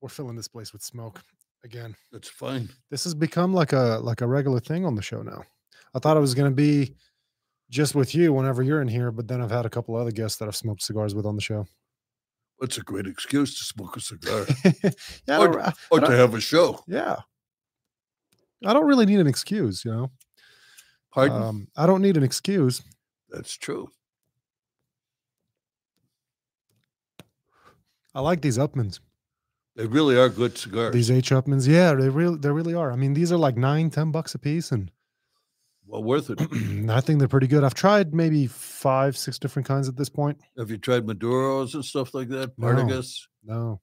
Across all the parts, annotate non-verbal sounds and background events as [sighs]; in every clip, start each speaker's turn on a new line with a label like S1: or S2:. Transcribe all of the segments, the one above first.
S1: We're filling this place with smoke again.
S2: That's fine.
S1: This has become like a like a regular thing on the show now. I thought it was going to be just with you whenever you're in here, but then I've had a couple other guests that I've smoked cigars with on the show.
S2: It's a great excuse to smoke a cigar [laughs]
S1: yeah,
S2: or,
S1: I-
S2: or
S1: I
S2: to have a show.
S1: yeah. I don't really need an excuse, you know.
S2: Pardon?
S1: Um, I don't need an excuse.
S2: That's true.
S1: I like these Upmanns.
S2: They really are good cigars.
S1: These H Upmanns, yeah, they really they really are. I mean, these are like nine, ten bucks a piece, and
S2: well worth it. [clears throat]
S1: I think they're pretty good. I've tried maybe five, six different kinds at this point.
S2: have you tried Maduros and stuff like that?
S1: No.
S2: Partagas?
S1: No,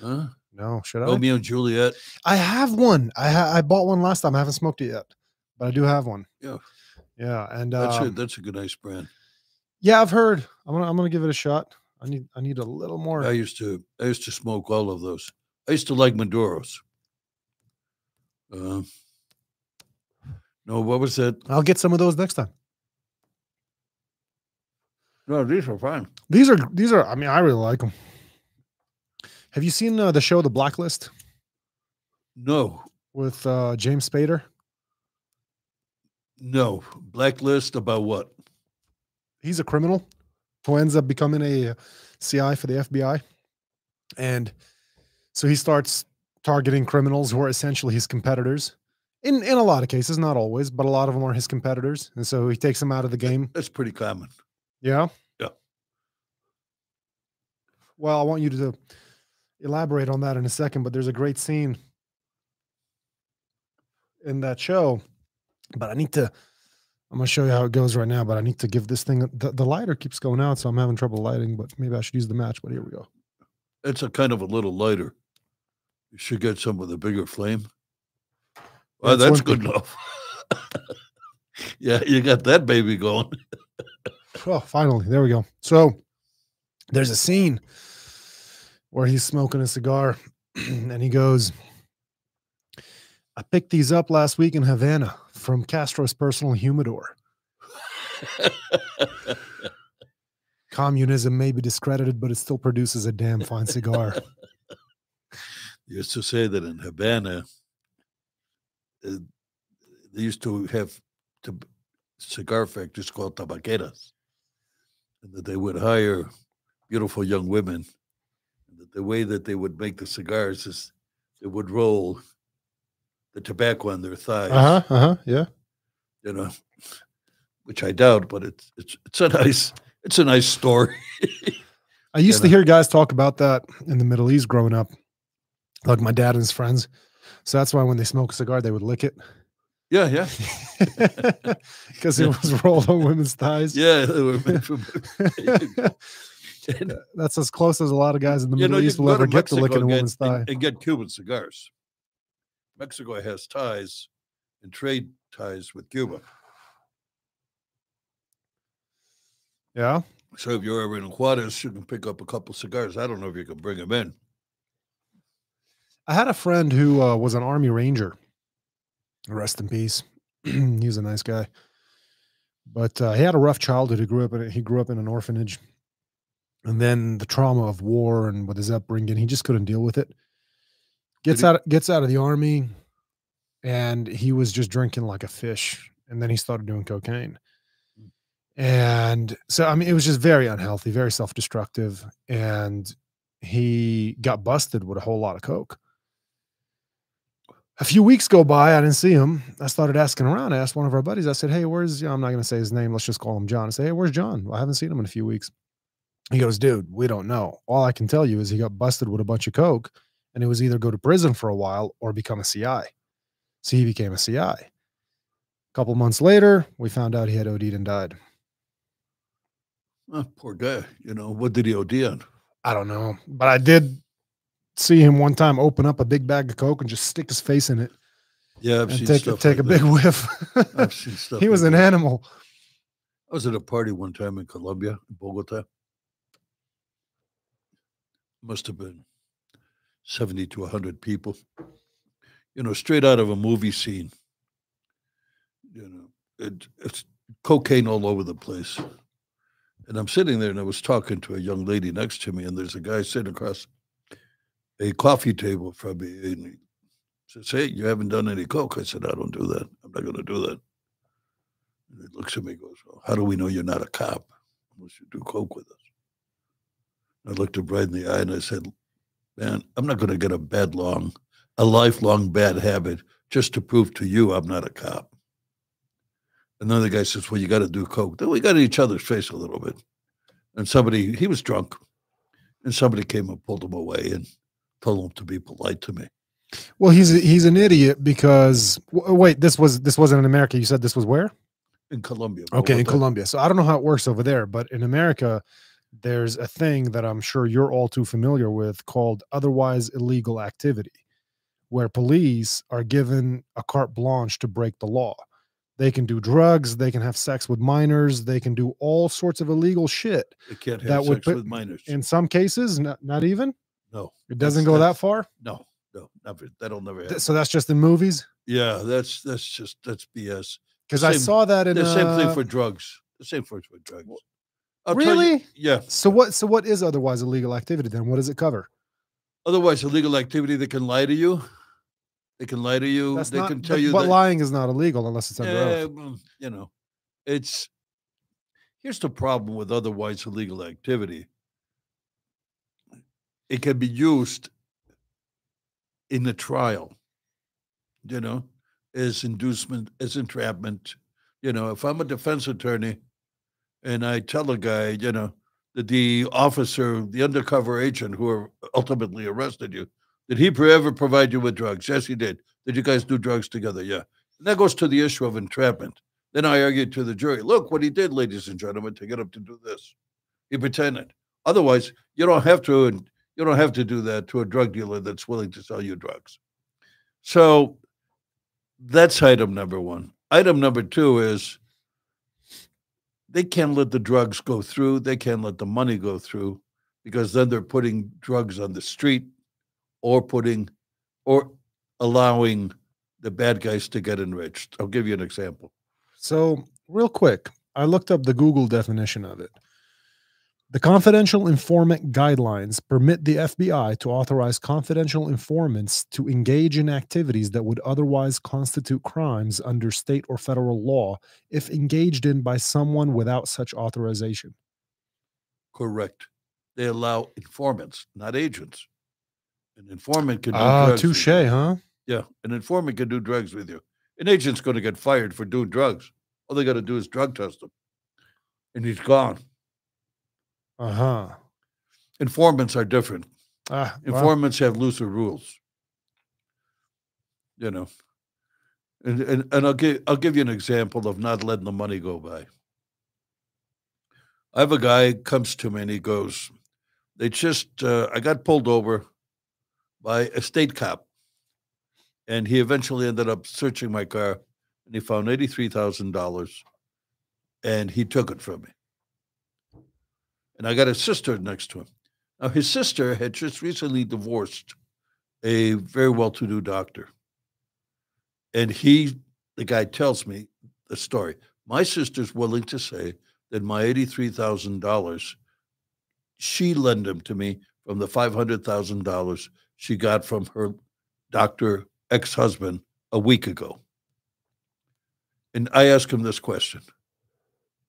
S2: Huh?
S1: no, should I?
S2: Romeo and Juliet?
S1: I have one. I ha- I bought one last time. I haven't smoked it yet, but I do have one.
S2: Yeah.
S1: Yeah, and
S2: That's
S1: um,
S2: a that's a good nice brand.
S1: yeah, I've heard. I'm gonna I'm gonna give it a shot. I need I need a little more.
S2: I used to I used to smoke all of those. I used to like Maduros. Uh, no, what was that?
S1: I'll get some of those next time.
S2: No, these are fine.
S1: These are these are. I mean, I really like them. Have you seen uh, the show The Blacklist
S2: No,
S1: with uh, James Spader?
S2: no. Blacklist about what?
S1: He's a criminal who ends up becoming a uh, CI for the FBI, and so he starts targeting criminals who are essentially his competitors. In in a lot of cases, not always, but a lot of them are his competitors, and so he takes them out of the game.
S2: That's pretty common.
S1: Yeah.
S2: Yeah.
S1: Well, I want you to elaborate on that in a second, but there's a great scene in that show. But I need to, I'm going to show you how it goes right now, but I need to give this thing, the, the lighter keeps going out, so I'm having trouble lighting, but maybe I should use the match. But here we go.
S2: It's a kind of a little lighter. You should get some with a bigger flame. Well,
S1: That's
S2: that's good enough. [laughs] yeah, you got that baby going. [laughs]
S1: Oh, finally. There we go. So there's a scene where he's smoking a cigar [clears throat] and he goes, I picked these up last week in Havana from Castro's personal humidor. [laughs] Communism may be discredited, but it still produces a damn fine cigar.
S2: They [laughs] used to say that in Havana, uh, they used to have tab- cigar factories called tabaqueras, and that they would hire beautiful young women. And that the way that they would make the cigars is they would roll the tobacco on their thighs,
S1: Uh huh. Uh huh. Yeah.
S2: you know, which I doubt, but it's it's it's a nice it's a nice story. [laughs]
S1: I used to hear guys talk about that in the Middle East growing up, like my dad and his friends. So that's why when they smoke a cigar, they would lick it
S2: yeah, yeah, [laughs]
S1: because it was rolled on women's thighs.
S2: yeah. They were made from, and,
S1: That's as close as a lot of guys in the Middle
S2: know,
S1: East will ever get to licking a woman's thigh.
S2: and, and get Cuban cigars. Mexico has ties and trade ties with Cuba.
S1: Yeah.
S2: So if you're ever in Juarez, you can pick up a couple cigars. I don't know if you can bring them in.
S1: I had a friend who uh, was an Army Ranger. Rest in peace. [clears throat] he was a nice guy, but uh, he had a rough childhood. He grew up in he grew up in an orphanage, and then the trauma of war and with his upbringing, he just couldn't deal with it. Gets
S2: he-
S1: out gets out of the army, and he was just drinking like a fish. And then he started doing cocaine. And so, I mean, it was just very unhealthy, very self destructive. And he got busted with a whole lot of coke. A few weeks go by, I didn't see him. I started asking around. I asked one of our buddies, I said, Hey, where's, you know, I'm not going to say his name. Let's just call him John. I say, Hey, where's John? Well, I haven't seen him in a few weeks. He goes, Dude, we don't know. All I can tell you is he got busted with a bunch of coke and it was either go to prison for a while or become a CI. So he became a CI. A couple months later, we found out he had OD'd and died.
S2: Oh, poor guy. You know, what did he OD on?
S1: I don't know, but I did see him one time open up a big bag of coke and just stick his face in it
S2: Yeah, I've
S1: and
S2: seen
S1: take
S2: stuff
S1: take
S2: like
S1: a big whiff.
S2: I've [laughs] seen stuff.
S1: he was
S2: like
S1: an
S2: that.
S1: animal.
S2: I was at a party one time in Colombia, in Bogota. Must have been 70 to 100 people. You know, straight out of a movie scene. You know, it, it's cocaine all over the place. And I'm sitting there and I was talking to a young lady next to me, and there's a guy sitting across a coffee table from me and he says, Hey, you haven't done any coke. I said, I don't do that. I'm not going to do that. And he looks at me and goes, Well, how do we know you're not a cop unless you do coke with us? I looked him right in the eye and I said, Man, I'm not going to get a bad long, a lifelong bad habit just to prove to you I'm not a cop. Another guy says, Well, you got to do coke. Then we got in each other's face a little bit. And somebody, he was drunk, and somebody came and pulled him away and told him to be polite to me.
S1: Well, he's he's an idiot because uh, wait, this was this wasn't in America. You said this was where?
S2: In Colombia.
S1: Okay, in Colombia. So I don't know how it works over there, but in America, there's a thing that I'm sure you're all too familiar with called otherwise illegal activity, where police are given a carte blanche to break the law. They can do drugs, they can have sex with minors, they can do all sorts of illegal shit.
S2: They can't have
S1: that would
S2: sex
S1: put-
S2: with minors.
S1: In some cases, not, not even.
S2: no,
S1: It doesn't go that far.
S2: no, no, never. That'll never happen.
S1: So that's just in movies.
S2: Yeah, that's that's just that's BS.
S1: Because I saw that in
S2: The same thing
S1: uh,
S2: for drugs. The same for for drugs. I'll tell you-
S1: really.
S2: yeah.
S1: So what? So what is otherwise illegal activity then? What does it cover?
S2: Otherwise, illegal activity. They can lie to you. They can lie to you.
S1: That's
S2: they
S1: not.
S2: can tell
S1: but,
S2: you
S1: but
S2: that.
S1: lying is not illegal unless it's under
S2: Yeah,
S1: oath.
S2: Um, you know, it's here's the problem with otherwise illegal activity. It can be used in the trial, you know, as inducement, as entrapment. You know, if I'm a defense attorney and I tell the guy, you know, that the officer, the undercover agent who ultimately arrested you, did he ever provide you with drugs? Yes, he did. Did you guys do drugs together? Yeah. And that goes to the issue of entrapment. Then I argued to the jury, look what he did, ladies and gentlemen, to get him to do this. He pretended. Otherwise, you don't have to, you don't have to do that to a drug dealer that's willing to sell you drugs. So that's item number one. Item number two is they can't let the drugs go through. They can't let the money go through because then they're putting drugs on the street or putting or allowing the bad guys to get enriched. I'll give you an example.
S1: So real quick, I looked up the Google definition of it. The confidential informant guidelines permit the FBI to authorize confidential informants to engage in activities that would otherwise constitute crimes under state or federal law if engaged in by someone without such authorization.
S2: Correct. They allow informants, not agents. An informant can do
S1: Ah,
S2: drugs with
S1: touche, huh?
S2: Yeah, an informant can do drugs with you. An agent's going to get fired for doing drugs. All they got to do is drug test him, and he's gone.
S1: Uh huh.
S2: Informants are different.
S1: Ah,
S2: Informants have looser rules. You know, and, and and I'll give I'll give you an example of not letting the money go by. I have a guy comes to me and he goes, "They just uh, I got pulled over by a state cop, and he eventually ended up searching my car, and he found eighty three thousand dollars, and he took it from me. And I got a sister next to him. Now, his sister had just recently divorced a very well to do doctor. And he, the guy tells me the story. My sister's willing to say that my $83,000, she lent him to me from the $500,000 she got from her doctor ex husband a week ago. And I asked him this question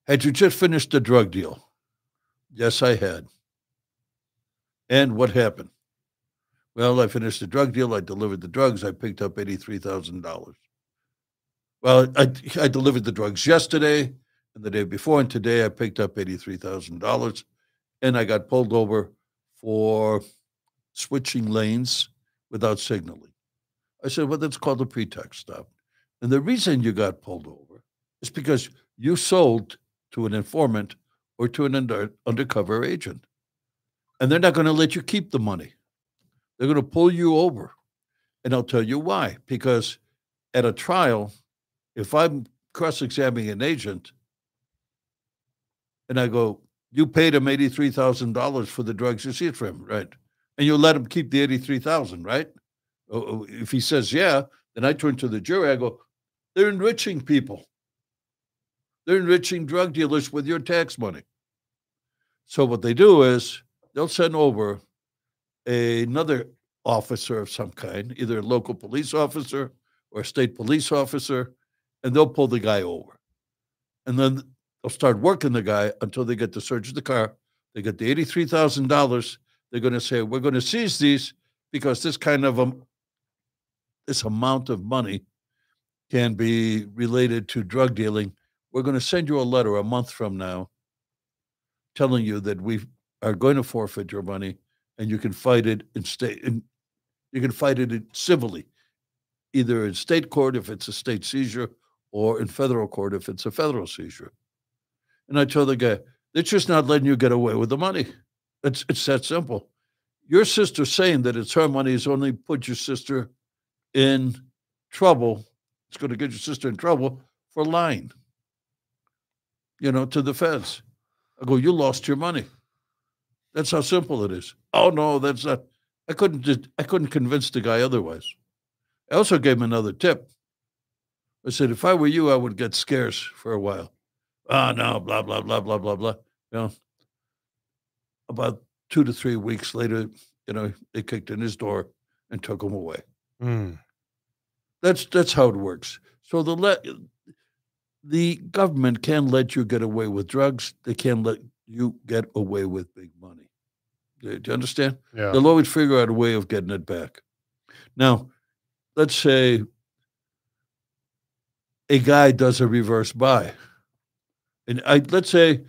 S2: Had you just finished a drug deal? Yes, I had. And what happened? Well, I finished the drug deal. I delivered the drugs. I picked up $83,000. Well, I, I delivered the drugs yesterday and the day before, and today I picked up $83,000 and I got pulled over for switching lanes without signaling. I said, Well, that's called a pretext stop. And the reason you got pulled over is because you sold to an informant or to an under, undercover agent. And they're not going to let you keep the money. They're going to pull you over. And I'll tell you why. Because at a trial, if I'm cross examining an agent and I go, You paid him $83,000 for the drugs you seized from him, right? And you let him keep the 83000 right? Oh, oh, If he says, Yeah, then I turn to the jury. I go, They're enriching people. They're enriching drug dealers with your tax money. So what they do is they'll send over another officer of some kind, either a local police officer or a state police officer, and they'll pull the guy over. And then they'll start working the guy until they get to search the car. They get the $83,000. They're going to say, We're going to seize these because this kind of a, this amount of money can be related to drug dealing. We're going to send you a letter a month from now telling you that we are going to forfeit your money and you can fight it in state and you can fight it civilly either in state court if it's a state seizure or in federal court if it's a federal seizure. And i told the guy they're just not letting you get away with the money. It's, it's that simple. Your sister saying that it's her money has only put your sister in trouble it's going to get your sister in trouble for lying you know to the feds i go you lost your money that's how simple it is. Oh no, that's not. I couldn't. Just, I couldn't convince the guy otherwise. I also gave him another tip. I said, if I were you, I would get scarce for a while. Ah, oh, no, blah blah blah blah blah blah. You know, about two to three weeks later, you know, they kicked in his door and took him away. Mm. That's that's how it works. So the let the government can let you get away with drugs. They can let you get away with big money. Do you understand?
S1: Yeah.
S2: They'll always figure out a way of getting it back. Now, let's say a guy does a reverse buy. And I, let's say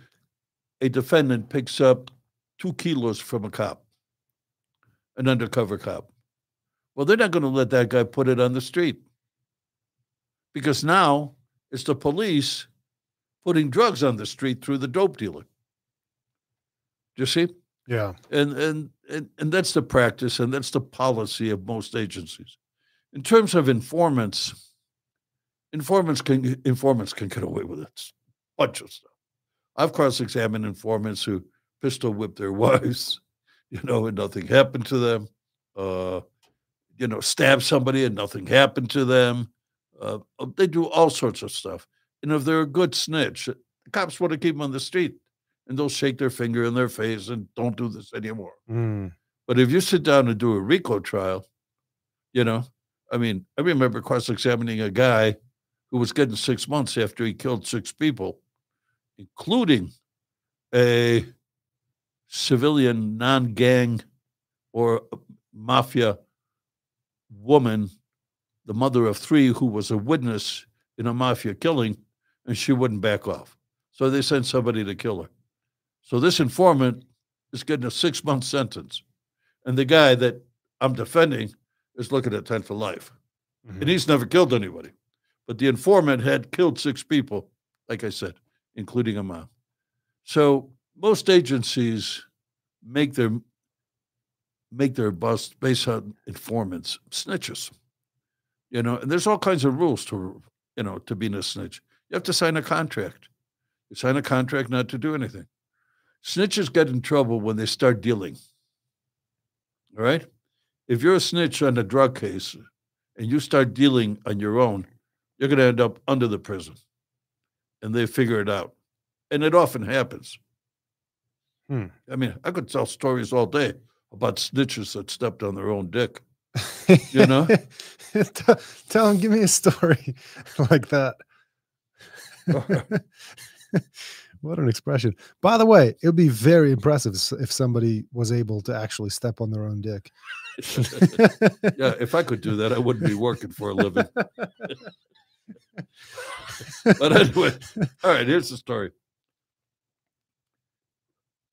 S2: a defendant picks up two kilos from a cop, an undercover cop. Well, they're not going to let that guy put it on the street because now it's the police putting drugs on the street through the dope dealer. Do you see?
S1: Yeah.
S2: And, and and and that's the practice and that's the policy of most agencies. In terms of informants, informants can informants can get away with it. Bunch of stuff. I've cross-examined informants who pistol whipped their [laughs] wives, you know, and nothing happened to them. Uh, you know, stab somebody and nothing happened to them. Uh, they do all sorts of stuff. And if they're a good snitch, the cops want to keep them on the street and they'll shake their finger in their face and don't do this anymore.
S1: Mm.
S2: But if you sit down and do a RICO trial, you know, I mean, I remember cross examining a guy who was getting six months after he killed six people, including a civilian non gang or mafia woman, the mother of three, who was a witness in a mafia killing, and she wouldn't back off. So they sent somebody to kill her. So this informant is getting a six month sentence. And the guy that I'm defending is looking at 10 for life. Mm-hmm. And he's never killed anybody. But the informant had killed six people, like I said, including a mom. So most agencies make their make their bust based on informants, snitches. You know, and there's all kinds of rules to you know to being a snitch. You have to sign a contract. You sign a contract not to do anything. Snitches get in trouble when they start dealing. All right? If you're a snitch on a drug case and you start dealing on your own, you're going to end up under the prison. And they figure it out. And it often happens.
S1: Hmm.
S2: I mean, I could tell stories all day about snitches that stepped on their own dick. You know? [laughs]
S1: tell him. give me a story [laughs] like that. [laughs] What an expression. By the way, it would be very impressive if somebody was able to actually step on their own dick.
S2: yeah, if I could do that, I wouldn't be working for a living. but anyway, all right, here's the story.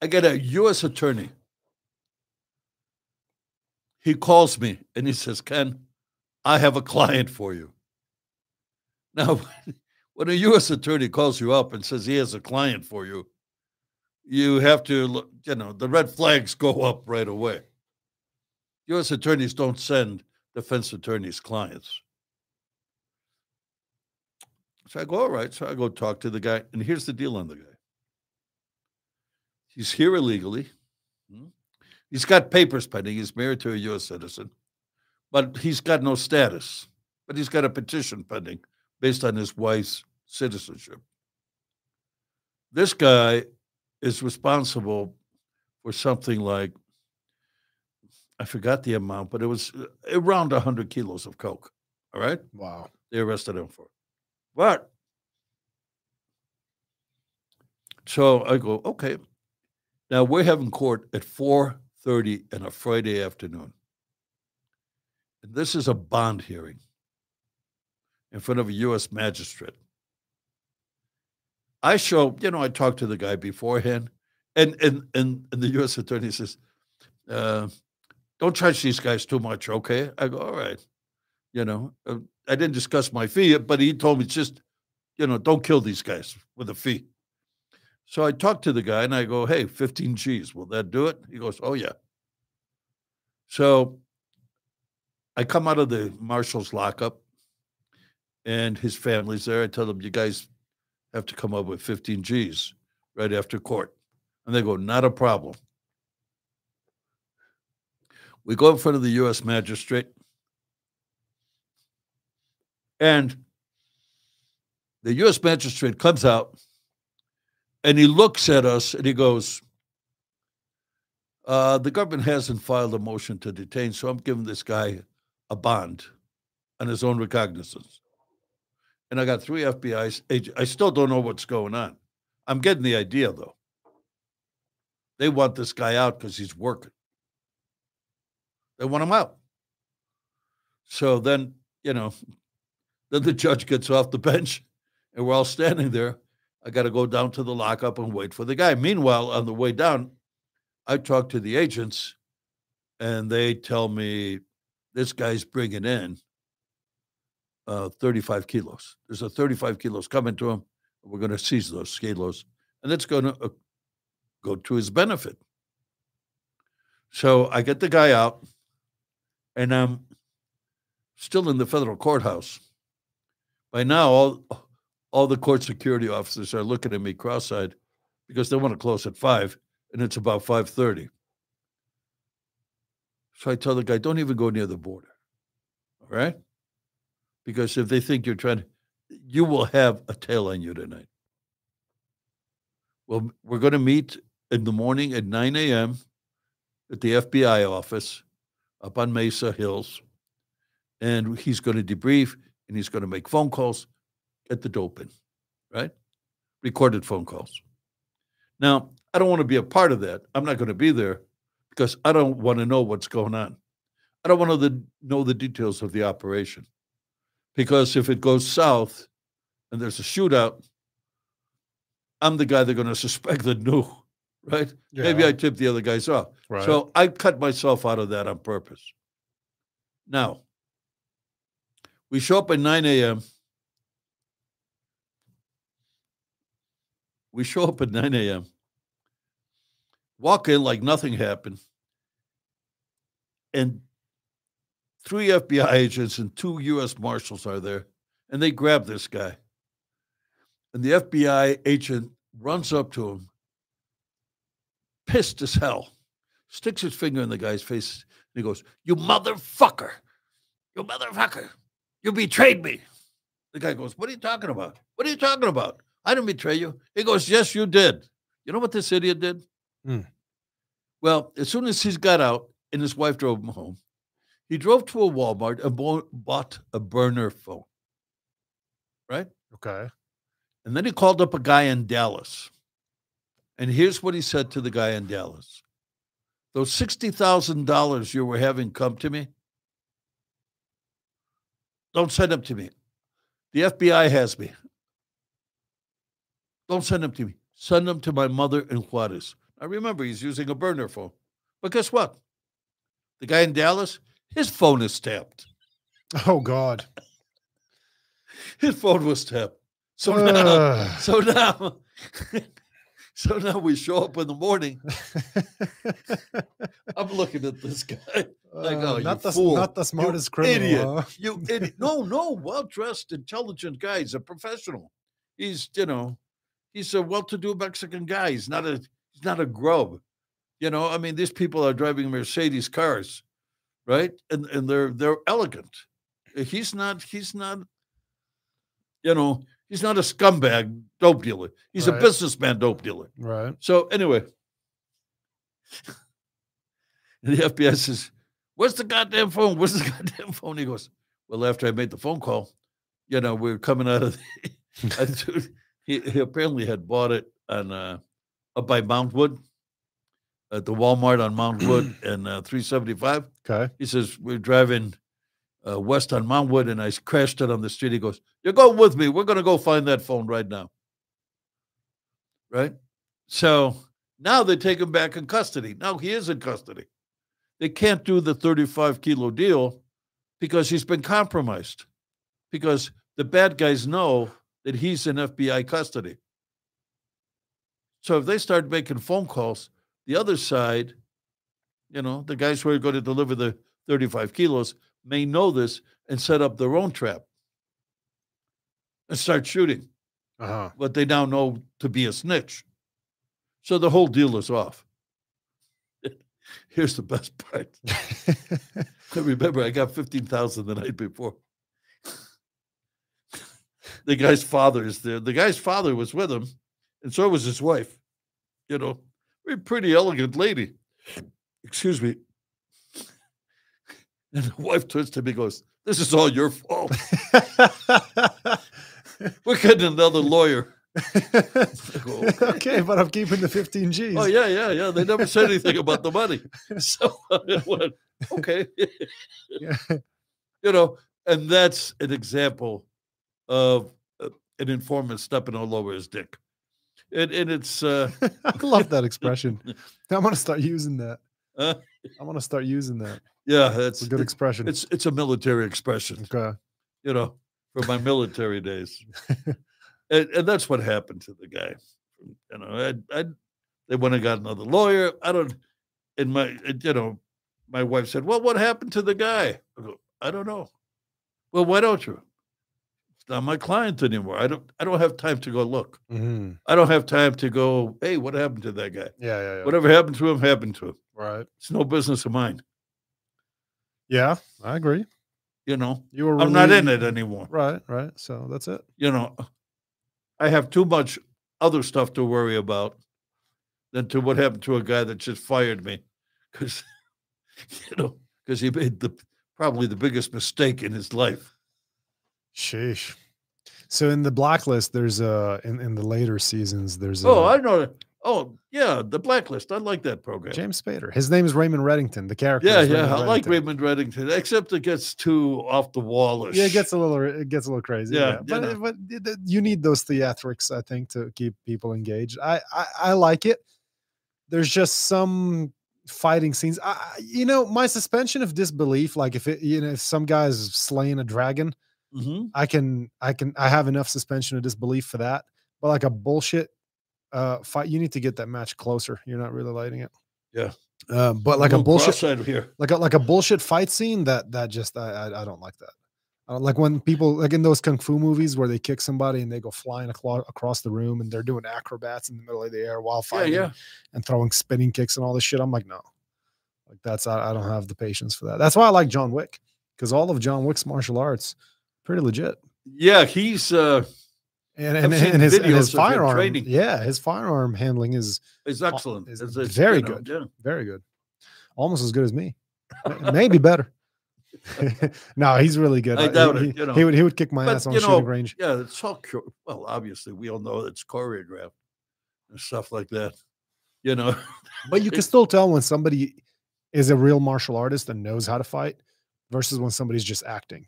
S2: I get a U.S. attorney. He calls me and he says, Ken, I have a client for you. Now, [laughs] when a U.S. attorney calls you up and says he has a client for you, you have to, you know, the red flags go up right away. U.S. attorneys don't send defense attorneys clients. So I go, all right. So I go talk to the guy. And here's the deal on the guy he's here illegally. He's got papers pending. He's married to a U.S. citizen, but he's got no status. But he's got a petition pending based on his wife's citizenship. This guy is responsible for something like I forgot the amount, but it was uh, around 100 kilos of coke. All right.
S1: Wow.
S2: They arrested him for it. But so I go, okay. Now we're having court at 4:30 on a Friday afternoon. And this is a bond hearing in front of a U.S. magistrate. I show, you know, I talked to the guy beforehand, and and and, and the U.S. attorney says, uh, "Don't charge these guys too much, okay?" I go, "All right." You know, uh, I didn't discuss my fee, but he told me just, you know, don't kill these guys with a fee. So I talked to the guy and I go, "Hey, 15 G's, will that do it?" He goes, "Oh yeah." So I come out of the marshal's lockup, and his family's there. I tell them, "You guys have to come up with 15 G's right after court," and they go, "Not a problem." We go in front of the U.S. magistrate, and the U.S. magistrate comes out and he looks at us and he goes, uh, The government hasn't filed a motion to detain, so I'm giving this guy a bond on his own recognizance. And I got three FBI agents. I still don't know what's going on. I'm getting the idea, though. They want this guy out because he's working. They want him out. So then, you know, [laughs] then the judge gets off the bench and we're all standing there. I got to go down to the lockup and wait for the guy. Meanwhile, on the way down, I talk to the agents and they tell me this guy's bringing in uh, 35 kilos. There's a 35 kilos coming to him. We're going to seize those kilos and it's going to uh, go to his benefit. So I get the guy out and I'm still in the federal courthouse. By now, all all the court security officers are looking at me cross-eyed because they want to close at five, and it's about five thirty. So I tell the guy, "Don't even go near the border." All right, because if they think you're trying, to, you will have a tail on you tonight. Well, we're going to meet in the morning at 9 a.m. at the FBI office up on Mesa Hills, and he's going to debrief and he's going to make phone calls, get the dope in, right? Recorded phone calls. Now, I don't want to be a part of that. I'm not going to be there because I don't want to know what's going on. I don't want to know the details of the operation because if it goes south and there's a shootout, I'm the guy they're going to suspect that knew, [laughs] right? Yeah. Maybe I tipped the other guys off. Right. So I cut myself out of that on purpose. Now, we show up at 9 a.m. We show up at 9 a.m. Walk in like nothing happened. And three FBI agents and two U.S. Marshals are there. And they grab this guy. And the FBI agent runs up to him, pissed as hell, sticks his finger in the guy's face, and he goes, You motherfucker! You motherfucker! You betrayed me. The guy goes, What are you talking about? What are you talking about? I didn't betray you. He goes, Yes, you did. You know what this idiot did? Hmm. Well, as soon as he's got out and his wife drove him home, he drove to a Walmart and bought a burner phone. Right?
S1: Okay.
S2: And then he called up a guy in Dallas. And here's what he said to the guy in Dallas Those $60,000 you were having come to me, don't send them to me. The FBI has me. Don't send them to me. Send them to my mother in Juarez. I remember he's using a burner phone. But guess what? The guy in Dallas, his phone is tapped.
S1: Oh God. [laughs]
S2: his phone was tapped. So uh. now, so now [laughs] so now we show up in the morning. [laughs] I'm looking at this guy like, uh, oh,
S1: not the
S2: fool.
S1: not the smartest you criminal.
S2: Idiot.
S1: Huh?
S2: You idiot. No, no, well dressed, intelligent guy. He's a professional. He's, you know, he's a well-to-do Mexican guy. He's not a he's not a grub. You know, I mean, these people are driving Mercedes cars, right? And and they're they're elegant. He's not. He's not. You know, He's not a scumbag dope dealer. He's right. a businessman dope dealer.
S1: Right.
S2: So anyway, the FBI says, Where's the goddamn phone? Where's the [laughs] goddamn phone? He goes, Well, after I made the phone call, you know, we are coming out of the, [laughs] he, he apparently had bought it on uh, up by Montwood at the Walmart on Montwood [clears throat] and uh, 375.
S1: Okay.
S2: He says, We're driving uh, west on Montwood and I crashed it on the street. He goes, You're going with me. We're going to go find that phone right now. Right? So now they take him back in custody. Now he is in custody. They can't do the 35 kilo deal because he's been compromised, because the bad guys know that he's in FBI custody. So if they start making phone calls, the other side, you know, the guys who are going to deliver the 35 kilos may know this and set up their own trap and start shooting
S1: Uh-huh.
S2: what they now know to be a snitch. So the whole deal is off. [laughs] Here's the best part. I [laughs] [laughs] remember I got 15,000 the night before. The guy's father is there. The guy's father was with him, and so was his wife. You know, very pretty, elegant lady. Excuse me. And the wife turns to me and goes, This is all your fault. [laughs] We're getting another lawyer. go, [laughs] "Okay."
S1: okay, but I'm keeping the 15 G's.
S2: Oh, yeah, yeah, yeah. They never said anything about the money. [laughs] So I went, okay.
S1: Yeah.
S2: you know, and that's an example of uh, an informant stepping all over his dick. And, and it's, uh, [laughs]
S1: I love that expression. [laughs] I'm gonna start using that.
S2: uh,
S1: I'm gonna start using that.
S2: yeah,
S1: It's
S2: it's
S1: a good expression.
S2: It's it's a military expression,
S1: okay.
S2: you know, from my military days, [laughs] and, and that's what happened to the guy. You know, I, I they went and got another lawyer. I don't, and my, you know, my wife said, "Well, what happened to the guy?" I go, "I don't know." Well, why don't you? Not my client anymore. I don't. I don't have time to go look.
S1: hmm
S2: I don't have time to go. Hey, what happened to that guy?
S1: Yeah, yeah, yeah.
S2: Whatever happened to him happened to him.
S1: Right.
S2: It's no business of mine.
S1: Yeah, I agree.
S2: You know,
S1: You were
S2: I'm not in it anymore.
S1: Right, right. So that's it.
S2: you know, I have too much other stuff to worry about than to what happened to a guy that just fired me because, [laughs] you know, because he made the probably the biggest mistake in his life.
S1: Sheesh. So in the blacklist, there's uh in, in the later seasons, there's
S2: Oh,
S1: uh,
S2: I know. Oh, yeah, the blacklist. I like that program.
S1: James Spader. His name is Raymond Reddington. The character.
S2: yeah, yeah,
S1: Raymond
S2: I like Raymond Reddington, except it gets too off the wallish.
S1: Yeah, it gets a little it gets a little crazy.
S2: Yeah,
S1: Yeah,
S2: you
S1: but,
S2: know.
S1: but you need those theatrics, I think, to keep people engaged. I I, I like it. There's just some fighting scenes. I, I- you know, my suspension of disbelief, like if it, you know, if some guy's slaying a dragon,
S2: Mhm.
S1: I can I can I have enough suspension of disbelief for that. But like a bullshit uh fight, you need to get that match closer. You're not really lighting it.
S2: Yeah.
S1: Uh, but like a
S2: little
S1: bullshit
S2: here.
S1: like a like a bullshit fight scene that that just I I, I don't like that. I don't like when people like in those kung fu movies where they kick somebody and they go flying aclo- across the room and they're doing acrobats in the middle of the air while
S2: Yeah,
S1: fighting
S2: yeah.
S1: and throwing spinning kicks and all this shit. I'm like, no, like that's I, I don't have the patience for that. That's why I like John Wick because all of John Wick's martial arts pretty legit.
S2: Yeah, he's uh
S1: And and, and his, and his firearm,
S2: training.
S1: yeah, his firearm handling is
S2: is excellent.
S1: is
S2: It's- it's,
S1: very
S2: you know,
S1: good.
S2: Yeah.
S1: very good, almost as good as me, maybe better. [laughs] no, he's really good.
S2: I
S1: Uh,
S2: doubt
S1: he,
S2: it, you know.
S1: he would he would kick my
S2: But,
S1: ass on
S2: you
S1: shooting range.
S2: Yeah, it's all well. Obviously, we all know it's choreographed and stuff like that. You know, [laughs]
S1: But you can still tell when somebody is a real martial artist and knows how to fight versus when somebody's just acting.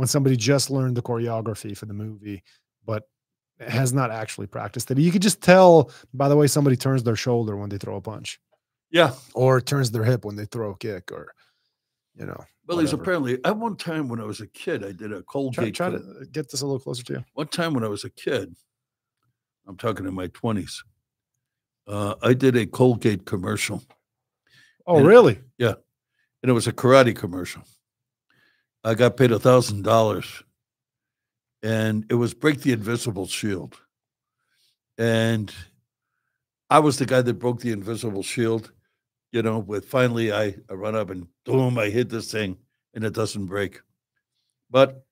S1: When somebody just learned the choreography for the movie, but has not actually practiced it. You could just tell by the way somebody turns their shoulder when they throw a punch
S2: yeah.
S1: or turns their hip when they throw a kick or you know.
S2: Well, he's apparently. At one time when I was a kid, I did a
S1: Try,
S2: Colgate.
S1: try
S2: co-
S1: to get this a little closer to you.
S2: One time when I was a kid, I'm talking in my 20s. Uh, I did a Colgate commercial,
S1: Oh,
S2: And-
S1: yeah.
S2: and it was a karate commercial. I got paid a thousand dollars, and it was break the invisible shield. And I was the guy that broke the invisible shield. You know, with finally I, I run up and boom, I hit this thing and it doesn't break. But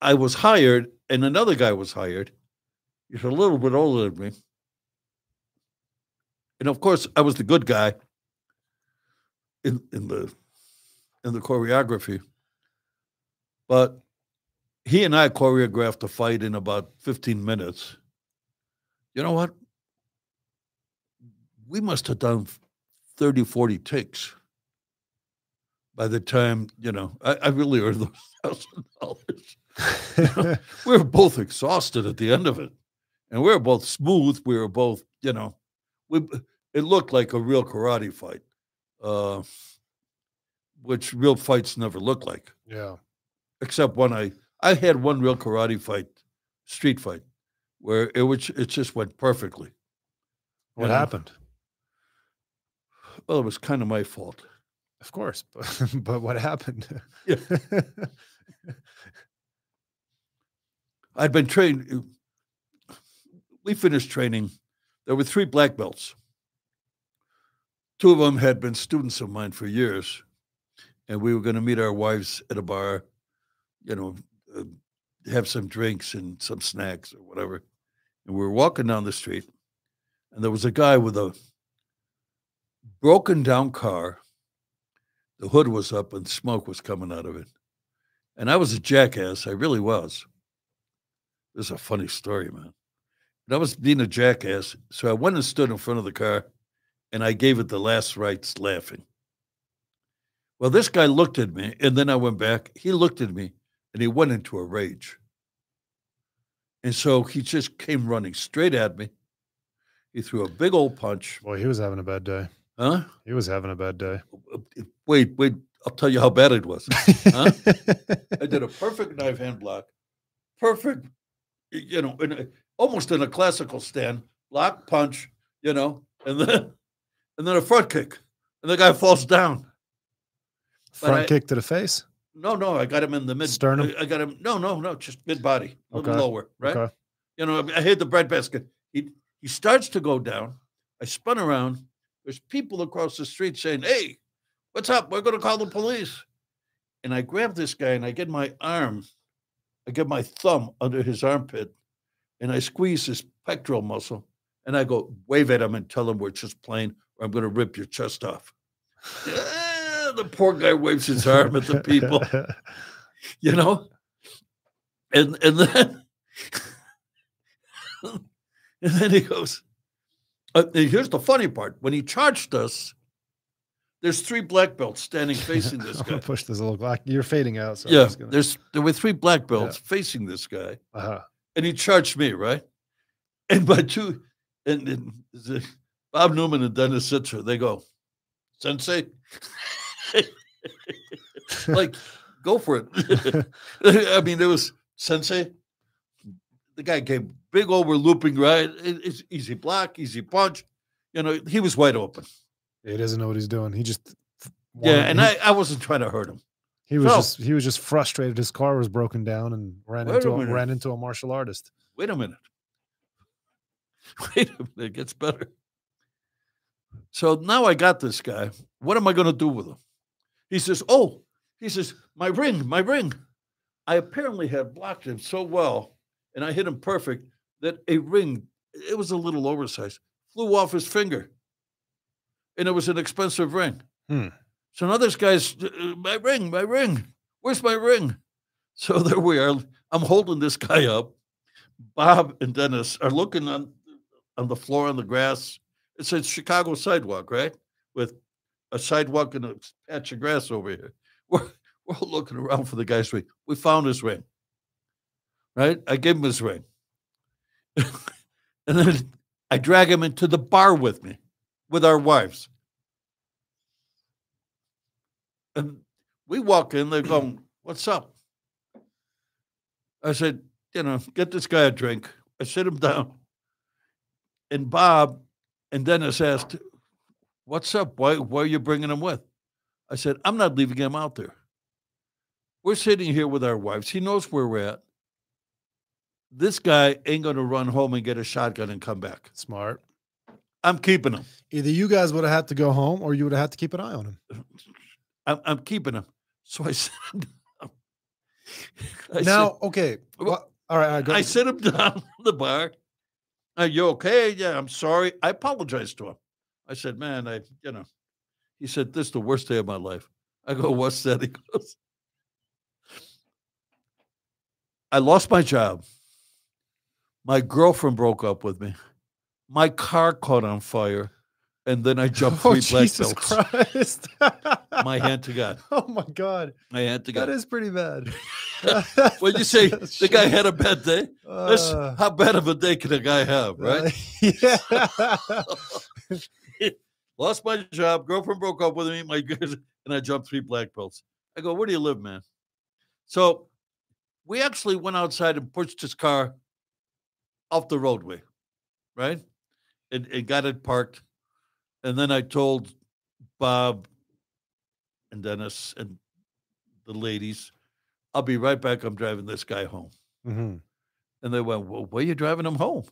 S2: I was hired, and another guy was hired. He's a little bit older than me. And of course, I was the good guy in, in the in the choreography. But he and I choreographed a fight in about 15 minutes. You know what? We must have done 30, 40 takes by the time, you know, I, I really earned those [laughs] thousand dollars. [laughs] we were both exhausted at the end of it. And we were both smooth. We were both, you know, we it looked like a real karate fight. Uh, which real fights never look like.
S1: Yeah.
S2: Except when I I had one real karate fight, street fight, where it which it just went perfectly.
S1: What know? happened?
S2: Well, it was kind of my fault.
S1: Of course, but, [laughs] but what happened?
S2: Yeah. [laughs] I'd been trained. We finished training. There were three black belts. Two of them had been students of mine for years and we were going to meet our wives at a bar, you know, uh, have some drinks and some snacks or whatever. And we were walking down the street, and there was a guy with a broken down car. The hood was up and smoke was coming out of it. And I was a jackass. I really was. This is a funny story, man. And I was being a jackass. So I went and stood in front of the car and I gave it the last rites laughing. Well, this guy looked at me, and then I went back. He looked at me, and he went into a rage. And so he just came running straight at me. He threw a big old punch.
S1: Boy, he was having a bad day.
S2: Huh?
S1: He was having a bad day.
S2: Wait, wait. I'll tell you how bad it was. Huh? I did a [laughs] perfect knife hand block. Perfect, you know, in a, almost in a classical stand, block punch, you know, and then and then a front kick. And the guy falls down.
S1: Front kick to the face?
S2: No, no, I got him in the mid
S1: sternum.
S2: I, got him. No, no, no, just mid body, a okay. little lower, right? Okay. You know, I hit the breadbasket. He he starts to go down. I spun around. There's people across the street saying, "Hey, what's up? We're going to call the police." And I grab this guy and I get my arm, I get my thumb under his armpit, and I squeeze his pectoral muscle, and I go wave at him and tell him we're just playing, or I'm going to rip your chest off. [laughs] the poor guy waves his arm at the people, [laughs] you know, and and then [laughs] and then he goes. Uh, here's the funny part: when he charged us, there's three black belts standing [laughs] facing this guy.
S1: push this a little black. You're fading out.
S2: So yeah, gonna... there's there were three black belts yeah. facing this guy, uh-huh. and he charged me right. And by two, and, and Bob Newman and Dennis Sittser, they go, Sensei. [laughs] like, go for it. [laughs] I mean, it was Sensei. The guy came big over looping right. it's easy block, easy punch. You know, he was wide open.
S1: He doesn't know what he's doing. He just
S2: yeah, and he, I, I wasn't trying to hurt him.
S1: He was no. just he was just frustrated. His car was broken down and ran Wait into a, a ran into a martial artist.
S2: Wait a minute. [laughs] Wait a minute. It gets better. So now I got this guy. What am I going to do with him? He says, Oh, he says, my ring, my ring. I apparently had blocked him so well and I hit him perfect that a ring, it was a little oversized, flew off his finger. And it was an expensive ring. Hmm. So now this guy's, uh, my ring, my ring. Where's my ring? So [laughs] there we are. I'm holding this guy up. Bob and Dennis are looking on on the floor on the grass. It's a Chicago sidewalk, right? With a sidewalk and a patch of grass over here. [laughs] We're, we're all looking around for the guy's ring. We found his ring. Right? I gave him his ring. [laughs] and then I drag him into the bar with me, with our wives. And we walk in, they're going, What's up? I said, You know, get this guy a drink. I sit him down. And Bob and Dennis asked, What's up? Why, why are you bringing him with? I said, I'm not leaving him out there. We're sitting here with our wives. He knows where we're at. This guy ain't going to run home and get a shotgun and come back.
S1: Smart.
S2: I'm keeping him.
S1: Either you guys would have had to go home or you would have had to keep an eye on him.
S2: I'm, I'm keeping him. So I [laughs] said,
S1: I now, said, okay. Well, all right. All right
S2: I sit him [laughs] down in the bar. Are you okay? Yeah, I'm sorry. I apologize to him. I said, man, I, you know, he said, this is the worst day of my life. I go, what's [laughs] that? He goes, I lost my job. My girlfriend broke up with me. My car caught on fire. And then I [laughs] jumped
S1: Oh,
S2: three black
S1: Jesus
S2: belts.
S1: Christ.
S2: My hand to God. [laughs]
S1: Oh my God.
S2: My hand to God.
S1: That is pretty bad.
S2: when you say the guy had a bad day,
S1: Uh,
S2: how bad of a day can a guy have, right?
S1: uh, yeah.
S2: Lost my job, girlfriend broke up with me, my [laughs] and I jumped three black belts. I go, where do you live, man? So we actually went outside and pushed his car off the roadway, right? And, and got it parked. And then I told Bob and Dennis and the ladies, I'll be right back. I'm driving this guy home.
S1: Mhm.
S2: And they went, Well, where are you driving him home?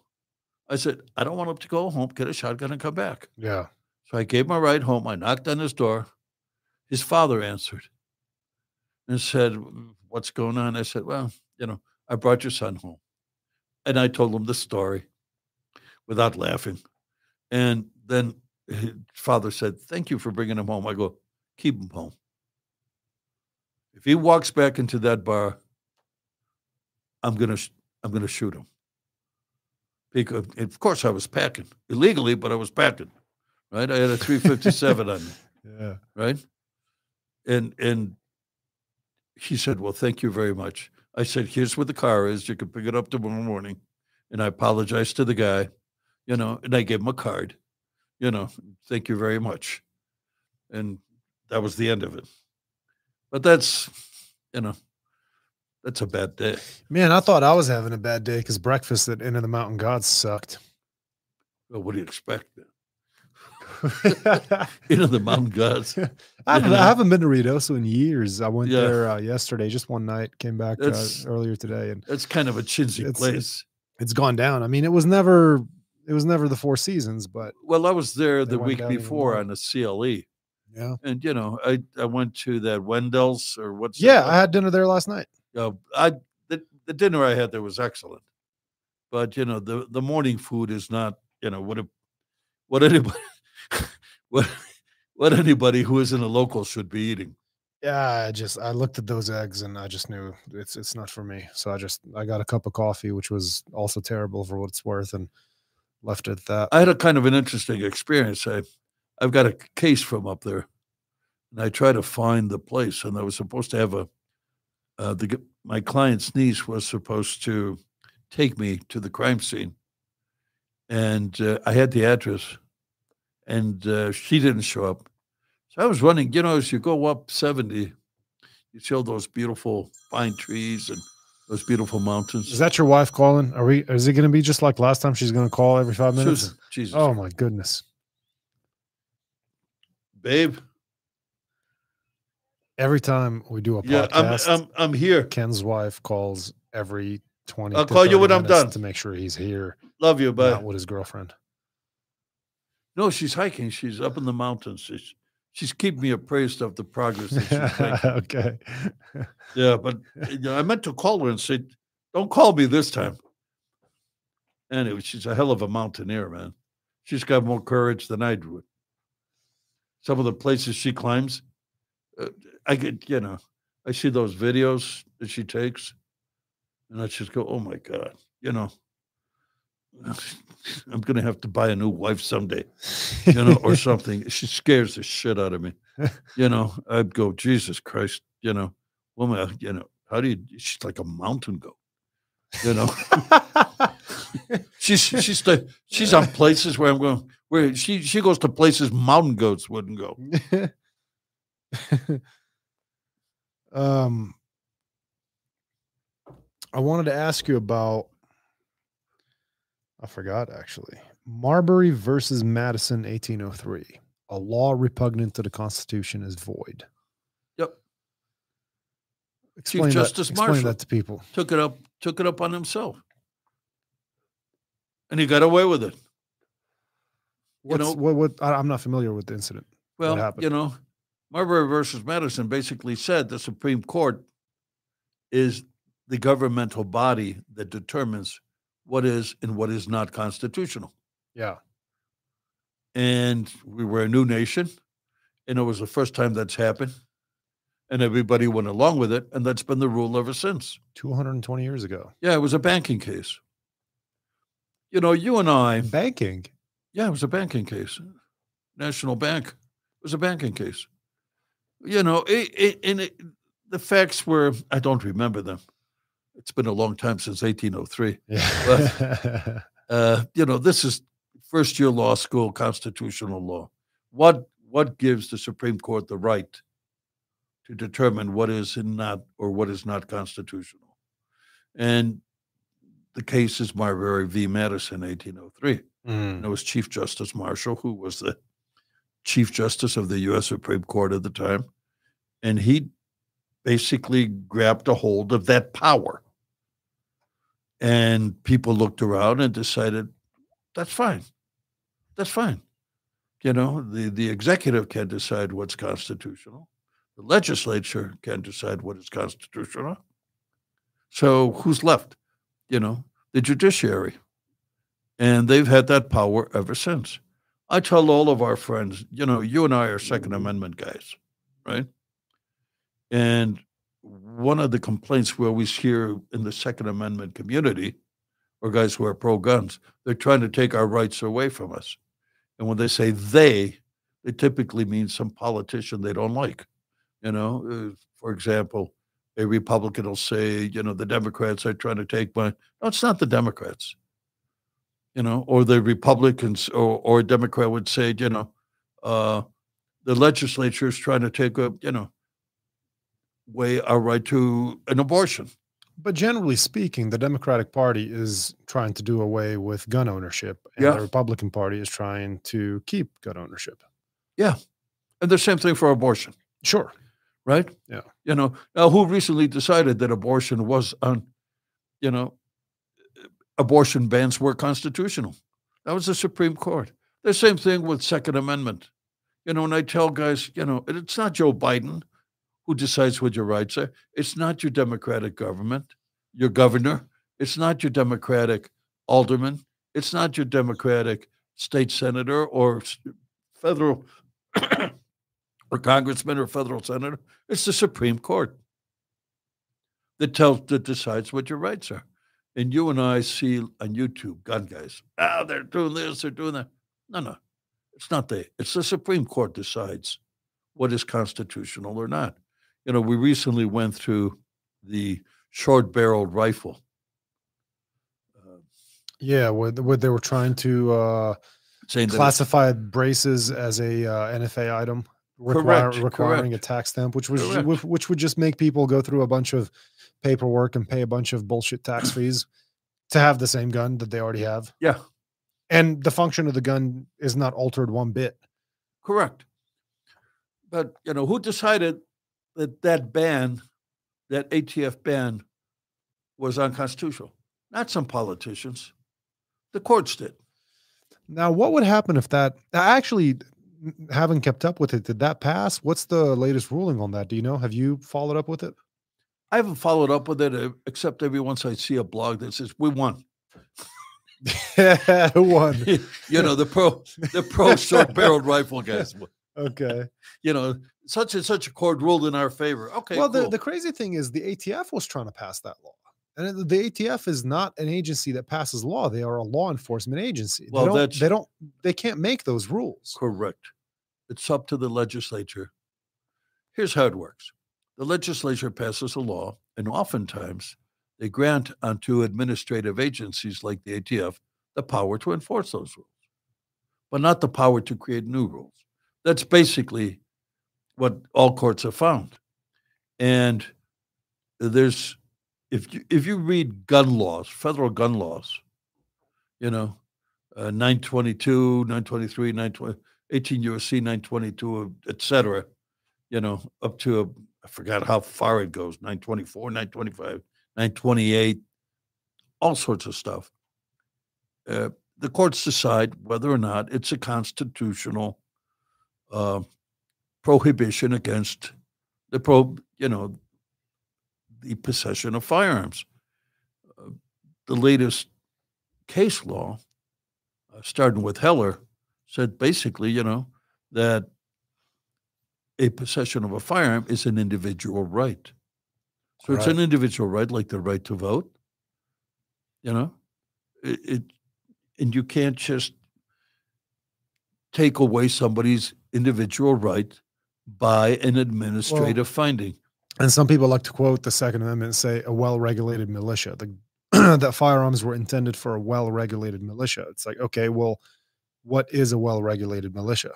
S2: I said, I don't want him to go home, get a shotgun, and come back.
S1: Yeah.
S2: So I gave him a ride home. I knocked on his door. His father answered and said, "Mm, What's going on? I said, Well, you know, I brought your son home. And I told him the story without laughing. And then his father said, Thank you for bringing him home. I go, Keep him home. If he walks back into that bar, I'm gonna I'm gonna shoot him. Because of course I was packing illegally, but I was packing. Right? I had a 357 on me [laughs]
S1: Yeah.
S2: right? And and he said, "Well, thank you very much." I said, "Here's where the car is. You can pick it up tomorrow morning." And I apologized to the guy, you know, and I gave him a card, you know, thank you very much. And that was the end of it. But that's, you know, that's a bad day.
S1: Man, I thought I was having a bad day because breakfast at Inn of the Mountain Gods sucked.
S2: Well, what do you expect? [laughs] You know, the mountain gods. [laughs]
S1: haven't. I haven't been to Ruidoso in years. I went
S2: Yeah.
S1: there uh, yesterday, just one night, came back uh, earlier today, and
S2: it's kind of a chintzy place.
S1: it's gone down. I mean, it was never, it was never the Four Seasons, but
S2: Well, I was there the week before on the CLE.
S1: yeah,
S2: and you know, I I went to that Wendell's or what's
S1: yeah. I had dinner there last night.
S2: uh, I the, the dinner I had there was excellent, but you know the the morning food is not you know what a, what [laughs] anybody [laughs] what what anybody who isn't a local should be eating.
S1: Yeah, I just I looked at those eggs and I just knew it's it's not for me. So I just I got a cup of coffee, which was also terrible for what it's worth, and left it at that.
S2: I had a kind of an interesting experience. I I've got a case from up there, and I try to find the place, and I was supposed to have a uh, the my client's niece was supposed to take me to the crime scene, and uh, I had the address, and uh, she didn't show up. So I was running. You know, as you go up seventy, you see all those beautiful pine trees and those beautiful mountains.
S1: Is that your wife calling? Are we? Is it going to be just like last time? She's going to call every five minutes.
S2: Susan? Jesus,
S1: Oh my goodness!
S2: babe.
S1: Every time we do a
S2: Yeah, I'm, I'm I'm here.
S1: Ken's wife calls every twenty.
S2: I'll call you
S1: 30
S2: when I'm done.
S1: to make sure he's here,
S2: Love you, bye.
S1: not with his girlfriend.
S2: No, she's hiking. She's up in the mountains. She's, she's keeping me appraised of the progress that she's [laughs] making.
S1: okay.
S2: Yeah, but you know, I meant to call her and say, "Don't call me this time." Anyway, she's a hell of a mountaineer, man. She's got more courage than I do. Some of the places she climbs, uh, I get, you know, I see those videos that she takes, and I just go, "Oh my god," you know. I'm gonna have to buy a new wife someday. [laughs] you know, or something. She scares the shit out of me. You know, I'd go, Jesus Christ, you know, woman, you know, how do you? She's like a mountain goat. You know, [laughs] she's she's the, she's on places where I'm going. Where she she goes to places mountain goats wouldn't go. [laughs]
S1: um, I wanted to ask you about. I forgot actually. Marbury versus Madison, 1803. A law repugnant to the Constitution is void.
S2: Yep.
S1: Explain,
S2: Justice
S1: that, explain
S2: Marshall.
S1: that to people.
S2: Took it up took it up on himself, and he got away with it.
S1: What's,
S2: know-
S1: what, what, I'm not familiar with the incident.
S2: Well, you know, Marbury versus Madison basically said the Supreme Court is the governmental body that determines what is and what is not constitutional.
S1: Yeah.
S2: And we were a new nation, and it was the first time that's happened. and everybody went along with it, and that's been the rule ever since.
S1: 220 years ago.
S2: Yeah, it was a banking case. You know, you and I.
S1: Banking.
S2: Yeah, it was a banking case. National Bank. It was a banking case. You know, it, it, and it, the facts were, I don't remember them. It's been a long time since 1803.
S1: Yeah. [laughs]
S2: Uh, you know, this is first year law school constitutional law. What what gives the Supreme Court the right to determine what is and not or what is not constitutional? And the case is Marbury v. Madison, 1803.
S1: Mm.
S2: And it was Chief Justice Marshall, who was the Chief Justice of the U.S. Supreme Court at the time. And he basically grabbed a hold of that power. And people looked around and decided, that's fine. That's fine. You know, the, the executive can decide what's constitutional, the legislature can decide what is constitutional. So who's left? You know, the judiciary. And they've had that power ever since. I tell all of our friends, you know, you and I are Second Amendment guys, right? And one of the complaints we always hear in the Second Amendment community, or guys who are pro guns, they're trying to take our rights away from us. And when they say they, they typically mean some politician they don't like. You know, uh, for example, a Republican will say, you know, the Democrats are trying to take my. No, it's not the Democrats. You know, or the Republicans or, or a Democrat would say, you know, uh, the legislature is trying to take a, you know, way our right to an abortion.
S1: But generally speaking, the Democratic Party is trying to do away with gun ownership, and
S2: Yeah.
S1: the Republican Party is trying to keep gun ownership.
S2: Yeah, and the same thing for abortion,
S1: Sure.
S2: right?
S1: Yeah.
S2: You know, now who recently decided that abortion was on, you know, abortion bans were constitutional? That was the Supreme Court. The same thing with Second Amendment. You know, and I tell guys, you know, it's not Joe Biden who decides what your rights are. It's not your Democratic government, your governor. It's not your Democratic alderman. It's not your Democratic state senator or federal [coughs] or congressman or federal senator. It's the Supreme Court that tells that decides what your rights are. And you and I see on YouTube gun guys. Ah, they're doing this, they're doing that. No, no, it's not they. It's the Supreme Court decides what is constitutional or not. You know, we recently went through the short-barreled rifle. Uh,
S1: Yeah, where, where they were trying to uh, classify braces as a uh, NFA item, require,
S2: Correct,
S1: requiring a tax stamp, which was
S2: Correct.
S1: which, which would just make people go through a bunch of paperwork and pay a bunch of bullshit tax [clears throat] fees to have the same gun that they already have.
S2: yeah,
S1: And the function of the gun is not altered one bit.
S2: Correct. But, you know, who decided that that ban, that ATF ban, was unconstitutional? Not some politicians. The courts did.
S1: Now, what would happen if that I actually haven't kept up with it? Did that pass? What's the latest ruling on that? Do you know? Have you followed up with it?
S2: I haven't followed up with it uh, except every once I see a blog that says we won. [laughs]
S1: Who won? [laughs]
S2: you know, the pro, the pro short-barreled rifle guys. [laughs]
S1: Okay.
S2: You know, such and such a court ruled in our favor. Okay,
S1: well, the,
S2: cool.
S1: the crazy thing is the ATF was trying to pass that law. And the ATF is not an agency that passes law. They are a law enforcement agency.
S2: Well,
S1: they don't,
S2: that's-
S1: they don't they can't make those rules.
S2: Correct. It's up to the legislature. Here's how it works the legislature passes a law, and oftentimes they grant unto administrative agencies like the ATF the power to enforce those rules, but not the power to create new rules. That's basically what all courts have found. And there's, if you, if you read gun laws, federal gun laws, you know, uh, 922, 923, 920, 18 USC 922, et cetera, you know, up to a, I forgot how far it goes, 924, 925, 928, all sorts of stuff. Uh, the courts decide whether or not it's a constitutional uh, prohibition against the pro, you know, the possession of firearms. Uh, the latest case law, uh, starting with Heller, said basically, you know, that a possession of a firearm is an individual right. So it's an individual right, like the right to vote. You know, it, it and you can't just take away somebody's individual right by an administrative finding.
S1: And some people like to quote the Second Amendment and say a well-regulated militia. The, [clears throat] that firearms were intended for a well-regulated militia. It's like, okay, well, what is a well-regulated militia?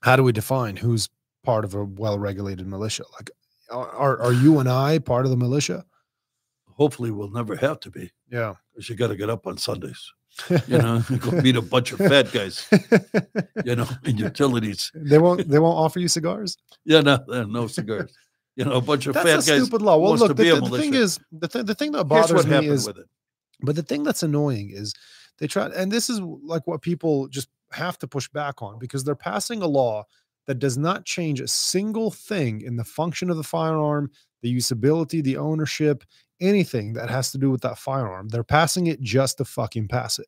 S1: How do we define who's part of a well-regulated militia? Like, are are- are you and I part of the militia?
S2: Hopefully, we'll never have to be
S1: Yeah.
S2: because you got to get up on Sundays. You know, [laughs] go meet a bunch of fat guys. [laughs] You know, in utilities.
S1: they won't. They won't offer you cigars.
S2: Yeah, no, uh, no cigars. You know, a bunch of
S1: That's
S2: fat
S1: a
S2: guys.
S1: stupid law. Well, look, the, the thing is, the thing, the thing that bothers
S2: what
S1: me is
S2: with it.
S1: But the thing that's annoying is they try, and this is like what people just have to push back on because they're passing a law that does not change a single thing in the function of the firearm, the usability, the ownership, anything that has to do with that firearm. They're passing it just to fucking pass it.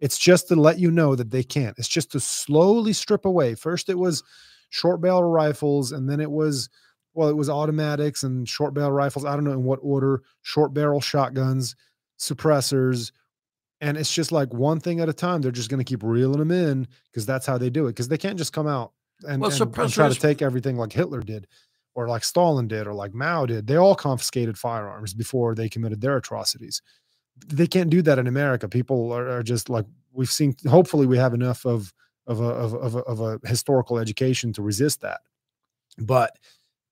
S1: It's just to let you know that they can't. It's just to slowly strip away. First, it was short barrel rifles, and then it was, well, it was automatics and short barrel rifles. I don't know in what order, short barrel shotguns suppressors and it's just like one thing at a time they're just going to keep reeling them in because that's how they do it because they can't just come out and,
S2: Well,
S1: and- and try to take everything like hitler did or like stalin did or like mao did they all confiscated firearms before they committed their atrocities. They can't do that in america. People are, are just like we've seen hopefully we have enough of of a, of, of, a, of a historical education to resist that. But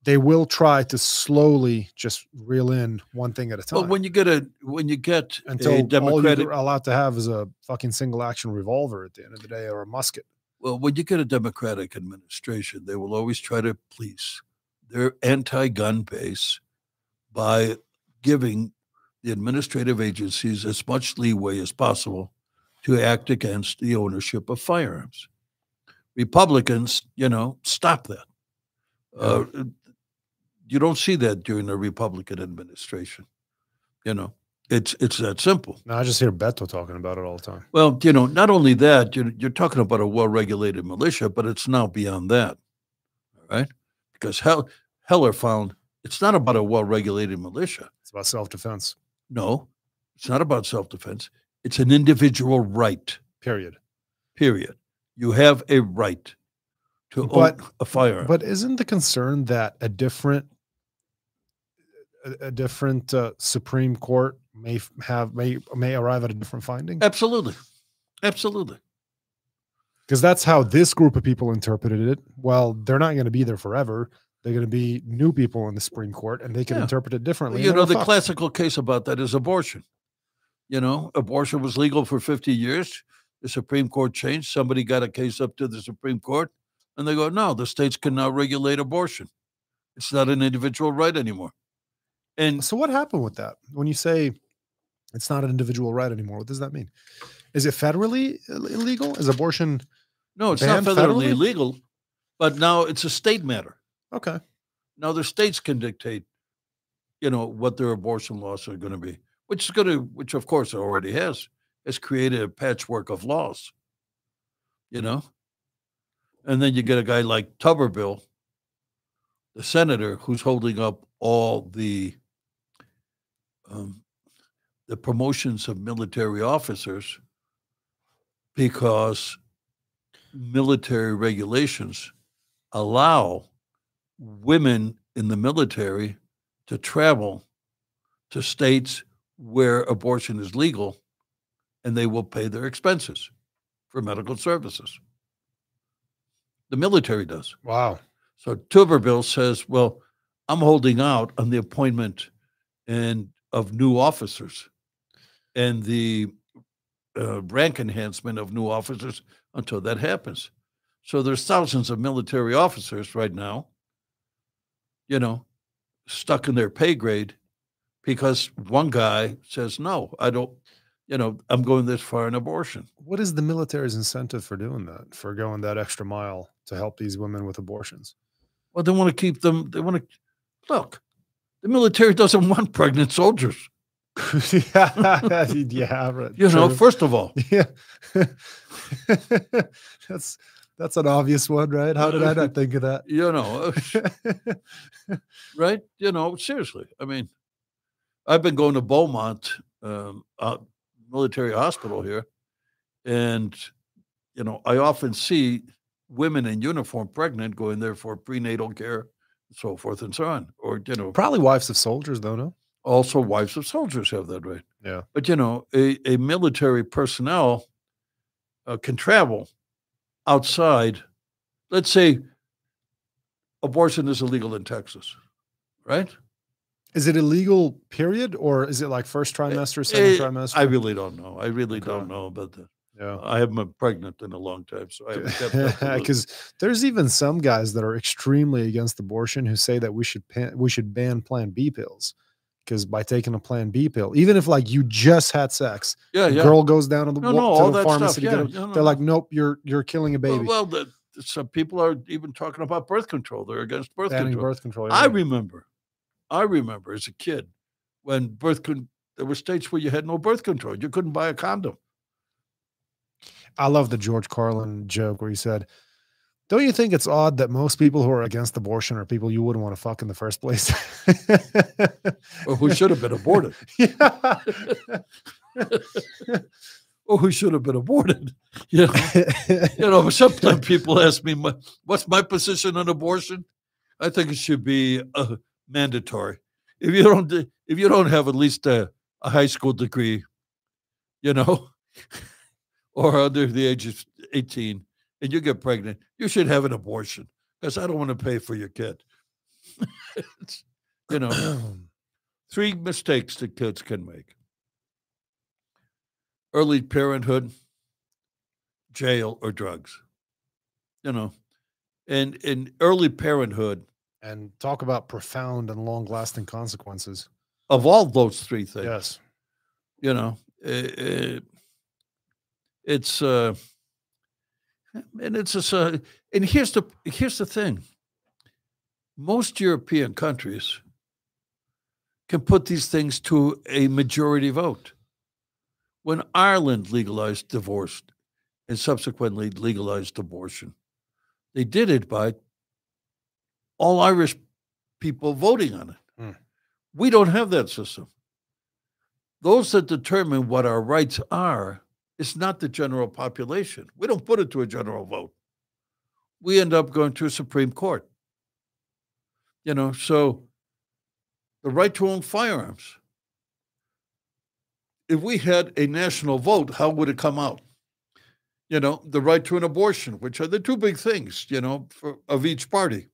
S1: they will try to slowly just reel in one thing at a time
S2: But when you get a when you get
S1: until
S2: a
S1: all you're allowed to have is a fucking single action revolver at the end of the day or a musket.
S2: well when you get a democratic administration, they will always try to police their anti-gun base by giving the administrative agencies as much leeway as possible to act against the ownership of firearms. Republicans, you know, stop that. Uh, you don't see that during a Republican administration. You know, it's it's that simple.
S1: Now I just hear Beto talking about it all the time.
S2: Well, you know, not only that, you're, you're talking about a well-regulated militia, but it's now beyond that, all right? Because Hell, Heller found it's not about a well-regulated militia.
S1: It's about self defense.
S2: No, it's not about self-defense. It's an individual right.
S1: Period.
S2: Period. You have a right to
S1: But-
S2: own a firearm.
S1: But isn't the concern that a different a, a different uh, Supreme Court may have may may arrive at a different finding?
S2: absolutely, absolutely.
S1: Because that's how this group of people interpreted it. Well, they're not going to be there forever. They're going to be new people in the Supreme Court, and they can
S2: Yeah.
S1: interpret it differently.
S2: you know, the
S1: fucked.
S2: classical case about that is abortion. You know, abortion was legal for 50 years. The Supreme Court changed. Somebody got a case up to the Supreme Court, and they go, no, the states can now regulate abortion. It's not an individual right anymore. And
S1: So what happened with that? When you say it's not an individual right anymore, what does that mean? Is it federally illegal? Is abortion
S2: no, it's not federally
S1: federally?
S2: illegal, but now it's a state matter.
S1: okay?
S2: Now the states can dictate, you know, what their abortion laws are going to be, which is going to, which of course it already has, has created a patchwork of laws, you know. And then you get a guy like Tuberville, the senator, who's holding up all the um, the promotions of military officers because military regulations allow women in the military to travel to states where abortion is legal and they will pay their expenses for medical services. The military does.
S1: Wow.
S2: So Tuberville says, well, I'm holding out on the appointment and of new officers and the uh, rank enhancement of new officers until that happens. So there's thousands of military officers right now, you know, stuck in their pay grade because one guy says, no, I don't, you know, I'm going this far in abortion.
S1: What is the military's incentive for doing that? For going that extra mile to help these women with abortions?
S2: Well, they want to keep them, they want to, look, the military doesn't [laughs] want pregnant soldiers.
S1: Yeah, yeah, right,
S2: You know, first of all, [laughs]
S1: yeah. [laughs] that's That's an obvious one, right? How did I not think of that?
S2: You know, [laughs] right? You know, seriously. I mean, I've been going to Beaumont um, uh, Military Hospital here, and you know, I often see women in uniform pregnant going there for prenatal care, and so forth and so on. Or you know,
S1: Probably wives of soldiers, though, no?
S2: Also wives of soldiers have that right.
S1: Yeah.
S2: But you know, a, a military personnel uh, can travel outside. Let's say abortion is illegal in Texas, right?
S1: Is it illegal, period? Or is it like first trimester, second
S2: Eh,
S1: trimester?
S2: I really don't know. I really
S1: Okay.
S2: don't know about that.
S1: yeah.
S2: I haven't been pregnant in a long time, so I [laughs] haven't kept up with it.
S1: Because there's even some guys that are extremely against abortion who say that we should pan, we should ban Plan B pills because by taking a Plan B pill, even if like you just had sex,
S2: yeah, yeah.
S1: girl goes down to the,
S2: no, no,
S1: to the pharmacy
S2: Yeah, no,
S1: They're like, nope, you're you're killing a baby.
S2: well the, some people are even talking about birth control. They're against birth
S1: banning
S2: control.
S1: birth control.
S2: I remember, I remember as a kid when birth con- there were states where you had no birth control. You couldn't buy a condom.
S1: I love the George Carlin joke where he said, "Don't you think it's odd that most people who are against abortion are people you wouldn't want to fuck in the first place?" [laughs]
S2: Or who should have been aborted, [laughs]
S1: yeah. [laughs]
S2: or who should have been aborted. You know, you know. Sometimes people ask me, "My- "What's my position on abortion?" I think it should be uh, mandatory. If you don't, if you don't have at least a, a high school degree, you know, or under the age of eighteen, and you get pregnant, you should have an abortion because I don't want to pay for your kid. [laughs] You know, three mistakes that kids can make early parenthood, jail, or drugs. You know, and in early parenthood,
S1: and talk about profound and long-lasting consequences.
S2: of all those three things,
S1: Yes.
S2: you know, eh, eh, it's uh, and it's a uh, and here's the here's the thing. Most European countries can put these things to a majority vote. When Ireland legalized divorce and subsequently legalized abortion, they did it by all Irish people voting on it.
S1: Hmm.
S2: We don't have that system. Those that determine what our rights are is not the general population. We don't put it to a general vote. We end up going to a Supreme Court. You know, so the right to own firearms. If we had a national vote, how would it come out? You know, the right to an abortion, which are the two big things, you know, for, of each party,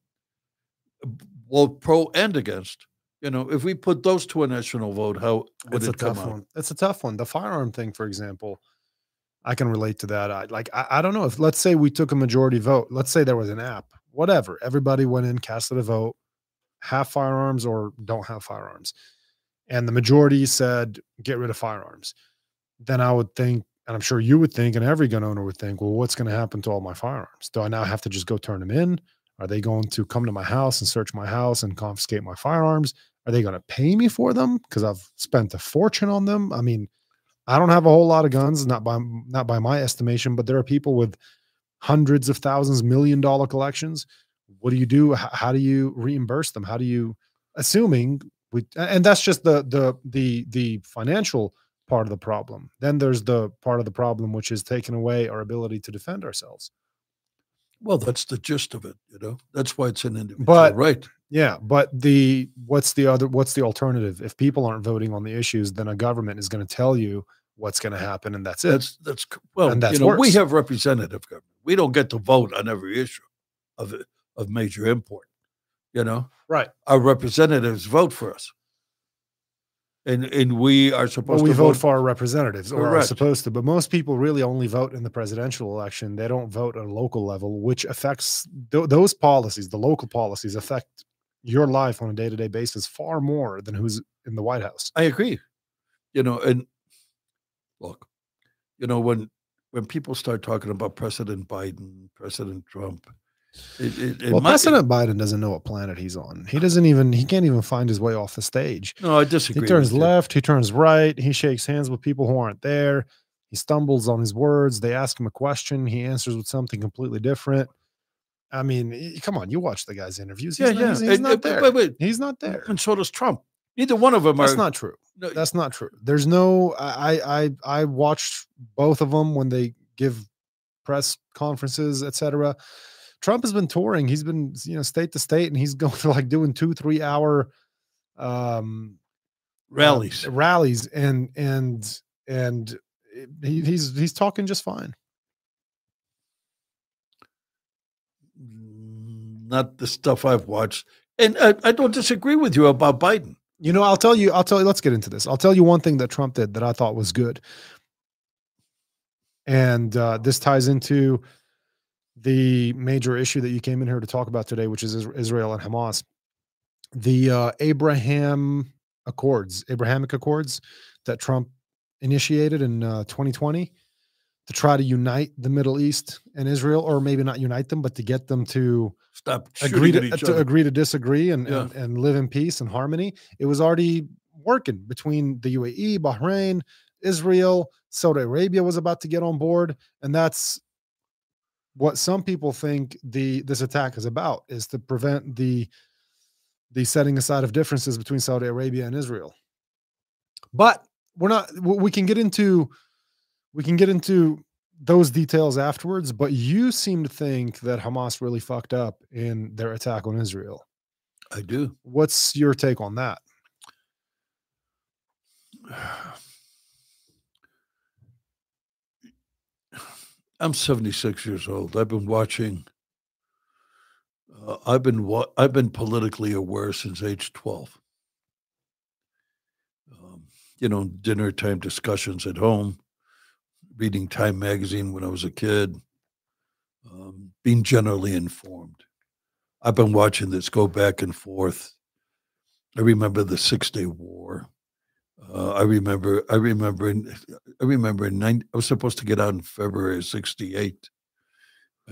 S2: both pro and against. You know, if we put those to a national vote, how would
S1: It's a
S2: it come
S1: tough
S2: out?
S1: one. It's a tough one. The firearm thing, for example, I can relate to that. I like I, I don't know if let's say we took a majority vote. Let's say there was an app, whatever. Everybody went in, casted a vote, have firearms or don't have firearms. And the majority said get rid of firearms. Then I would think, and I'm sure you would think, and every gun owner would think, well, what's going to happen to all my firearms? Do I now have to just go turn them in? Are they going to come to my house and search my house and confiscate my firearms? Are they going to pay me for them because I've spent a fortune on them? I mean, I don't have a whole lot of guns, not by not by my estimation, but there are people with hundreds of thousands, million dollar collections. What do you do? How do you reimburse them? How do you, assuming we, and that's just the the the the financial part of the problem. Then there's the part of the problem which is taking away our ability to defend ourselves.
S2: Well, that's the gist of it, you know. That's why it's an individual
S1: But-
S2: right.
S1: Yeah, but the what's the other what's the alternative? If people aren't voting on the issues, then a government is going to tell you what's going to happen, and that's it.
S2: That's that's well,
S1: And that's
S2: you know, we have representative government. We don't get to vote on every issue of of major import. You know,
S1: right.
S2: our representatives vote for us, and and we are supposed
S1: we
S2: to
S1: vote
S2: vote.
S1: for our representatives, or are supposed to. But most people really only vote in the presidential election. They don't vote at a local level, which affects th- those policies. The local policies affect your life on a day to day basis far more than who's in the White House.
S2: I agree. You know, and look, you know when when people start talking about President Biden, President Trump, it, it, it
S1: well,
S2: might-
S1: President Biden doesn't know what planet he's on. He doesn't even. He can't even find his way off the stage.
S2: No, I disagree.
S1: He turns left. He turns right. He shakes hands with people who aren't there. He He stumbles on his words. They ask him a question. He answers with something completely different. I mean, come on, you watch the guy's interviews. He's
S2: yeah,
S1: not,
S2: yeah.
S1: He's, he's not there.
S2: Wait, wait.
S1: He's not there.
S2: And so does Trump. Neither one of them
S1: That's
S2: are.
S1: not true.
S2: no,
S1: That's not true. There's no. I I I I watched both of them when they give press conferences, etc. Trump has been touring. He's been you know state to state, and he's [laughs] going to like doing two three hour um
S2: rallies.
S1: uh, rallies, and and and he, he's he's talking just fine.
S2: Not the stuff I've watched. And I, I don't disagree with you about Biden.
S1: You know, I'll tell you. I'll tell you. Let's get into this. I'll tell you one thing that Trump did that I thought was good, and uh, this ties into the major issue that you came in here to talk about today, which is Is- Israel and Hamas. The uh, Abraham Accords, Abrahamic Accords, that Trump initiated in uh, 2020 to try to unite the Middle East and Israel, or maybe not unite them, but to get them to
S2: Stop
S1: agree to, to agree to disagree and,
S2: Yeah.
S1: and and live in peace and harmony. It was already working between the UAE, Bahrain, Israel, Saudi Arabia was about to get on board, and that's what some people think the this attack is about is to prevent the the setting aside of differences between Saudi Arabia and Israel. But we're not we can get into we can get into those details afterwards, but you seem to think that Hamas really fucked up in their attack on Israel.
S2: I do.
S1: What's your take on that? [sighs]
S2: I'm 76 years old. I've been watching. Uh, I've been wa- I've been politically aware since age 12. Um, you know, dinner time discussions at home, reading Time magazine when I was a kid, um, being generally informed. I've been watching this go back and forth. I remember the Six Day War. Uh, I remember. I remember. I remember. In 90, I was supposed to get out in February of '68.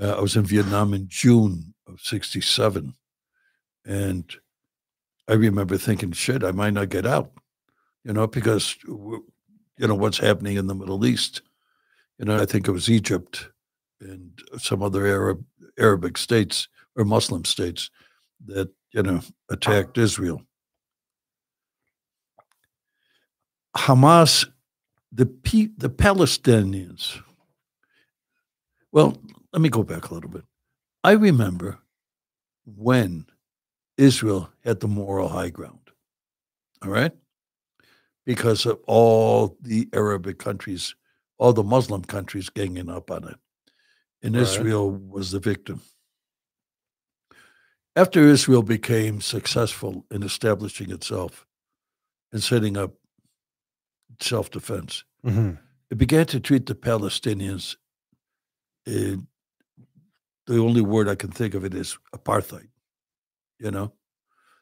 S2: Uh, I was in Vietnam in June of '67, and I remember thinking, "Shit, I might not get out," you know, because you know what's happening in the Middle East. Know, I think it was Egypt and some other Arab Arabic states or Muslim states that you know attacked Israel. Hamas, the P, the Palestinians. Well, let me go back a little bit. I remember when Israel had the moral high ground. All right, because of all the Arabic countries, all the Muslim countries ganging up on it, and
S1: Right.
S2: Israel was the victim. After Israel became successful in establishing itself and setting up self defense. It began to treat the Palestinians. Uh, the only word I can think of it is apartheid. You know,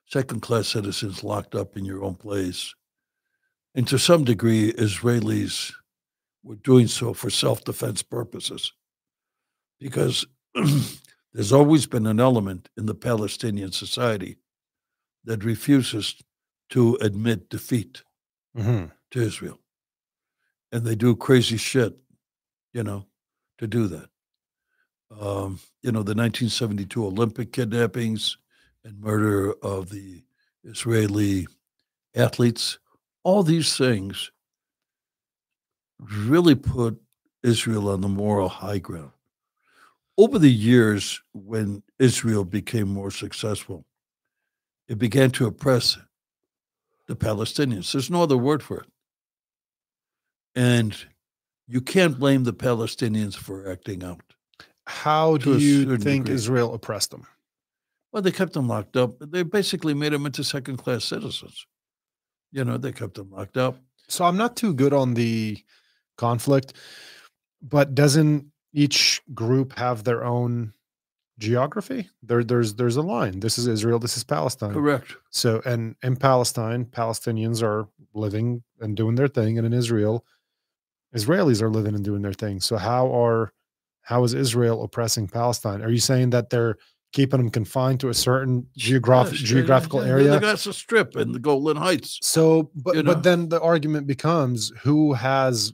S2: second class citizens locked up in your own place. And to some degree, Israelis were doing so for self defense purposes. Because [clears throat] there's always been an element in the Palestinian society that refuses to admit defeat
S1: Mm-hmm.
S2: to Israel. And they do crazy shit, you know, to do that. Um, you know, the 1972 Olympic kidnappings and murder of the Israeli athletes, all these things really put Israel on the moral high ground. Over the years, when Israel became more successful, it began to oppress the Palestinians. There's no other word for it. And you can't blame the Palestinians for acting out.
S1: How do you think
S2: degree.
S1: Israel oppressed them?
S2: Well, they kept them locked up. They basically made them into second class citizens. You know, they kept them locked up.
S1: So I'm not too good on the conflict, but doesn't each group have their own geography? There, there's there's a line. This is Israel. This is Palestine.
S2: Correct.
S1: So, and in Palestine, Palestinians are living and doing their thing, and in Israel, Israelis are living and doing their thing. So, how are how is Israel oppressing Palestine? Are you saying that they're keeping them confined to a certain geographic
S2: Yes, yeah, yeah,
S1: geographical
S2: yeah,
S1: area?
S2: The Gaza Strip and the Golan Heights.
S1: So, but
S2: You know?
S1: but then the argument becomes who has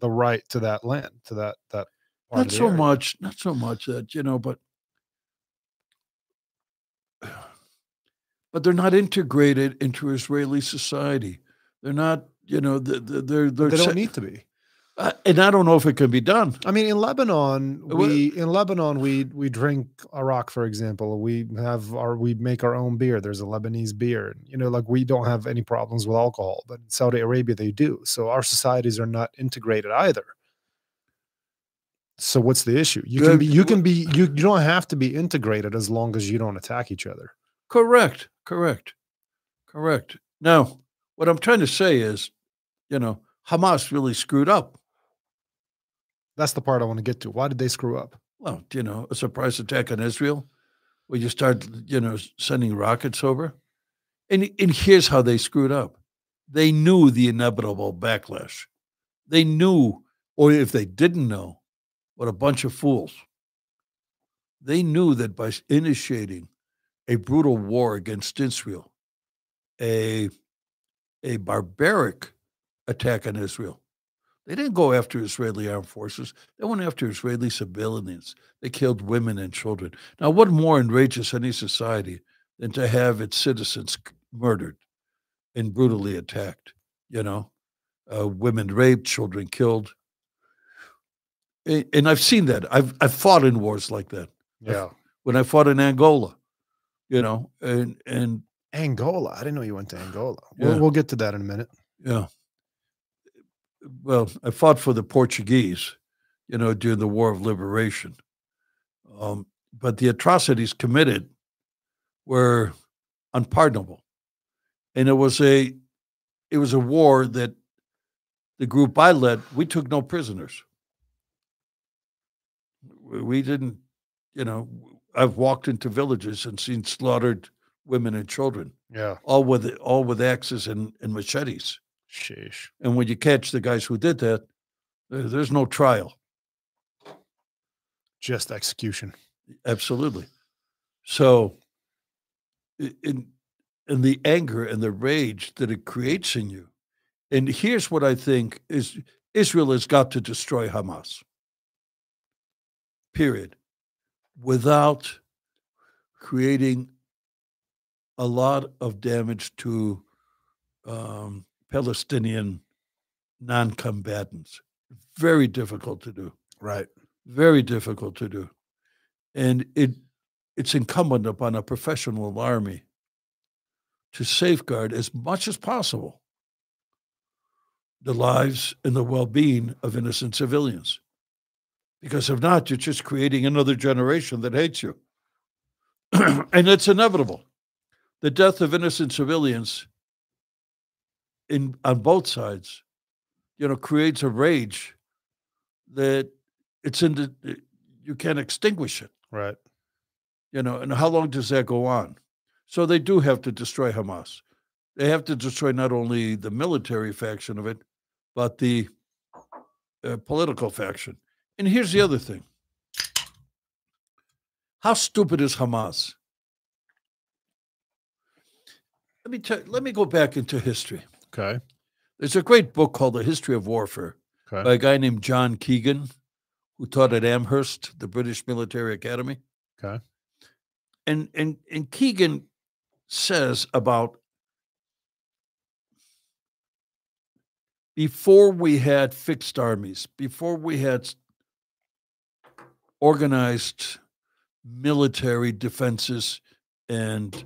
S1: the right to that land, to that that.
S2: not so
S1: area.
S2: much not so much that you know but [sighs] but they're not integrated into israeli society they're not you know th- th- they're they're
S1: They
S2: se-
S1: don't need to be.
S2: Uh, and i don't know if it can be done
S1: I mean, in Lebanon, we in Lebanon we we drink Arak, for example. We have our we make our own beer. There's a Lebanese beer. You know, like we don't have any problems with alcohol, but in Saudi Arabia they do. So our societies are not integrated either. So what's the issue? You can be you can be you, you don't have to be integrated as long as you don't attack each other.
S2: correct correct correct now what i'm trying to say is you know hamas really screwed up
S1: That's the part I want to get to. Why did they screw up?
S2: well you know a surprise attack on israel where you start you know sending rockets over and and here's how they screwed up they knew the inevitable backlash they knew or if they didn't know what a bunch of fools they knew that by initiating a brutal war against israel a a barbaric attack on israel they didn't go after Israeli armed forces. They went after Israeli civilians. They killed women and children. Now, what more enrages any society than to have its citizens murdered and brutally attacked? You know, uh, women raped, children killed. And I've seen that. I've I've fought in wars like that.
S1: Yeah.
S2: When I fought in Angola, you know, and and
S1: Angola. I didn't know you went to Angola.
S2: Yeah.
S1: We'll, we'll get to that in a minute.
S2: Yeah. Well, I fought for the Portuguese, you know, during the War of Liberation. Um, but the atrocities committed were unpardonable. And it was a it was a war that the group I led, we took no prisoners. We we didn't, you know, I've walked into villages and seen slaughtered women and children,
S1: Yeah.
S2: all with all with axes and, and machetes.
S1: Sheesh.
S2: And when you catch the guys who did that, there's no trial.
S1: Just execution.
S2: Absolutely. So, in in the anger and the rage that it creates in you, and here's what I think is Israel has got to destroy Hamas. Period. Without creating a lot of damage to um, Palestinian non-combatants. Very difficult to do.
S1: Right.
S2: very difficult to do and it it's incumbent upon a professional army to safeguard as much as possible the lives and the well-being of innocent civilians because if not you're just creating another generation that hates you [clears throat] and it's inevitable the death of innocent civilians in on both sides you know creates a rage that it's in the you can't extinguish it.
S1: Right.
S2: you know and how long does that go on? So they do have to destroy hamas. They have to destroy not only the military faction of it but the uh, political faction. And here's the other thing. How stupid is hamas? Let me tell let me go back into history
S1: Okay.
S2: there's a great book called the history of warfare
S1: Okay.
S2: by a guy named John Keegan, who taught at Sandhurst, the British Military Academy.
S1: Okay.
S2: And and and Keegan says about before we had fixed armies, before we had organized military defenses and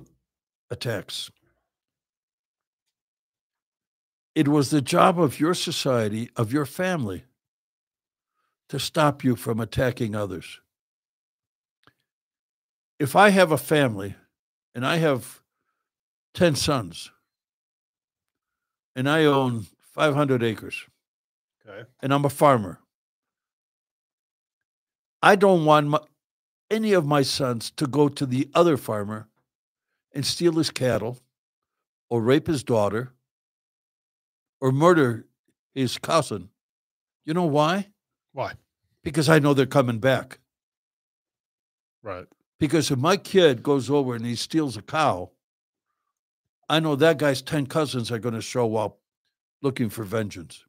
S2: attacks. It was the job of your society, of your family, to stop you from attacking others. If I have a family and I have 10 sons and I own 500 acres
S1: Okay.
S2: and I'm a farmer, I don't want my, any of my sons to go to the other farmer and steal his cattle or rape his daughter or murder his cousin. You know why?
S1: Why?
S2: Because I know they're coming back.
S1: Right.
S2: Because if my kid goes over and he steals a cow, I know that guy's 10 cousins are going to show up looking for vengeance.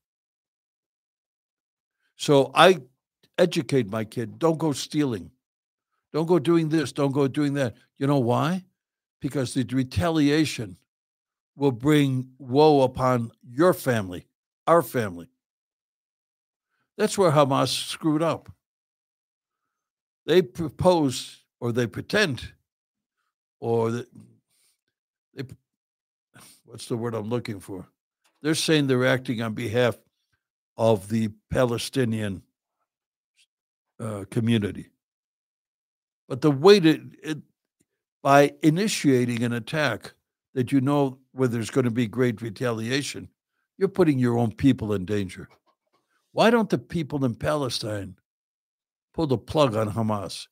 S2: So I educate my kid don't go stealing, don't go doing this, don't go doing that. You know why? Because the retaliation will bring woe upon your family, our family. That's where Hamas screwed up. They propose or they pretend or they, they what's the word I'm looking for? They're saying they're acting on behalf of the Palestinian uh, community. But the way to, it, by initiating an attack that you know where there's going to be great retaliation, you're putting your own people in danger. Why don't the people in Palestine pull the plug on Hamas?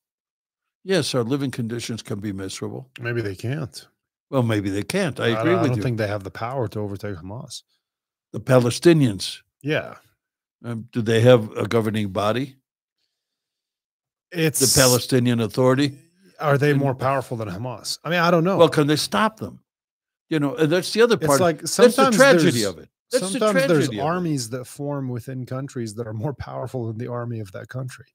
S2: Yes, our living conditions can be miserable.
S1: Maybe they can't.
S2: Well, maybe they can't. I agree with you.
S1: I, don't think they have the power to overtake Hamas.
S2: the Palestinians,
S1: Yeah,
S2: um, do they have a governing body?
S1: it's
S2: The Palestinian Authority?
S1: Are they
S2: and-
S1: more powerful than Hamas? I mean, I don't know.
S2: Well, can they stop them? You know, and that's the other part.
S1: it's like
S2: that's
S1: sometimes
S2: the tragedy
S1: there's-
S2: of it. That's the
S1: there's
S2: tragedy of it.
S1: armies that form within countries that are more powerful than the army of that country.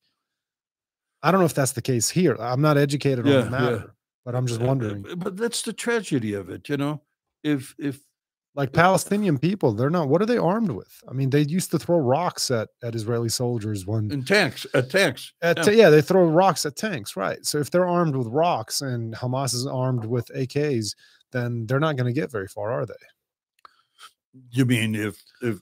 S1: I don't know if that's the case here. I'm not educated
S2: Yeah,
S1: on the matter, but I'm just
S2: Uh, uh,
S1: wondering.
S2: But that's the tragedy of it. You know, if if
S1: Like Palestinian people, they're not. What are they armed with? I mean, they used to throw rocks at at Israeli soldiers when.
S2: in tanks, uh, tanks.
S1: At,
S2: yeah.
S1: yeah. they throw rocks at tanks, right? So if they're armed with rocks and Hamas is armed with AKs, then they're not going to get very far, are they?
S2: You mean if if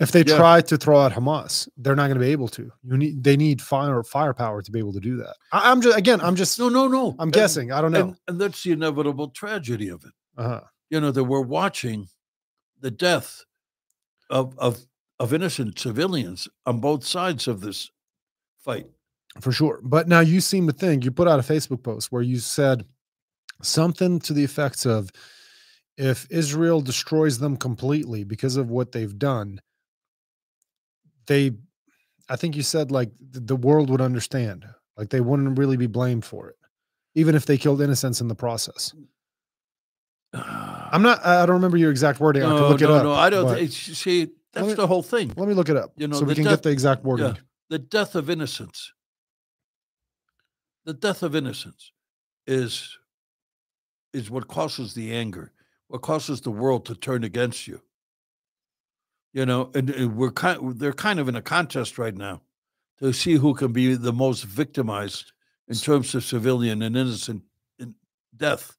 S1: If they
S2: Yeah.
S1: try to throw out Hamas, they're not going to be able to. You need they need fire firepower to be able to do that. I, I'm just again, I'm just
S2: no no no?
S1: I'm
S2: And-
S1: guessing. I don't know.
S2: and, and that's the inevitable tragedy of it.
S1: uh-huh.
S2: You know that we're watching the death of of of innocent civilians on both sides of this fight.
S1: For sure. But now you seem to think you put out a Facebook post where you said something to the effects of if Israel destroys them completely because of what they've done, they I think you said like the world would understand. Like they wouldn't really be blamed for it. Even if they killed innocents in the process. [sighs] I'm not I don't remember your exact wording. I can
S2: no,
S1: look it
S2: no,
S1: up.
S2: no. I don't. think see, that's
S1: me-
S2: the whole thing.
S1: Let me look it up.
S2: You know,
S1: so we can
S2: death-
S1: get the exact wording.
S2: the death of innocence the death of innocence is is what causes the anger what causes the world to turn against you you know and, and we're kind they're kind of in a contest right now to see who can be the most victimized in terms of civilian and innocent death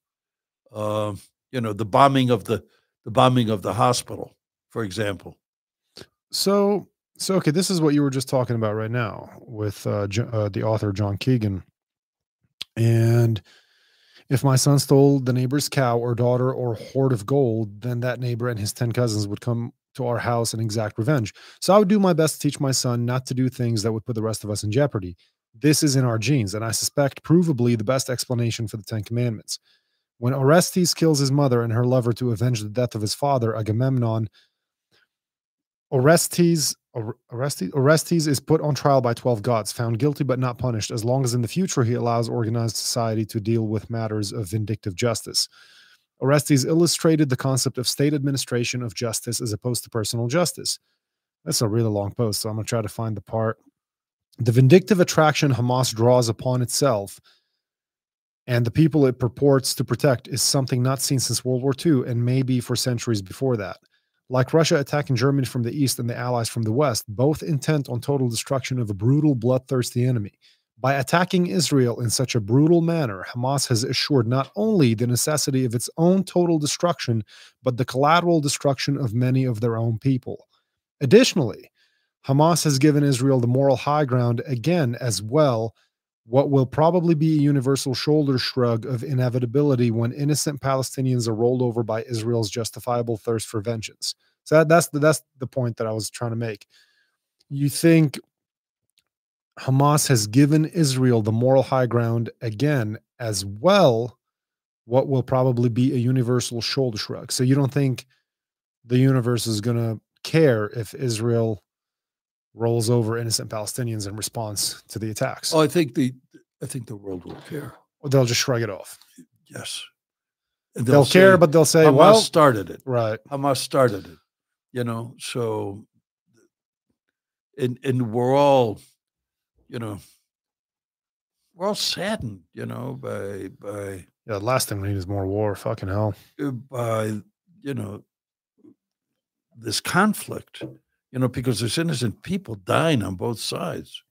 S2: um you know the bombing of the the bombing of the hospital for example
S1: So, so okay, this is what you were just talking about right now with uh, uh, the author John Keegan. And if my son stole the neighbor's cow or daughter or hoard of gold, then that neighbor and his 10 cousins would come to our house and exact revenge. So I would do my best to teach my son not to do things that would put the rest of us in jeopardy. This is in our genes, and I suspect provably the best explanation for the Ten Commandments. When Orestes kills his mother and her lover to avenge the death of his father, Agamemnon, Orestes, Or- Orestes, Orestes is put on trial by 12 gods, found guilty but not punished, as long as in the future he allows organized society to deal with matters of vindictive justice. Orestes illustrated the concept of state administration of justice as opposed to personal justice. That's a really long post, so I'm going to try to find the part. The vindictive attraction Hamas draws upon itself and the people it purports to protect is something not seen since World War II and maybe for centuries before that. Like Russia attacking Germany from the east and the Allies from the west, both intent on total destruction of a brutal, bloodthirsty enemy. By attacking Israel in such a brutal manner, Hamas has assured not only the necessity of its own total destruction, but the collateral destruction of many of their own people. Additionally, Hamas has given Israel the moral high ground again as well, what will probably be a universal shoulder shrug of inevitability when innocent Palestinians are rolled over by Israel's justifiable thirst for vengeance. So that, that's the that's the point that I was trying to make. You think Hamas has given Israel the moral high ground again, as well, what will probably be a universal shoulder shrug. So you don't think the universe is going to care if Israel rolls over innocent Palestinians in response to the attacks?
S2: oh i think the i think the world will care
S1: Or they'll just shrug it off.
S2: yes And
S1: They'll,
S2: say,
S1: care, but they'll say,
S2: Hamas
S1: well,
S2: started it
S1: right.
S2: Hamas started it, you know. So and and we're all, you know, we're all saddened, you know, by by
S1: Yeah, the last thing we need is more war. Fucking hell.
S2: by you know this conflict, you know, because there's innocent people dying on both sides,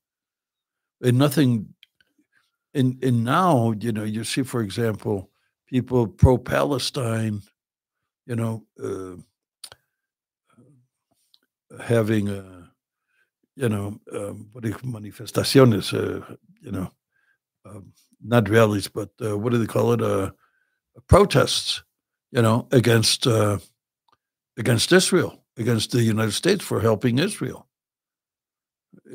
S2: and nothing. And and now you know you see, for example, people pro Palestine, you know, uh, having uh, you know um, what do manifestaciones, uh, you know, um, not rallies, but uh, what do they call it? Uh, protests, you know, against uh, against Israel, against the United States for helping Israel.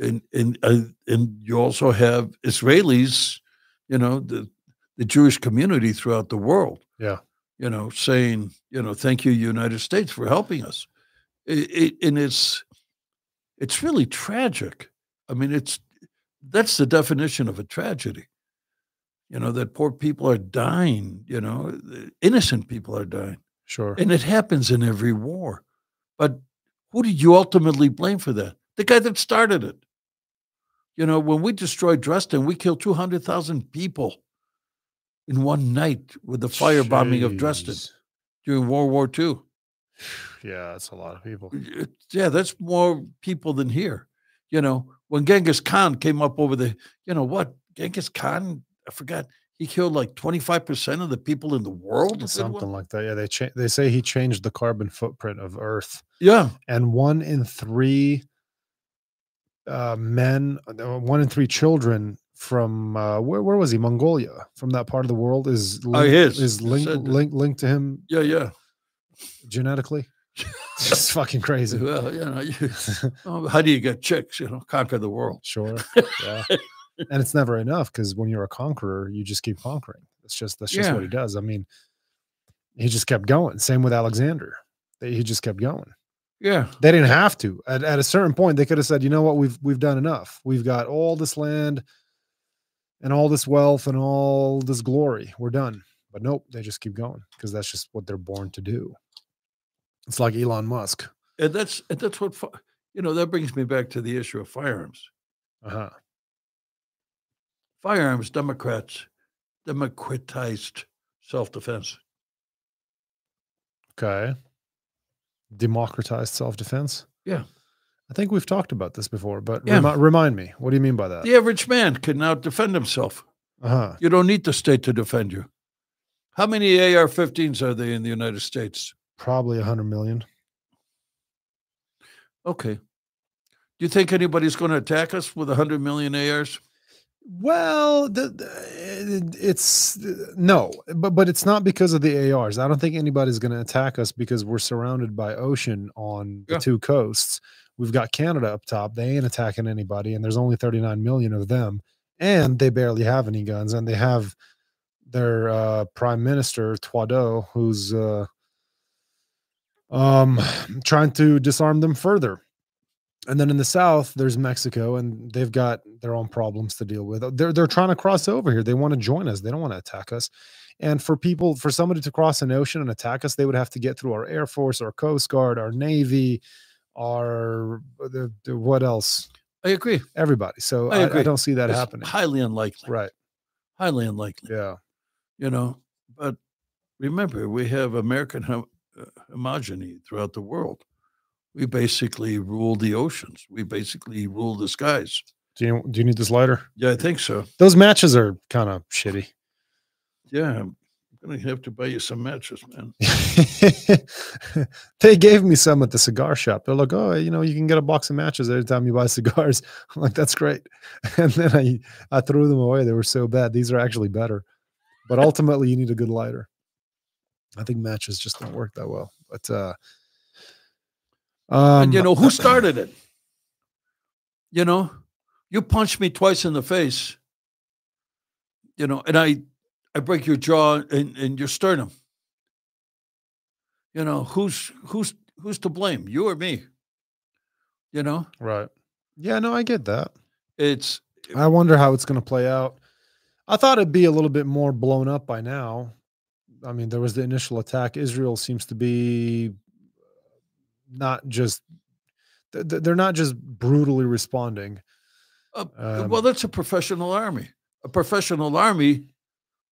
S2: And and uh, and you also have Israelis, you know, the the Jewish community throughout the world,
S1: Yeah.
S2: you know, saying, you know, thank you, United States, for helping us. It, it, and it's it's really tragic. I mean, it's that's the definition of a tragedy. You know that poor people are dying. You know, innocent people are dying.
S1: Sure.
S2: And it happens in every war. But who did you ultimately blame for that? The guy that started it. You know, when we destroyed Dresden, we killed 200,000 people in one night with the firebombing of Dresden during World War II.
S1: Yeah, that's a lot of people.
S2: Yeah, that's more people than here. You know, when Genghis Khan came up over the, you know what? Genghis Khan, I forgot, he killed like 25% of the people in the world.
S1: Something like that. Yeah, they cha- they say he changed the carbon footprint of Earth,
S2: Yeah.
S1: and one in three uh, men, uh, one in three children from uh, where where was he? Mongolia, from that part of the world, is
S2: Oh,
S1: linked,
S2: he is.
S1: is linked
S2: that.
S1: linked to him
S2: Yeah, yeah.
S1: genetically. [laughs] it's fucking crazy.
S2: Well, you know, you, oh, [laughs] how do you get chicks? You know, conquer the world.
S1: Sure. [laughs] Yeah. And it's never enough because when you're a conqueror, you just keep conquering. That's just that's just what he does. I mean, he just kept going. Same with Alexander. He just kept going.
S2: Yeah,
S1: They didn't have to. At, at a certain point, they could have said, "You know what? We've we've done enough. We've got all this land and all this wealth and all this glory. We're done." But nope, they just keep going because that's just what they're born to do. It's like Elon Musk.
S2: and that's and that's what you know. That brings me back to the issue of firearms.
S1: Uh-huh.
S2: Firearms, Democrats democratized self-defense.
S1: Okay. Democratized self-defense.
S2: Yeah.
S1: I think we've talked about this before, but
S2: Yeah.
S1: remi- remind me, what do you mean by that?
S2: The average man can now defend himself.
S1: Uh-huh.
S2: You don't need the state to defend you. How many AR-15s are there in the United States?
S1: Probably a hundred million.
S2: Okay. Do you think anybody's going to attack us with 100 million ARs?
S1: Well, the, the- it's no, but but it's not because of the ARs. I don't think anybody's going to attack us because we're surrounded by ocean on the two coasts. We've got Canada up top. They ain't attacking anybody, and there's only 39 million of them, and they barely have any guns, and they have their uh, prime minister Trudeau, who's uh, um [sighs] trying to disarm them further. And then in the south, there's Mexico, and they've got their own problems to deal with. They're they're trying to cross over here. They want to join us. They don't want to attack us. And for people, for somebody to cross an ocean and attack us, they would have to get through our air force, our coast guard, our navy, our the, the, what else?
S2: I agree.
S1: Everybody. So
S2: I
S1: I, I, don't see that
S2: It's
S1: happening.
S2: highly unlikely.
S1: Right.
S2: Highly unlikely.
S1: Yeah.
S2: You know, but remember, we have American hom- uh, homogeny throughout the world. We basically rule the oceans. We basically rule the skies.
S1: Do you do you need this lighter?
S2: Yeah, I think so.
S1: Those matches are kind of shitty.
S2: Yeah, I'm gonna have to buy you some matches, man. [laughs]
S1: they gave me some at the cigar shop. They're like, oh, you know, you can get a box of matches every time you buy [laughs] cigars. I'm like, that's great. [laughs] And then I I threw them away. They were so bad. These are actually better. But ultimately, you need a good lighter. I think matches just don't work that well. But uh um
S2: and you know who [laughs] started it? You know, you punch me twice in the face. You know, and I I break your jaw and, and your sternum. You know, who's who's who's to blame? You or me? You know,
S1: right. Yeah, no, I get that.
S2: it's
S1: I wonder how it's going to play out. I thought it'd be a little bit more blown up by now. I mean, there was the initial attack. Israel seems to be not just th- th- they're not just brutally responding.
S2: Uh,
S1: Um,
S2: well, that's a professional army. A professional army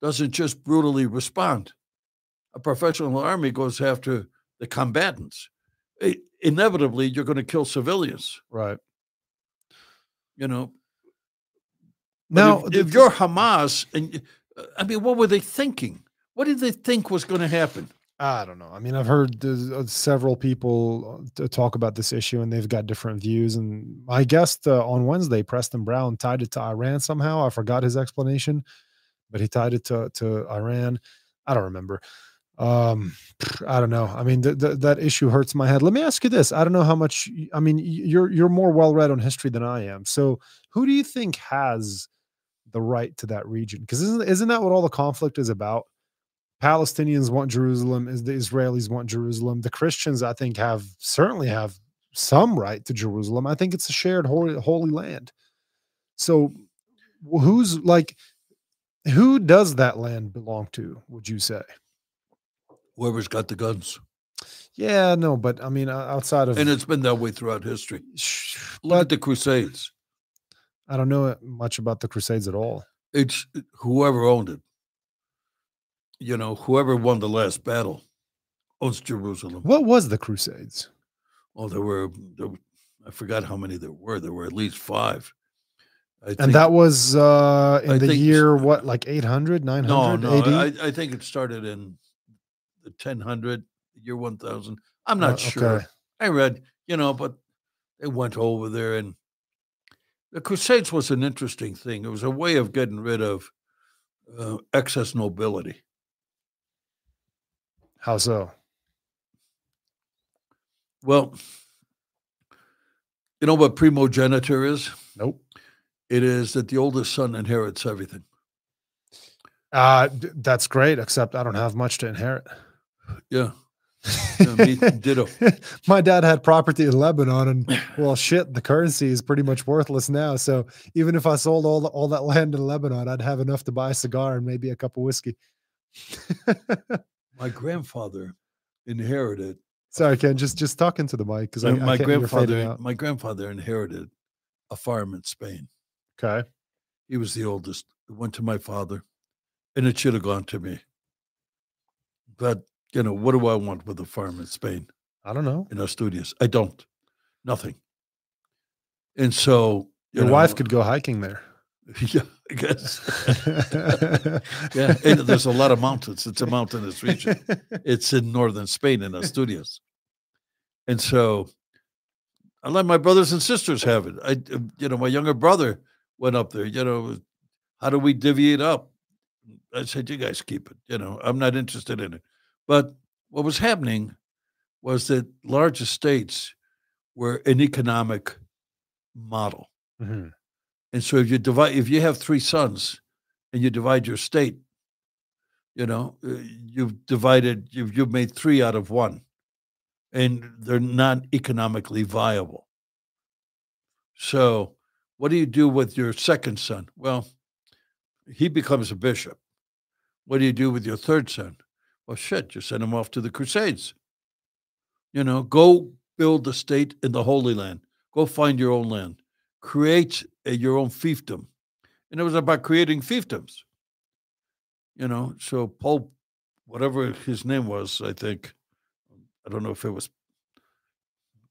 S2: doesn't just brutally respond. A professional army goes after the combatants. I- inevitably, you're going to kill civilians.
S1: Right.
S2: You know,
S1: Now,
S2: if, if you're Hamas, and uh, I mean, what were they thinking? What did they think was going to happen?
S1: I don't know. I mean, I've heard uh, several people uh, talk about this issue, and they've got different views. And my guest uh, on Wednesday, Preston Brown, tied it to Iran somehow. I forgot his explanation, but he tied it to to Iran. I don't remember. Um, I don't know. I mean, th- th- that issue hurts my head. Let me ask you this: I don't know how much. I mean, you're you're more well read on history than I am. So, who do you think has the right to that region? Because isn't isn't that what all the conflict is about? Palestinians want Jerusalem, is the Israelis want Jerusalem. The Christians, I think, have certainly have some right to Jerusalem. I think it's a shared holy, holy land. So, who's like, who does that land belong to? Would you say?
S2: Whoever's got the guns,
S1: Yeah, no, but I mean, outside of,
S2: and it's been that way throughout history. Look at the Crusades.
S1: I don't know uh, much about the Crusades at all.
S2: It's whoever owned it. You know, whoever won the last battle owns Jerusalem.
S1: What was the Crusades?
S2: Oh, there were, there, I forgot how many there were. There were at least five. I
S1: And
S2: think-
S1: that was uh in
S2: I
S1: the year what, like 800, 900
S2: no, no.
S1: AD?
S2: I, I think it started in the 1000, year 1000. I'm not
S1: Uh,
S2: sure.
S1: okay.
S2: I read, you know, but they went over there and the Crusades was an interesting thing. It was a way of getting rid of uh, excess nobility.
S1: How so?
S2: Well, you know what primogeniture is?
S1: Nope.
S2: It is that the oldest son inherits everything.
S1: Uh, that's great, except I don't have much to inherit.
S2: Yeah. [laughs] Yeah, me ditto. [laughs]
S1: My dad had property in Lebanon, and well, shit, the currency is pretty much worthless now. So even if I sold all the, all that land in Lebanon, I'd have enough to buy a cigar and maybe a cup of whiskey. [laughs]
S2: My grandfather inherited
S1: Sorry, Ken, just just talking to the mic because I, I
S2: my
S1: you're
S2: grandfather my grandfather inherited a farm in Spain.
S1: Okay,
S2: He was the oldest. It went to my father, and it should have gone to me. But you know, what do I want with a farm in Spain
S1: I don't know.
S2: in Asturias? I don't. Nothing. And so you
S1: Your wife could go hiking there. [laughs]
S2: yeah, I guess. [laughs] yeah, and there's a lot of mountains. It's a mountainous region. It's in northern Spain in Asturias. And so I let my brothers and sisters have it. I, you know, my younger brother went up there, you know, how do we divvy it up? I said, you guys keep it. You know, I'm not interested in it. But what was happening was that large estates were an economic model.
S1: Mhm.
S2: And so if you divide, if you have three sons and you divide your state, you know, uh, you've divided, you've, you've made three out of one, and they're not economically viable. So, what do you do with your second son? Well, he becomes a bishop. What do you do with your third son? Well, shit, you send him off to the Crusades. You know, go build a state in the Holy Land. Go find your own land. Create a, your own fiefdom. And it was about creating fiefdoms. You know, so Pope, whatever his name was, I think, I don't know if it was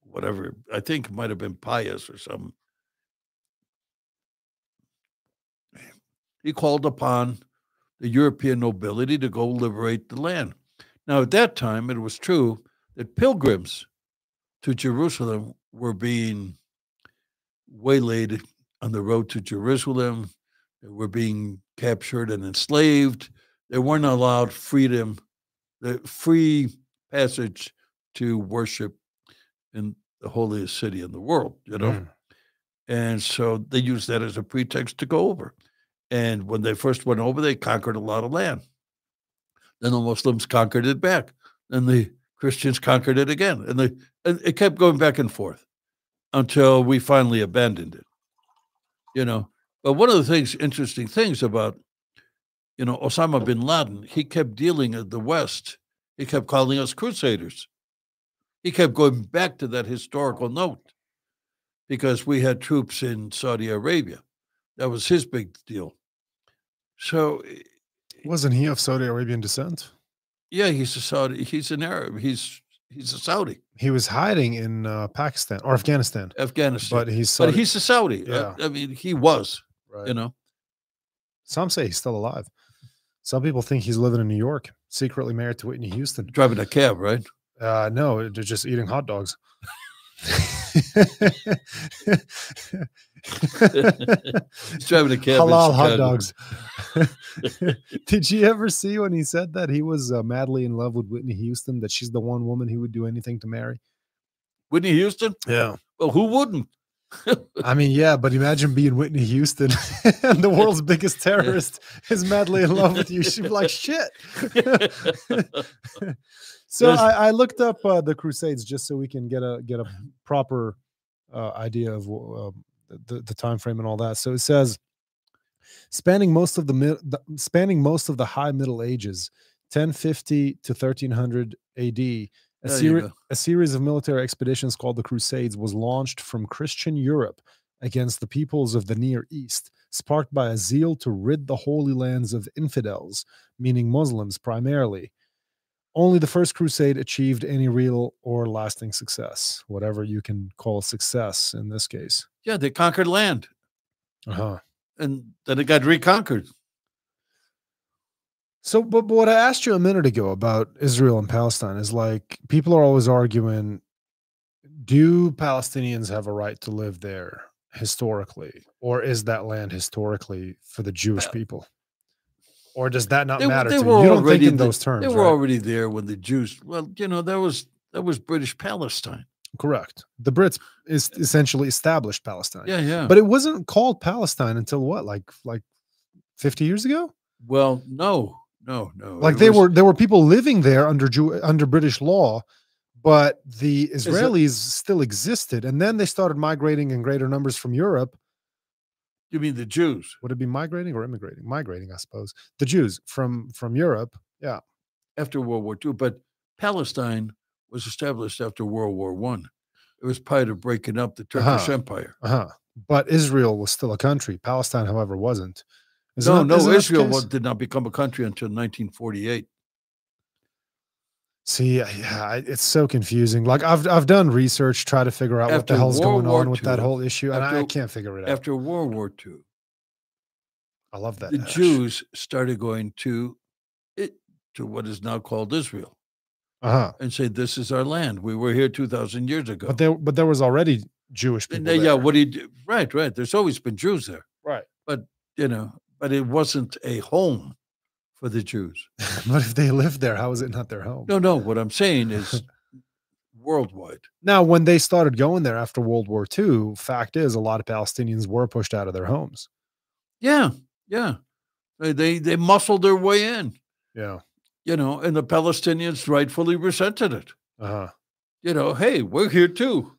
S2: whatever, I think it might have been Pius or something. He called upon the European nobility to go liberate the land. Now, at that time, it was true that pilgrims to Jerusalem were being waylaid on the road to Jerusalem. They were being captured and enslaved. They weren't allowed freedom, the free passage to worship in the holiest city in the world, you know?
S1: Mm.
S2: And so they used that as a pretext to go over. And when they first went over, they conquered a lot of land. Then the Muslims conquered it back. Then the Christians conquered it again. And, they, and it kept going back and forth until we finally abandoned it. You know, but one of the things, interesting things about, you know, Osama bin Laden, he kept dealing at the West. He kept calling us crusaders. He kept going back to that historical note. because we had troops in Saudi Arabia. That was his big deal. So, eh,
S1: Wasn't he of Saudi Arabian descent?
S2: yeah, he's a Saudi. He's an Arab. He's he's a Saudi,
S1: He was hiding in uh, Pakistan or Afghanistan,
S2: Afghanistan.
S1: but he's
S2: But he's a Saudi.
S1: Yeah.
S2: I mean, he was.
S1: right.
S2: You know.
S1: Some say he's still alive. Some people think he's living in New York, secretly married to Whitney Houston.
S2: driving a cab, right?
S1: Uh, no, they're just eating hot dogs.
S2: He's driving a cab.
S1: Halal hot dogs. [laughs] Did you ever see when he said that he was uh, madly in love with Whitney Houston? That she's the one woman he would do anything to marry.
S2: Whitney Houston.
S1: Yeah,
S2: Well, who wouldn't? [laughs]
S1: I mean, yeah, but imagine being Whitney Houston and [laughs] the world's biggest terrorist is madly in love with you. She'd be like, shit. So I, I looked up uh, the Crusades just so we can get a get a proper uh, idea of uh, the the time frame and all that. So it says spanning most of the, the spanning most of the High Middle Ages, 1050 to 1300 A.D. A, seri- a series of military expeditions called the Crusades was launched from Christian Europe against the peoples of the Near East, sparked by a zeal to rid the Holy Lands of infidels, meaning Muslims primarily. Only the First Crusade achieved any real or lasting success, whatever you can call success in this case.
S2: yeah, they conquered land,
S1: Uh huh.
S2: and then it got reconquered.
S1: So, but, but what I asked you a minute ago about Israel and Palestine is like people are always arguing do Palestinians have a right to live there historically, or is that land historically for the Jewish people? Or does that not
S2: They,
S1: matter
S2: they
S1: to you?
S2: were
S1: You don't think
S2: already
S1: in those terms.
S2: They were
S1: right?
S2: already there when the Jews. Well, you know, that was that was British Palestine.
S1: Correct. The Brits is essentially established Palestine.
S2: Yeah, yeah.
S1: But it wasn't called Palestine until what, like like 50 years ago?
S2: well, no, no, no.
S1: Like they
S2: was-
S1: were there were people living there under Jew under British law, but the Israelis still existed, and then they started migrating in greater numbers from Europe.
S2: You mean the Jews
S1: Would it be migrating or immigrating? Migrating, I suppose. The Jews from from Europe. Yeah.
S2: after World War II, but Palestine was established after World War One. It was part of breaking up the Turkish
S1: Uh-huh.
S2: Empire.
S1: Uh-huh. But Israel was still a country. Palestine, however, wasn't. Isn't
S2: no,
S1: that-
S2: no,
S1: isn't that the
S2: Israel did not become a country until 1948.
S1: See, yeah, it's so confusing. Like I've I've done research, try to figure out what the hell's
S2: World
S1: going
S2: War
S1: on with that whole issue, and I, can't figure it out.
S2: After World War II,
S1: I love that.
S2: the
S1: hash.
S2: Jews started going to it to what is now called Israel
S1: uh-huh.
S2: and say, "This is our land. We were here 2,000 years ago."
S1: But there, but there was already Jewish people.
S2: They- yeah, what do you do? Right, right. There's always been Jews there,
S1: right.
S2: But you know, but it wasn't a home for the Jews. [laughs]
S1: but if they lived there, how is it not their home?
S2: No, no. What I'm saying is [laughs] worldwide.
S1: Now, when they started going there after World War II, fact is, a lot of Palestinians were pushed out of their homes.
S2: Yeah, yeah. They they, they muscled their way in,
S1: Yeah.
S2: you know, and the Palestinians rightfully resented it.
S1: Uh huh.
S2: You know, hey, we're here too.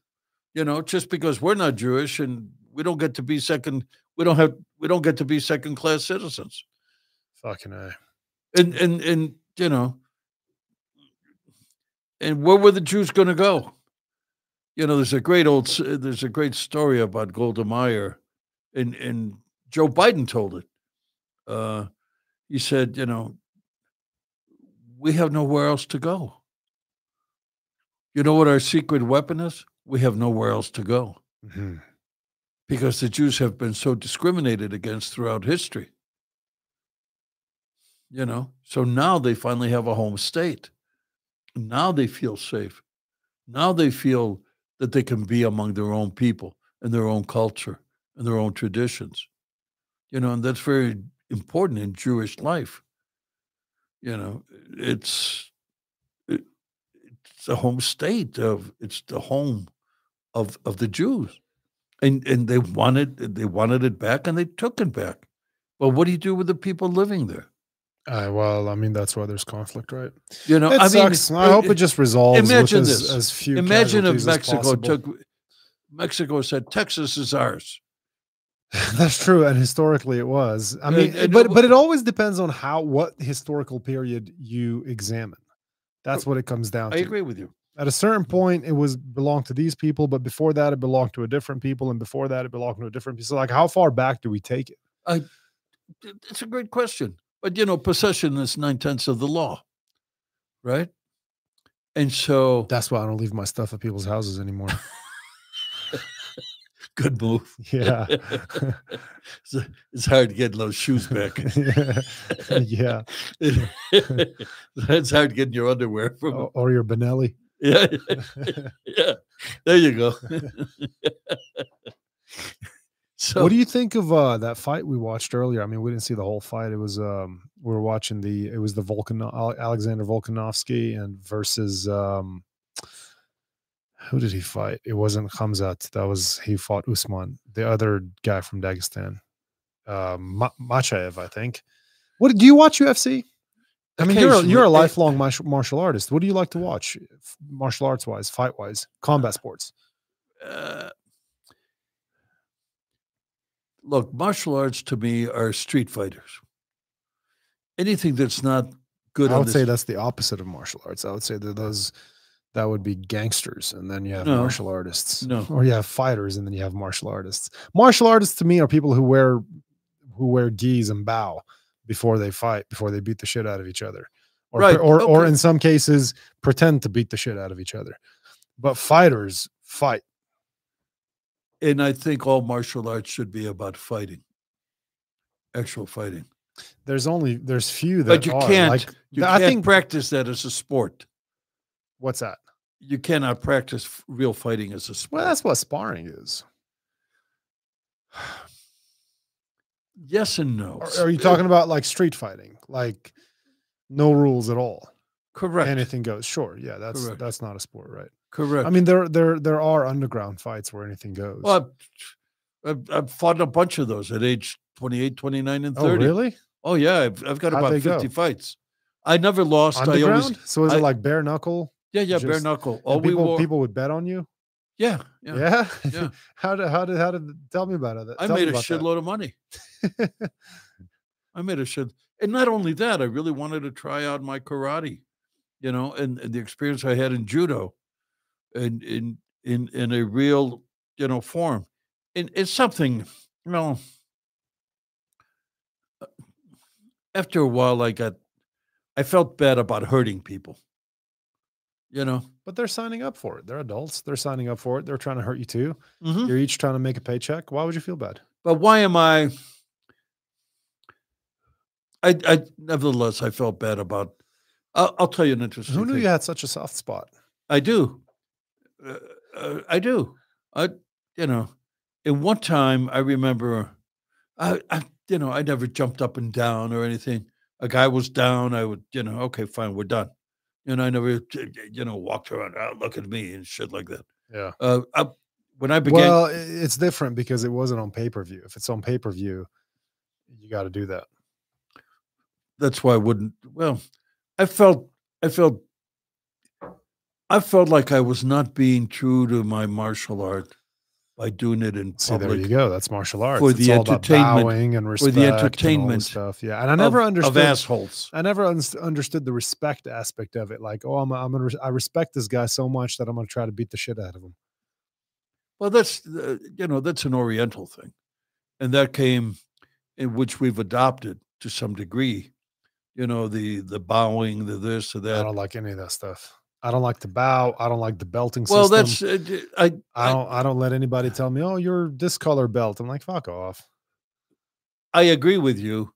S2: You know, just because we're not Jewish and we don't get to be second, we don't have, we don't get to be second class citizens.
S1: Fucking a.
S2: And and and you know, and where were the Jews going to go? You know, there's a great old, there's a great story about Golda Meir, and and Joe Biden told it. Uh, he said, you know, we have nowhere else to go. You know what our secret weapon is? We have nowhere else to go
S1: Mhm.
S2: because the Jews have been so discriminated against throughout history. You know, so now they finally have a home state. Now they feel safe. Now they feel that they can be among their own people and their own culture and their own traditions. You know, and that's very important in Jewish life. You know, it's it, it's the home state of it's the home of of the Jews, and and they wanted they wanted it back and they took it back. But what do you do with the people living there?
S1: Uh, well, I mean, that's why there's conflict, right?
S2: You know,
S1: it
S2: I mean.
S1: I hope it just resolves.
S2: imagine
S1: as,
S2: this.
S1: As few
S2: imagine if Mexico took Mexico said Texas is ours. [laughs]
S1: That's true, and historically it was. I mean,
S2: and
S1: but
S2: it
S1: but it always depends on how what historical period you examine. That's what it comes down
S2: I
S1: to.
S2: I agree with you.
S1: At a certain point, it was belonged to these people, but before that, it belonged to a different people, and before that, it belonged to a different people. So, like, how far back do we take it?
S2: Th- It's a great question. But you know, possession is nine tenths of the law, right? And so
S1: That's why I don't leave my stuff at people's houses anymore. [laughs]
S2: good move.
S1: yeah, [laughs]
S2: it's, it's hard getting those shoes back. [laughs]
S1: yeah,
S2: it's hard getting your underwear from.
S1: or, or your Benelli.
S2: Yeah, yeah. There you go. So
S1: what do you think of uh that fight we watched earlier? I mean, we didn't see the whole fight. It was um we were watching the it was the Volkan Alexander Volkanovski and versus um who did he fight? It wasn't Khamzat. That was he fought Usman, the other guy from Dagestan. Um Ma- Makhachev, I think. What do you watch UFC? I mean, you're a, you're a lifelong martial martial artist. What do you like to watch, martial arts wise, fight wise, combat sports?
S2: uh, look, martial arts to me are street fighters. Anything that's not good
S1: I would say that's the opposite of martial arts. I would say that those that would be gangsters, and then you have
S2: No.
S1: martial artists.
S2: No.
S1: or you have fighters, and then you have martial artists. Martial artists to me are people who wear who wear gis and bow before they fight, before they beat the shit out of each other, or
S2: Right,
S1: or or in some cases pretend to beat the shit out of each other. But fighters fight.
S2: And I think all martial arts should be about fighting, actual fighting.
S1: There's only there's few that
S2: But you
S1: are.
S2: can't.
S1: Like,
S2: you
S1: I
S2: can't
S1: think
S2: practice that as a sport.
S1: what's that?
S2: You cannot practice real fighting as a sport.
S1: Well, that's what sparring is.
S2: yes and no.
S1: Or are you uh, talking about like street fighting, like no rules at all?
S2: correct?
S1: anything goes. Sure, yeah, that's
S2: Correct.
S1: that's not a sport, right?
S2: Correct.
S1: I mean, there there there are underground fights where anything goes.
S2: well, I've, I've, fought a bunch of those at age 28, 29, and
S1: oh,
S2: 30.
S1: really?
S2: Oh yeah, I've, I've got
S1: How'd
S2: about
S1: they go?
S2: 50 fights. I never lost. I always
S1: so is
S2: I-
S1: it like bare knuckle?
S2: yeah yeah bare knuckle. Oh, we
S1: people
S2: wore
S1: people would bet on you.
S2: yeah yeah.
S1: Yeah,
S2: yeah. [laughs]
S1: how did how did how did tell me about it?
S2: I made a
S1: that.
S2: shitload of money. [laughs] I made a shit, and not only that, I really wanted to try out my karate, you know, and, and the experience I had in judo, and in in in a real you know form, and it's something you know. uh, After a while, I got, I felt bad about hurting people. You know,
S1: But they're signing up for it. They're adults. They're signing up for it. They're trying to hurt you too.
S2: Mhm.
S1: You're each trying to make a paycheck. Why would you feel bad?
S2: but why am I? I, I nevertheless, I felt bad about. I'll, I'll tell you an interesting.
S1: Who knew
S2: thing.
S1: you had such a soft spot?
S2: I do. Uh, uh, I do. I, you know, in one time I remember, I, I, you know, I never jumped up and down or anything. A guy was down, I would, you know, okay, fine, we're done. And I never, you know, walked around, oh, look at me and shit like that.
S1: Yeah.
S2: Uh, I, when I began,
S1: Well, it's different because it wasn't on pay per view. If it's on pay per view, you got to do that.
S2: that's why I wouldn't. Well, I felt, I felt, I felt like I was not being true to my martial art by doing it in public.
S1: See, there you go. That's martial arts.
S2: For
S1: It's
S2: the
S1: all about
S2: entertainment-
S1: bowing and
S2: for
S1: respect
S2: the
S1: and all stuff. Yeah, and I never
S2: of,
S1: understood.
S2: of assholes.
S1: I never uns- understood the respect aspect of it. Like, oh, I'm, I'm gonna, res- I respect this guy so much that I'm gonna try to beat the shit out of him.
S2: Well, that's uh, you know that's an Oriental thing, and that came in which we've adopted to some degree. You know the the bowing, the this, the that.
S1: I don't like any of that stuff. I don't like to bow. I don't like the belting
S2: Well,
S1: system.
S2: that's uh, I,
S1: I don't. I don't let anybody tell me, "Oh, you're this color belt." I'm like, "Fuck off."
S2: I agree with you.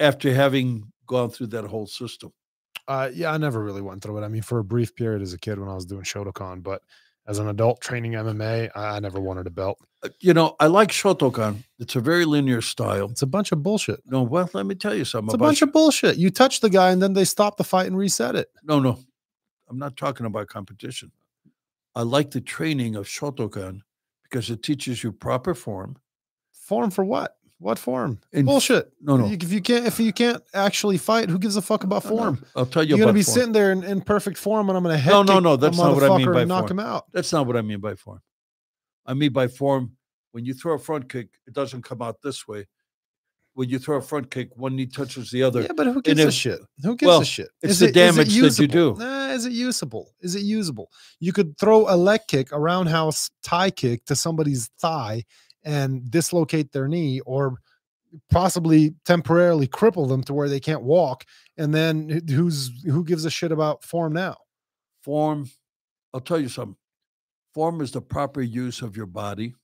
S2: After having gone through that whole system,
S1: Uh, yeah, I never really went through it. I mean, for a brief period as a kid when I was doing Shotokan, but as an adult training MMA, I, never wanted a belt.
S2: Uh, you know, I like Shotokan. It's a very linear style.
S1: It's a bunch of bullshit.
S2: No, well, let me tell you something.
S1: It's a bunch of bullshit. You touch the guy and then they stop the fight and reset it.
S2: no, no. I'm not talking about competition. I like the training of Shotokan because it teaches you proper form.
S1: Form for what? What form?
S2: In-
S1: bullshit.
S2: No, no.
S1: If you can't, if you can't actually fight, who gives a fuck about
S2: No, no,
S1: form?
S2: I'll tell you
S1: You're gonna be
S2: form.
S1: sitting there in, in perfect form, and I'm gonna head
S2: No, no, no, that's not what I mean by
S1: and knock
S2: form.
S1: him out.
S2: That's not what I mean by form. I mean by form, when you throw a front kick, it doesn't come out this way. When you throw a front kick, one knee touches the other.
S1: Yeah, but who gives a
S2: if-
S1: shit? Who gives
S2: well,
S1: a shit?
S2: it's
S1: Is
S2: the
S1: it
S2: damage that you do.
S1: Nah, is it usable? Is it usable? You could throw a leg kick, a roundhouse tie kick to somebody's thigh and dislocate their knee or possibly temporarily cripple them to where they can't walk. And then who's who gives a shit about form now?
S2: Form, I'll tell you something. Form is the proper use of your body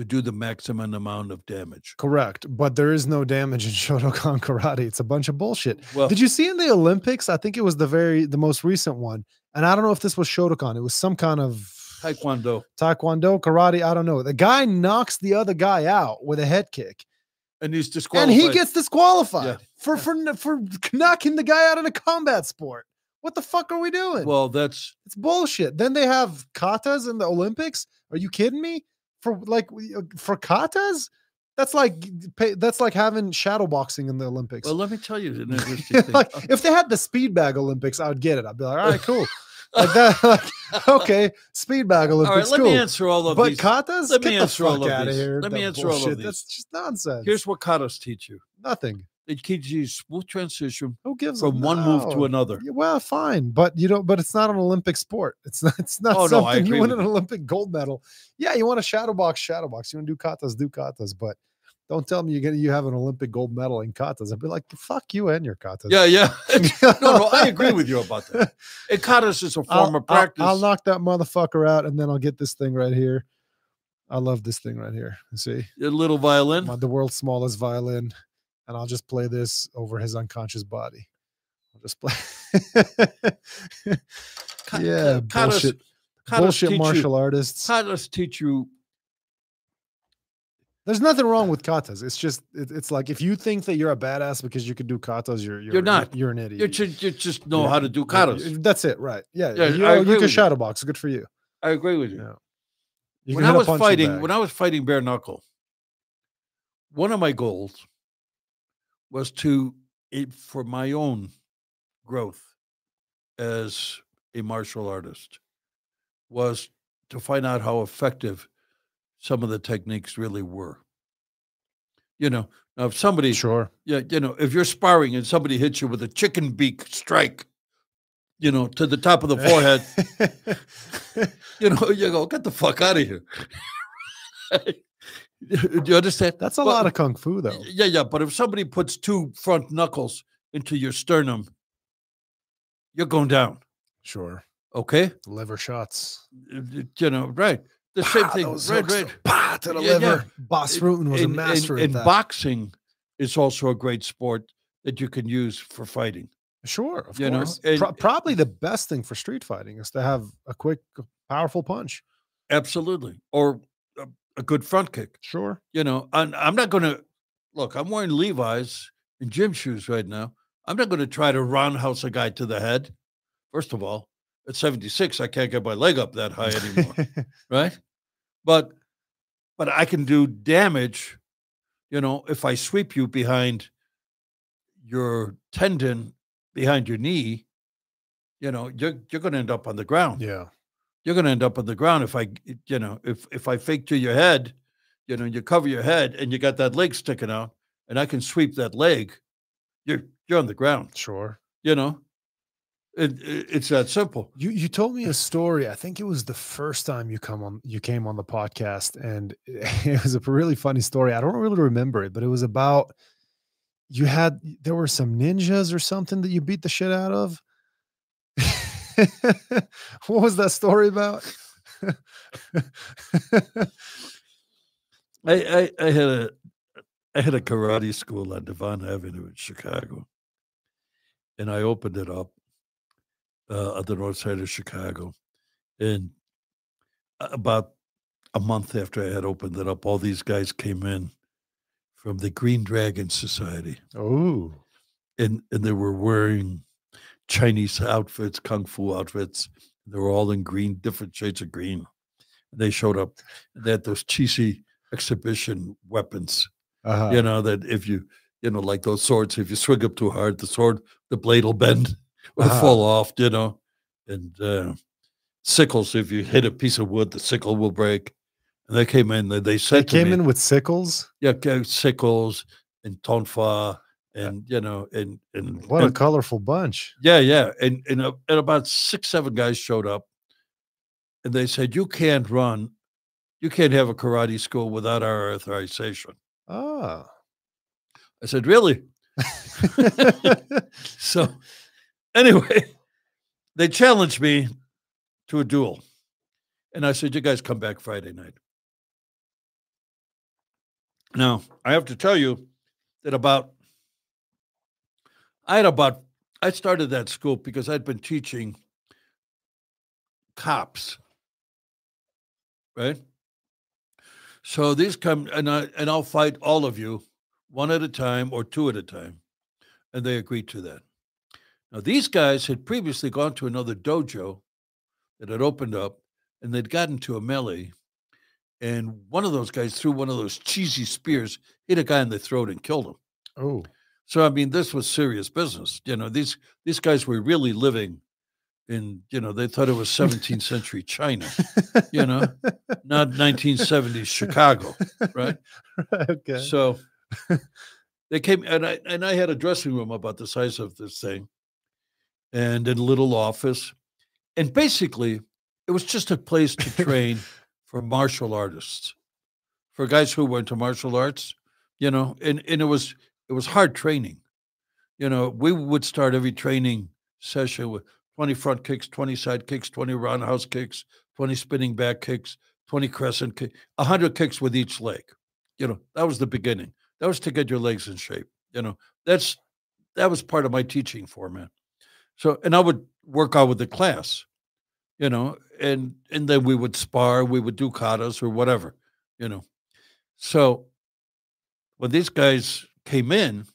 S2: to do the maximum amount of damage.
S1: Correct. But there is no damage in [laughs] Shotokan karate. It's a bunch of bullshit.
S2: Well,
S1: Did you see in the Olympics? I think it was the very the most recent one. And I don't know if this was Shotokan. It was some kind of
S2: Taekwondo,
S1: taekwondo, karate, I don't know. The guy knocks the other guy out with a head kick.
S2: and he's disqualified.
S1: And he gets disqualified
S2: Yeah.
S1: for for for knocking the guy out in a combat sport. What the fuck are we doing?
S2: well. That's
S1: it's bullshit. Then they have katas in the Olympics. Are you kidding me? For like uh, for katas? That's like that's like having shadow boxing in the Olympics.
S2: well. Let me tell you an [laughs] interesting thing.
S1: like if they had the speed bag Olympics, I would get it. I'd be like, all right, cool. [laughs] like that, [laughs] like, okay, speed bag
S2: All
S1: Olympics,
S2: right, let
S1: cool.
S2: me answer all of
S1: but
S2: these.
S1: katas,
S2: let
S1: get
S2: me
S1: the
S2: answer all
S1: fuck
S2: of
S1: out of
S2: these.
S1: here.
S2: Let me answer all of these.
S1: That's just nonsense.
S2: Here's what katas teach you.
S1: nothing.
S2: They teach you smooth transition
S1: Who gives
S2: from one move to another.
S1: Well, fine, but you don't. But it's not an Olympic sport. It's not. It's not
S2: Oh, no,
S1: something [laughs] you win an. Olympic gold medal. Yeah, you want a shadow box, shadow box. You want to do katas, do katas. But don't tell me you're gonna you have an Olympic gold medal in katas. I'd be like, fuck you and your katas.
S2: Yeah, yeah. [laughs] [laughs] no, no, I agree with you about that. And katas is a
S1: I'll,
S2: form of
S1: I'll-
S2: practice.
S1: I'll, knock that motherfucker out, and then I'll get this thing right here. I love this thing right here. See,
S2: a little violin.
S1: The world's smallest violin, and I'll just play this over his unconscious body. I'll just play. [laughs] Yeah, bullshit,
S2: katas
S1: bullshit
S2: teach you-
S1: martial artists.
S2: Katas teach you.
S1: There's nothing wrong with katas. It's just it, it's like if you think that you're a badass because you can do katas, you're you're,
S2: not.
S1: You're an idiot.
S2: You just, you just know how to do katas.
S1: That's it, right? Yeah,
S2: Yeah,
S1: you,
S2: I
S1: know,
S2: agree
S1: you can shadow box. Good for you.
S2: I agree with you.
S1: Yeah. You
S2: when I was fighting, when I was fighting bare knuckle, one of my goals was to, eh, for my own growth as a martial artist, was to find out how effective some of the techniques really were. You know, now if somebody,
S1: sure.
S2: yeah, you know, if you're sparring and somebody hits you with a chicken beak strike, you know, to the top of the forehead, [laughs] you know, you go, get the fuck out of here. [laughs] [laughs] Do you understand?
S1: That's a lot of kung fu, though.
S2: Yeah, yeah. But if somebody puts two front knuckles into your sternum, you're going down.
S1: Sure.
S2: Okay.
S1: Liver shots.
S2: You know, right. The same thing. Right, right.
S1: Pah, to the
S2: Yeah, yeah.
S1: liver. Bas
S2: In-
S1: Rutten was a
S2: in- in-
S1: master
S2: in
S1: at that.
S2: boxing is also a great sport that you can use for fighting.
S1: sure, of
S2: you know,
S1: course.
S2: and-
S1: Pro- probably the best thing for street fighting is to have a quick, powerful punch.
S2: Absolutely. Or a, good front kick.
S1: Sure.
S2: You know, and I'm not going to look, I'm wearing Levi's and gym shoes right now. I'm not going to try to roundhouse a guy to the head. First of all, at 76, I can't get my leg up that high anymore. [laughs] right? But but I can do damage, you know, if I sweep you behind your tendon behind your knee, you know, you're you're going to end up on the ground.
S1: yeah.
S2: You're going to end up on the ground if I, g- you know, if if I fake to your head, you know, you cover your head and you got that leg sticking out, and I can sweep that leg, you're you're on the ground.
S1: Sure.
S2: You know, it, it it's that simple.
S1: You you told me a story. I think it was the first time you come on you came on the podcast, and [laughs] it was a really funny story. I don't really remember it, but it was about you had there were some ninjas or something that you beat the shit out of. [laughs] [laughs] what was that story about?
S2: I, I, I had a I had a karate school on Devon Avenue in Chicago, and I opened it up uh, on the north side of Chicago. And about a month after I had opened it up, all these guys came in from the Green Dragon Society,
S1: oh,
S2: and and they were wearing Chinese outfits, kung fu outfits. They were all in green, different shades of green. They showed up. They had those cheesy exhibition weapons.
S1: uh
S2: You know that if you, you know, like those swords, if you swing up too hard, the sword, the blade will bend, [laughs] or
S1: Uh-huh.
S2: fall off. You know, and uh, sickles. If you hit a piece of wood, the sickle will break. And they came in. They, they
S1: they
S2: said to
S1: came
S2: me,
S1: in with sickles.
S2: yeah, sickles, and Tonfa and you know and and
S1: What a colorful bunch.
S2: yeah yeah and and, uh, and about six seven guys showed up and they said you can't run you can't have a karate school without our authorization
S1: Oh.
S2: i said really [laughs] [laughs] so anyway they challenged me to a duel and i said you guys come back friday night now i have to tell you that about i had about i started that school because i'd been teaching cops right? So these come and i and i'll fight all of you one at a time or two at a time and they agreed to that. Now these guys had previously gone to another dojo that had opened up and they'd gotten to a melee and one of those guys threw one of those cheesy spears hit a guy in the throat and killed him.
S1: Oh.
S2: So I mean, this was serious business. You know, these these guys were really living in. You know, they thought it was 17th century China. You know, not 1970s Chicago, right? [laughs]
S1: okay.
S2: So they came, and I and I had a dressing room about the size of this thing, and a little office, and basically it was just a place to train for martial artists, for guys who went to martial arts. You know, and and it was it was hard training. You know, we would start every training session with 20 front kicks, 20 side kicks, 20 roundhouse kicks, 20 spinning back kicks, 20 crescent kick, 100 kicks with each leg. You know, that was the beginning. That was to get your legs in shape. You know, that's that was part of my teaching format. So, and I would work out with the class, you know, and and then we would spar, we would do katas or whatever, you know. So when these guys came in,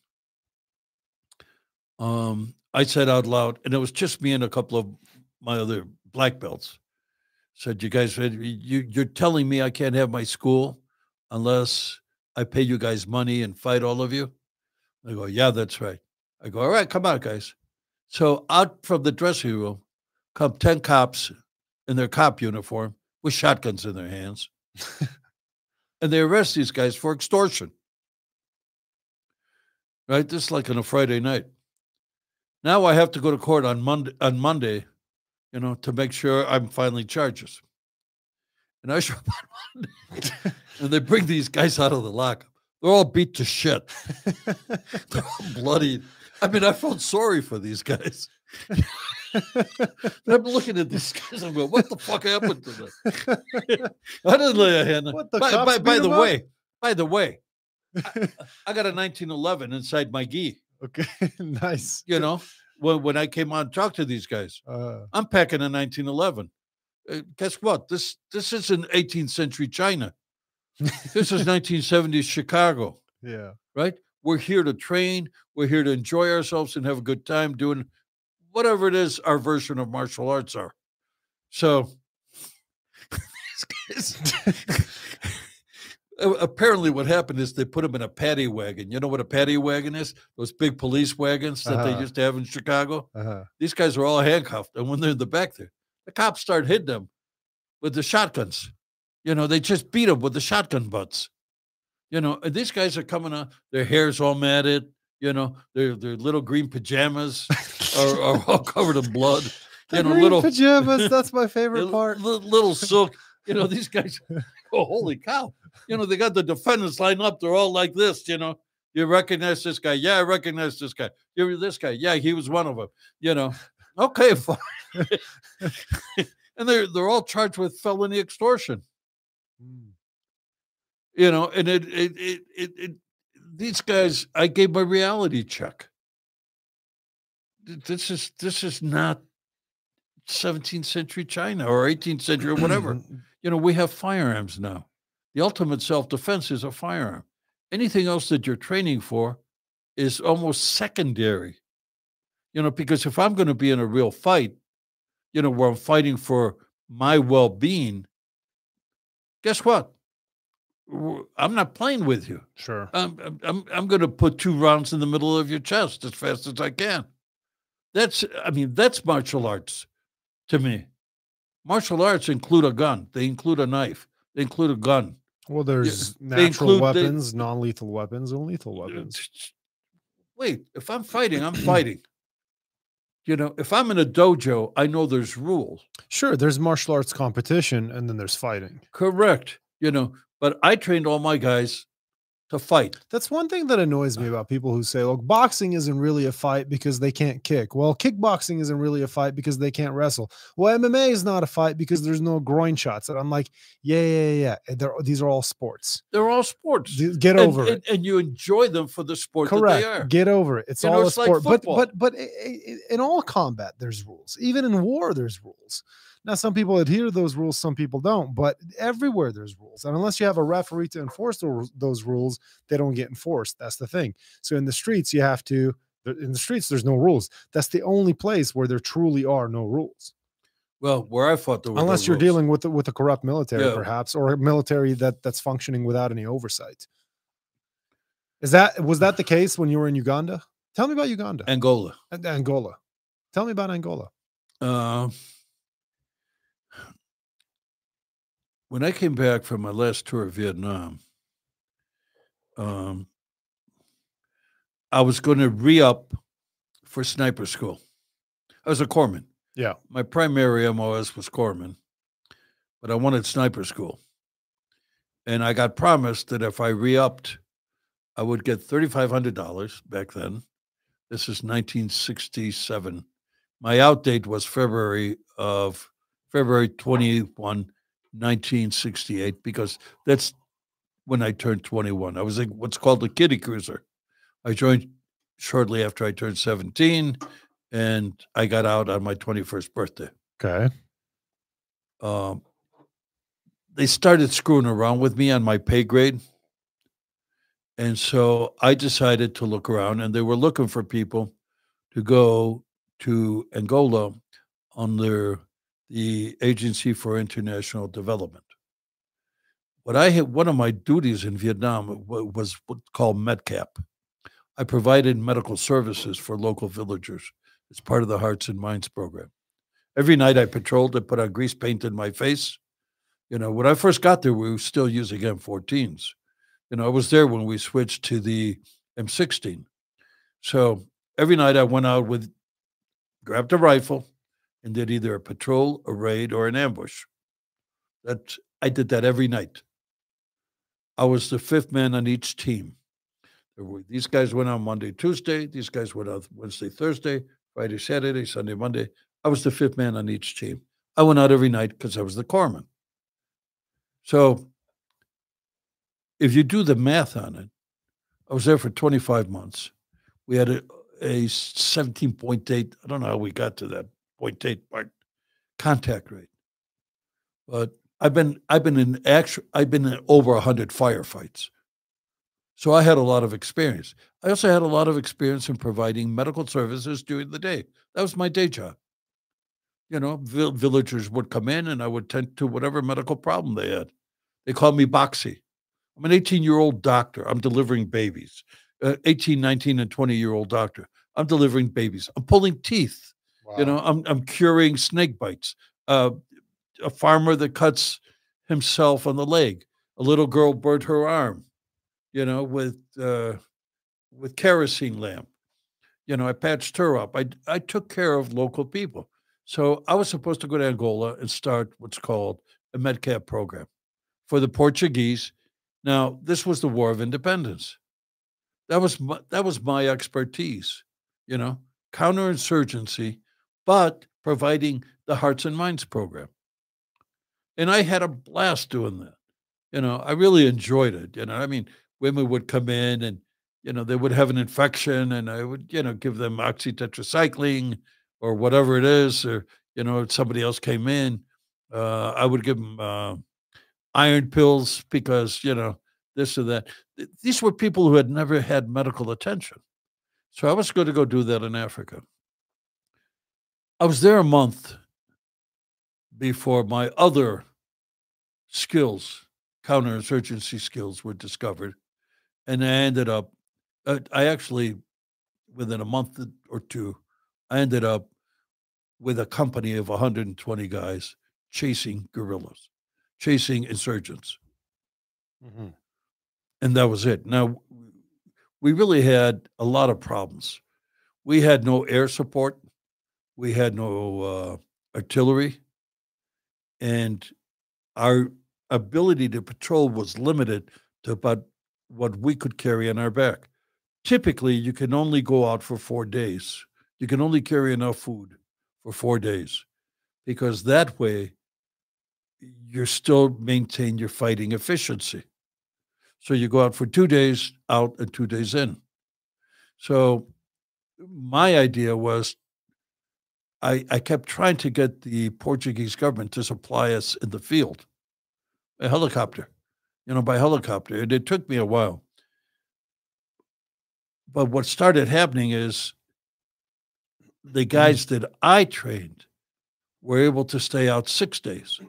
S2: um, I said out loud, and it was just me and a couple of my other black belts. Said, "You guys, you you're telling me I can't have my school unless I pay you guys money and fight all of you?" I go, "Yeah, that's right." I go, "All right, come on, guys." So out from the dressing room come ten cops in their cop uniform with shotguns in their hands, [laughs] and they arrest these guys for extortion. Right, this is like on a Friday night. Now I have to go to court on Monday. On Monday, you know, to make sure I'm filing charges. And I show up on Monday, and they bring these guys out of the lockup. They're all beat to shit. [laughs] They're all bloody. I mean, I felt sorry for these guys. [laughs] I'm looking at these guys. I'm going, "What the fuck happened to them?" [laughs] I didn't lay a hand. on-
S1: What, the
S2: by, by, by the
S1: up?
S2: way, by the way, I, I got a 1911 inside my gi.
S1: okay. [laughs] nice.
S2: You know, when when I came on to talk to these guys,
S1: Uh,
S2: I'm packing a 1911. Uh, guess what? This this isn't 18th century China. This is [laughs] 1970s Chicago,
S1: yeah.
S2: right? We're here to train. We're here to enjoy ourselves and have a good time doing whatever it is our version of martial arts are. So, [laughs] apparently, what happened is they put him in a paddy wagon. You know what a paddy wagon is? Those big police wagons that they
S1: Uh-huh.
S2: used to have in Chicago
S1: Uh-huh.
S2: these guys are all handcuffed. And when they're in the back there, the cops start hitting them with the shotguns. You know, they just beat them with the shotgun butts. You know, and these guys are coming on, their hair's all matted, you know, their their little green pajamas are, are all [laughs] covered in blood.
S1: The
S2: You know,
S1: green
S2: little
S1: pajamas. That's my [laughs] favorite part.
S2: li- little silk. You know, these guys, [laughs] oh, holy cow. You know, they got the defendants lined up. They're all like this, you know. You recognize this guy? Yeah, I recognize this guy. You this guy? Yeah, he was one of them. You know, okay, [laughs] fine. and they're they're all charged with felony extortion.
S1: Mm.
S2: You know, and it it it it, it these guys. I gave my reality check. This is this is not 17th century China or 18th century or whatever. [clears throat] you know, we have firearms now. The ultimate self defense is a firearm. Anything else that you're training for is almost secondary. You know, because if I'm going to be in a real fight, you know, where I'm fighting for my well being, guess what? I'm not playing with you.
S1: Sure.
S2: I'm I'm I'm, I'm going to put two rounds in the middle of your chest as fast as I can. That's I mean that's martial arts to me. Martial arts include a gun. They include a knife. They include a gun.
S1: Well, there's
S2: they
S1: natural
S2: include the-
S1: weapons, non-lethal weapons, and lethal weapons.
S2: Wait, if I'm fighting, I'm [clears throat] fighting. You know, if I'm in a dojo, I know there's rules.
S1: Sure, there's martial arts competition, and then there's fighting.
S2: Correct. You know, but I trained all my guys to fight.
S1: That's one thing that annoys me about people who say, look, boxing isn't really a fight because they can't kick. Well, kickboxing isn't really a fight because they can't wrestle. Well, MMA is not a fight because there's no groin shots. And I'm like, yeah, yeah, yeah. yeah. They're, these are all sports.
S2: They're all sports.
S1: Get over
S2: and,
S1: it.
S2: and you enjoy them for the sport that they are.
S1: Correct. Get over it. It's
S2: You know,
S1: all a
S2: it's like
S1: sport. but but but i- i- in all combat, there's rules. Even in war, there's rules. Now, some people adhere to those rules, some people don't. But everywhere there's rules, and unless you have a referee to enforce those rules, they don't get enforced. That's the thing. So in the streets, you have to. In the streets, there's no rules. That's the only place where there truly are no rules,
S2: Well, where I fought, there were no
S1: unless you're
S2: rules.
S1: dealing with with a corrupt military,
S2: Yeah.
S1: perhaps, or a military that that's functioning without any oversight. Is that was that the case when you were in Uganda? Tell me about Uganda.
S2: Angola.
S1: Angola. Tell me about Angola.
S2: Uh, when I came back from my last tour of Vietnam, um, I was going to re up for sniper school. I was a corpsman.
S1: Yeah.
S2: My primary MOS was corpsman, but I wanted sniper school. And I got promised that if I re upped, I would get $3,500 back then. This is 1967. My out date was February of February 21, 1968, because that's when I turned 21. I was in what's called a kiddie cruiser. I joined shortly after I turned 17, and I got out on my 21st birthday.
S1: Okay.
S2: Um, they started screwing around with me on my pay grade. And so I decided to look around, and they were looking for people to go to Angola under the Agency for International Development. What I had, one of my duties in Vietnam was called MedCap. I provided medical services for local villagers as part of the Hearts and Minds program. Every night I patrolled, I put on grease paint in my face. You know, when I first got there, we were still using M14s. You know, I was there when we switched to the M16. So every night I went out with, grabbed a rifle, and did either a patrol, a raid, or an ambush. That I did that every night. I was the fifth man on each team. Were, these guys went on Monday, Tuesday. These guys went on Wednesday, Thursday, Friday, Saturday, Sunday, Monday. I was the fifth man on each team. I went out every night because I was the corpsman. So if you do the math on it, I was there for 25 months. We had a, a 17.8, I don't know how we got to that 0.8 part contact rate. But I've been I've been in actual I've been in over 100 firefights. So I had a lot of experience. I also had a lot of experience in providing medical services during the day. That was my day job. You know, vill- villagers would come in and I would tend to whatever medical problem they had. They called me Boxy. I'm an 18 year old doctor. I'm delivering babies. Uh, 18, 19, and 20 year old doctor. I'm delivering babies. I'm pulling teeth. You know, I'm, I'm curing snake bites. Uh, a farmer that cuts himself on the leg. A little girl burnt her arm, you know, with uh, with kerosene lamp. You know, I patched her up. I I took care of local people. So I was supposed to go to Angola and start what's called a MedCap program for the Portuguese. Now, this was the War of Independence. That was my, that was my expertise, you know, counterinsurgency, but providing the Hearts and Minds program. And I had a blast doing that. You know, I really enjoyed it. You know, I mean, women would come in and, you know, they would have an infection and I would, you know, give them oxytetracycline or whatever it is, or, you know, if somebody else came in, uh, I would give them uh, iron pills because, you know, this or that. These were people who had never had medical attention. So I was going to go do that in Africa. I was there a month before my other skills, counterinsurgency skills, were discovered. And I ended up, uh, I actually, within a month or two, I ended up with a company of 120 guys chasing guerrillas, chasing insurgents.
S1: Mhm.
S2: and that was it. Now, we really had a lot of problems. We had no air support, we had no uh, artillery, and our ability to patrol was limited to about what we could carry on our back. Typically, you can only go out for four days. You can only carry enough food for four days because that way you're still maintain your fighting efficiency. So you go out for two days out and two days in. So my idea was I, I kept trying to get the Portuguese government to supply us in the field a helicopter, you know, by helicopter. And it took me a while. But what started happening is the guys mm-hmm. that I trained were able to stay out six days.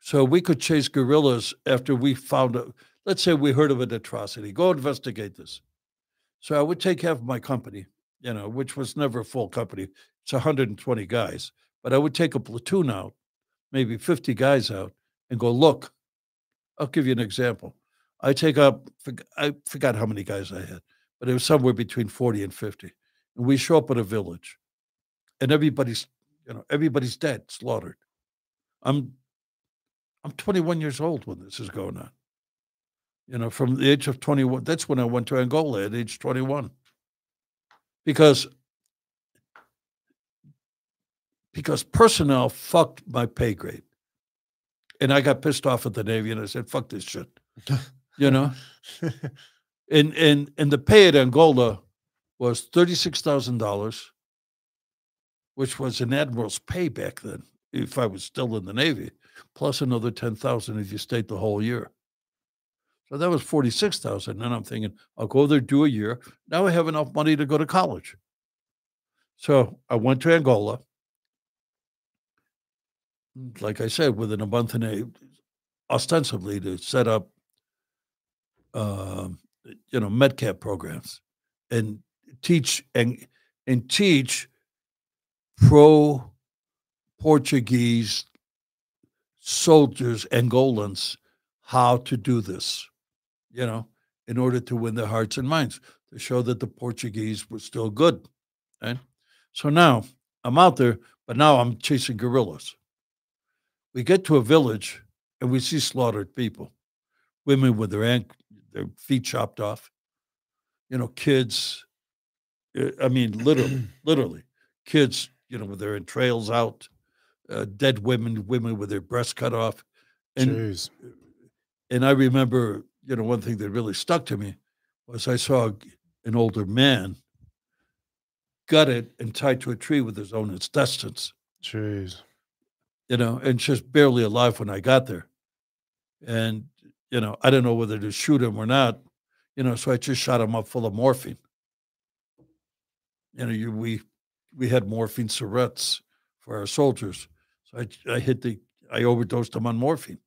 S2: So we could chase guerrillas after we found a, let's say we heard of an atrocity, go investigate this. So I would take half of my company, you know, which was never a full company. It's 120 guys, but I would take a platoon out, maybe 50 guys out, and go, look, I'll give you an example. I take up, I forgot how many guys I had, but it was somewhere between 40 and 50. And we show up at a village, and everybody's, you know, everybody's dead, slaughtered. I'm, I'm 21 years old when this is going on. You know, from the age of 21, that's when I went to Angola at age 21. Because because personnel fucked my pay grade. And I got pissed off at the Navy and I said, fuck this shit. [laughs] You know? and and and the pay at Angola was thirty-six thousand dollars, which was an admiral's pay back then, if I was still in the Navy, plus another ten thousand if you stayed the whole year. So that was forty-six thousand. And I'm thinking, I'll go there, do a year. Now I have enough money to go to college. So I went to Angola. Like I said, within a month and a ostensibly to set up um, you know medcap programs and teach and and teach pro Portuguese soldiers Angolans how to do this, you know, in order to win their hearts and minds, to show that the Portuguese were still good. Right? So now I'm out there, but now I'm chasing guerrillas. We get to a village and we see slaughtered people, women with their their feet chopped off. You know, kids. uh, I mean, literally, [clears throat] literally, kids. You know, with their entrails out, uh, dead women, women with their breasts cut off, and
S1: Jeez.
S2: and I remember, you know, one thing that really stuck to me was I saw an older man gutted and tied to a tree with his own intestines
S1: Jeez.
S2: you know, and just barely alive when I got there. And, you know, I didn't know whether to shoot him or not, you know, so I just shot him up full of morphine. You know, you, we we had morphine syrettes for our soldiers. So I, I hit the, I overdosed him on morphine,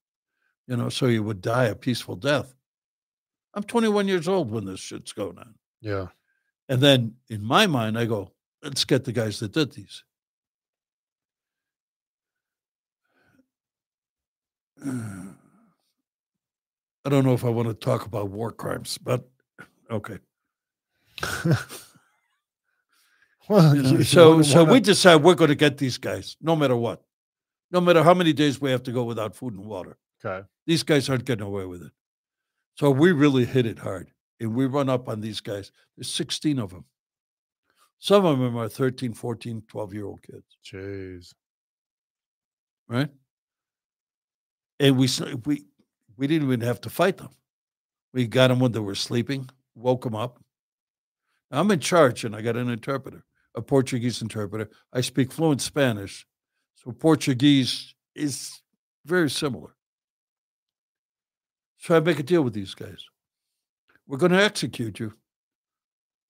S2: you know, so he would die a peaceful death. I'm 21 years old when this shit's going on.
S1: Yeah.
S2: And then in my mind, I go, let's get the guys that did these. I don't know if I want to talk about war crimes, but okay. [laughs]
S1: well,
S2: You know, so so we decide we're going to get these guys, no matter what, no matter how many days we have to go without food and water.
S1: Okay.
S2: These guys aren't getting away with it. So we really hit it hard, and we run up on these guys. There's 16 of them. Some of them are 13, 14, 12 year old kids.
S1: Jeez.
S2: right? And we we we didn't even have to fight them. We got them when they were sleeping, woke them up. I'm in charge, and I got an interpreter, a Portuguese interpreter. I speak fluent Spanish, so Portuguese is very similar. So I make a deal with these guys. We're going to execute you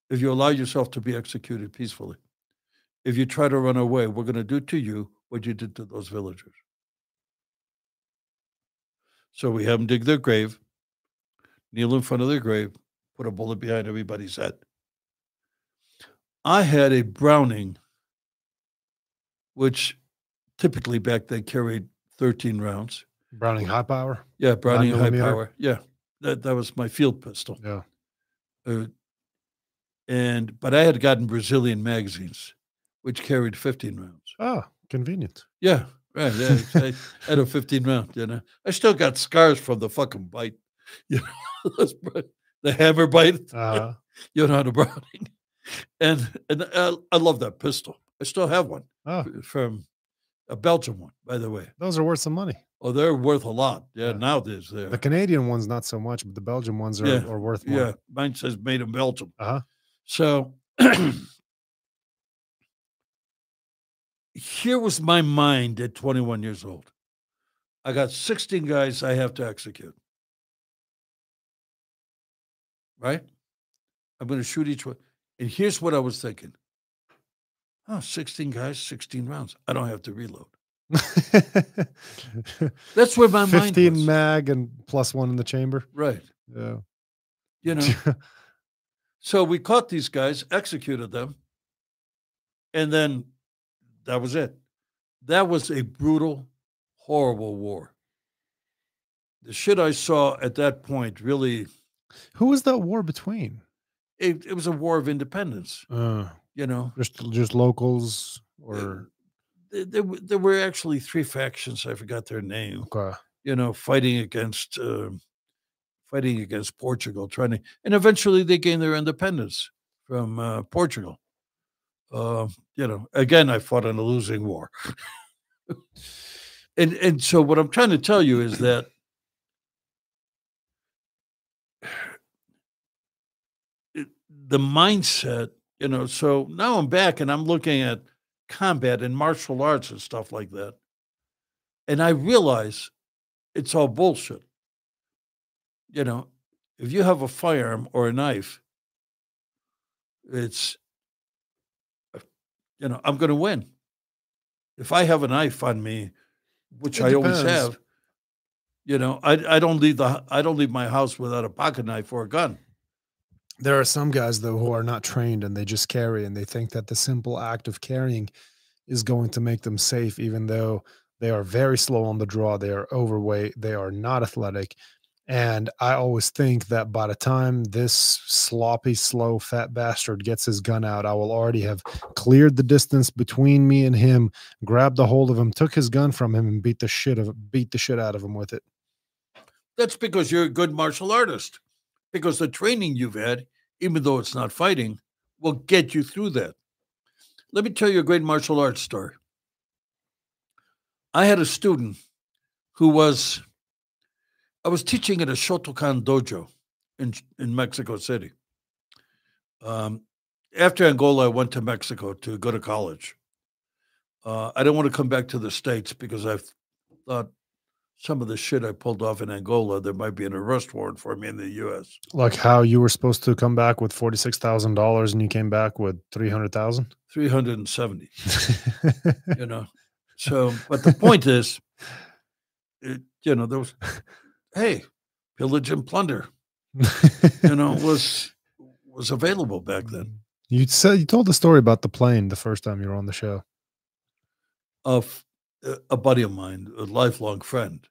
S2: if you allow yourself to be executed peacefully. If you try to run away, we're going to do to you what you did to those villagers. So we have them dig their grave, kneel in front of their grave, put a bullet behind everybody's head. I had a Browning, which typically back then carried 13 rounds.
S1: Browning high power.
S2: Yeah, Browning High Power. Yeah, that that was my field pistol.
S1: Yeah.
S2: Uh, and but I had gotten Brazilian magazines, which carried 15 rounds.
S1: Oh, convenient.
S2: Yeah, right. Yeah, I had a 15 round. You know, I still got scars from the fucking bite. [laughs] You know, the hammer bite.
S1: Uh, [laughs]
S2: You know, the Browning, and and I, I love that pistol. I still have one
S1: oh,
S2: from a Belgian one, by the way.
S1: those are worth some money.
S2: Oh, they're worth a lot. Yeah,
S1: Yeah.
S2: nowadays they're.
S1: The Canadian ones not so much, but the Belgian ones are,
S2: Yeah,
S1: are worth more.
S2: Yeah, mine says made in Belgium.
S1: Uh-huh.
S2: So [clears throat] here was my mind at 21 years old. I got 16 guys I have to execute. Right? I'm going to shoot each one. And here's what I was thinking. Oh, 16 guys, 16 rounds. I don't have to reload. [laughs] That's where my mind
S1: 15 mag and plus one in the chamber.
S2: right.
S1: Yeah.
S2: You know. [laughs] So we caught these guys, executed them, and then that was it. That was a brutal, horrible war. The shit I saw at that point really,
S1: Who was that war between?
S2: it, it was a war of independence,
S1: Uh,
S2: you know.
S1: just just locals or
S2: There, there, were actually three factions, I forgot their name,
S1: okay.
S2: you know, fighting against uh, fighting against Portugal, trying to, and eventually they gained their independence from uh, Portugal. Uh, you know, again, I fought in a losing war, [laughs] and and so what I'm trying to tell you is that the mindset, you know. So now I'm back and I'm looking at combat and martial arts and stuff like that, and I realize it's all bullshit. You know, if you have a firearm or a knife, it's, uh, you know, I'm going to win. If I have a knife on me, which
S1: It
S2: I always have, you know, I I don't leave the I don't leave my house without a pocket knife or a gun.
S1: There are some guys though who are not trained and they just carry and they think that the simple act of carrying is going to make them safe, even though they are very slow on the draw, they are overweight, they are not athletic. And I always think that by the time this sloppy, slow, fat bastard gets his gun out, I will already have cleared the distance between me and him, grabbed a hold of him, took his gun from him, and beat the shit of beat the shit out of him with it.
S2: That's because you're a good martial artist. Because the training you've had, even though it's not fighting, will get you through that. Let me tell you a great martial arts story. I had a student who was, I was teaching at a Shotokan dojo in, in Mexico City. Um, after Angola, I went to Mexico to go to college. Uh, I didn't want to come back to the States because I thought some of the shit I pulled off in Angola, there might be an arrest warrant for me in the U.S.
S1: Like how you were supposed to come back with forty six thousand dollars and you came back with three hundred thousand.
S2: 370, [laughs] you know. So, but the point is, it, you know, there was, hey, pillage and plunder, you know, was was available back then.
S1: You said you told the story about the plane the first time you were on the show.
S2: Of a- buddy of mine, a lifelong friend,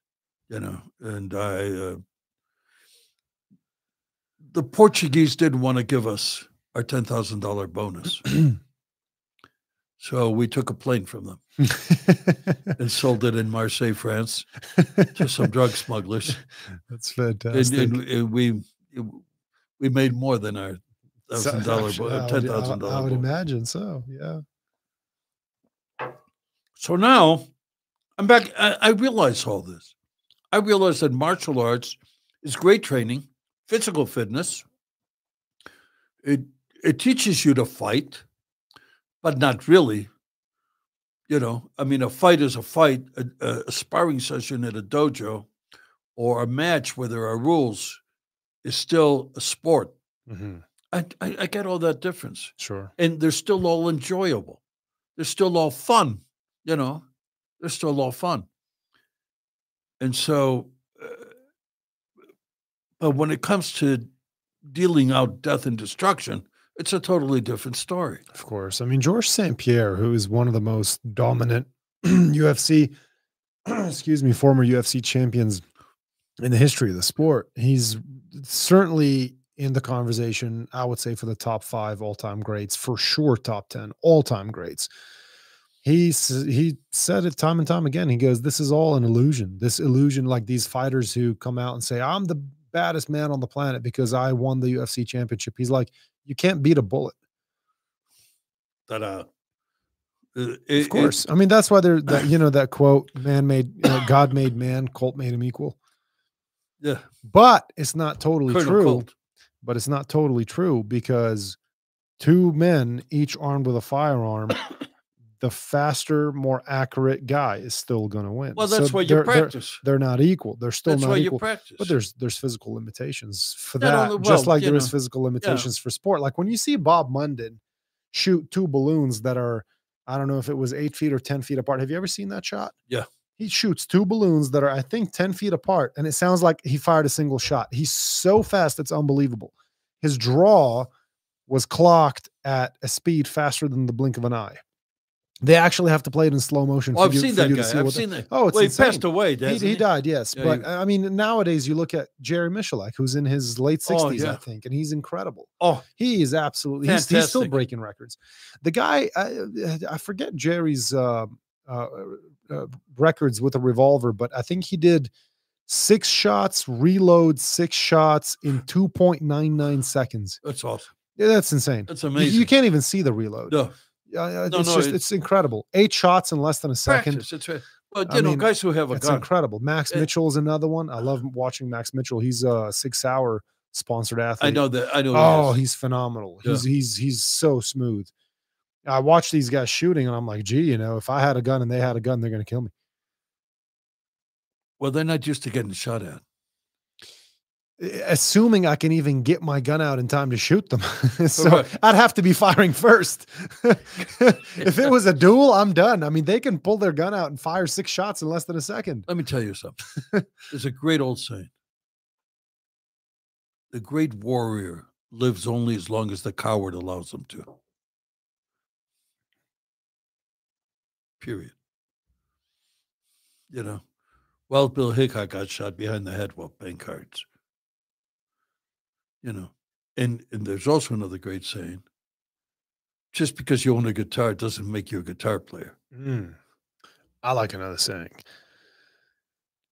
S2: you know, and I, uh, the Portuguese didn't want to give us our ten thousand dollar bonus, so we took a plane from them [laughs] and sold it in Marseille, France, to some drug smugglers.
S1: That's fantastic.
S2: and, and we we made more than our thousand dollar
S1: actu- [laughs] I
S2: bo-
S1: would-
S2: ten thousand
S1: I, I would imagine so. Yeah.
S2: So now I'm back. I, I realize all this. I realize that martial arts is great training, physical fitness. It it teaches you to fight, but not really. You know, I mean, a fight is a fight. A, a, sparring session at a dojo, or a match where there are rules, is still a sport.
S1: Mhm.
S2: I, I, I get all that difference
S1: Sure.
S2: and they're still all enjoyable. They're still all fun, you know. They're still of fun. And so, uh, but when it comes to dealing out death and destruction, it's a totally different story.
S1: Of course. I mean, George St. Pierre, who is one of the most dominant [clears throat] UFC [clears throat] excuse me, former UFC champions in the history of the sport. He's certainly in the conversation, I would say, for the top five all time greats, for sure, top 10 all time greats. He, he said it time and time again. He goes, This is all an illusion. This illusion, like these fighters who come out and say, I'm the baddest man on the planet because I won the UFC championship. He's like, You can't beat a bullet.
S2: That, uh,
S1: it, of course. It, I mean, that's why they're [laughs] that, you know, that quote, man made, you know, God made man, Colt made him equal.
S2: Yeah.
S1: But it's not totally
S2: Colonel
S1: true.
S2: Colt.
S1: But it's not totally true because two men, each armed with a firearm, the faster, more accurate guy is still going to win.
S2: Well, that's
S1: so
S2: why you practice.
S1: They're, they're, not equal. They're still
S2: that's
S1: not equal.
S2: you practice.
S1: But there's there's physical limitations for
S2: Not
S1: that,
S2: only-
S1: just
S2: well,
S1: like there is
S2: know,
S1: physical limitations for sport. Like when you see Bob Munden shoot two balloons that are, I don't know if it was eight feet or ten feet apart. Have you ever seen that shot?
S2: Yeah.
S1: He shoots two balloons that are, I think, 10 feet apart, and it sounds like he fired a single shot. He's so fast, it's unbelievable. His draw was clocked at a speed faster than the blink of an eye. They actually have to play it in slow motion.
S2: Oh, I've
S1: you-
S2: seen that
S1: you
S2: guy. I've seen that.
S1: oh, it's
S2: Well, he passed away.
S1: He, he
S2: he,
S1: died, yes.
S2: Yeah,
S1: but
S2: he-
S1: I mean, nowadays you look at Jerry Miculek, who's in his late 60s,
S2: Oh,
S1: I think, and he's incredible.
S2: Oh,
S1: He is absolutely, he's, he's still breaking records. The guy, I, I forget Jerry's uh, uh, uh, records with a revolver, but I think he did six shots, reload six shots in 2.99 seconds.
S2: that's awesome.
S1: Yeah, that's insane.
S2: That's
S1: You-
S2: amazing.
S1: You, can't even see the reload.
S2: no,
S1: Yeah, yeah,
S2: No,
S1: it's
S2: no,
S1: just
S2: it's-
S1: it's incredible. Eight shots in less than a second.
S2: It's right. But
S1: I
S2: you know,
S1: mean,
S2: guys who have a
S1: It's
S2: gun.
S1: incredible. Max
S2: It-
S1: Michel is another one. I love [sighs] watching Max Michel. He's a SIG Sauer sponsored athlete.
S2: I know that. I know.
S1: Oh,
S2: he
S1: he's phenomenal.
S2: Yeah.
S1: He's he's he's so smooth. I watch these guys shooting, and I'm like, gee, you know, if I had a gun and they had a gun, they're gonna kill me.
S2: well, they're not used to getting shot at.
S1: Assuming I can even get my gun out in time to shoot them, [laughs] so. I'd have to be firing first. [laughs] if it was a duel, I'm done. I mean, they can pull their gun out and fire six shots in less than a second.
S2: Let me tell you something. [laughs] There's a great old saying. The great warrior lives only as long as the coward allows him to. Period. You know, Wild Bill Hickok got shot behind the head while playing cards. You know, and, and there's also another great saying just because you own a guitar doesn't make you a guitar player.
S1: Mm. I like another saying.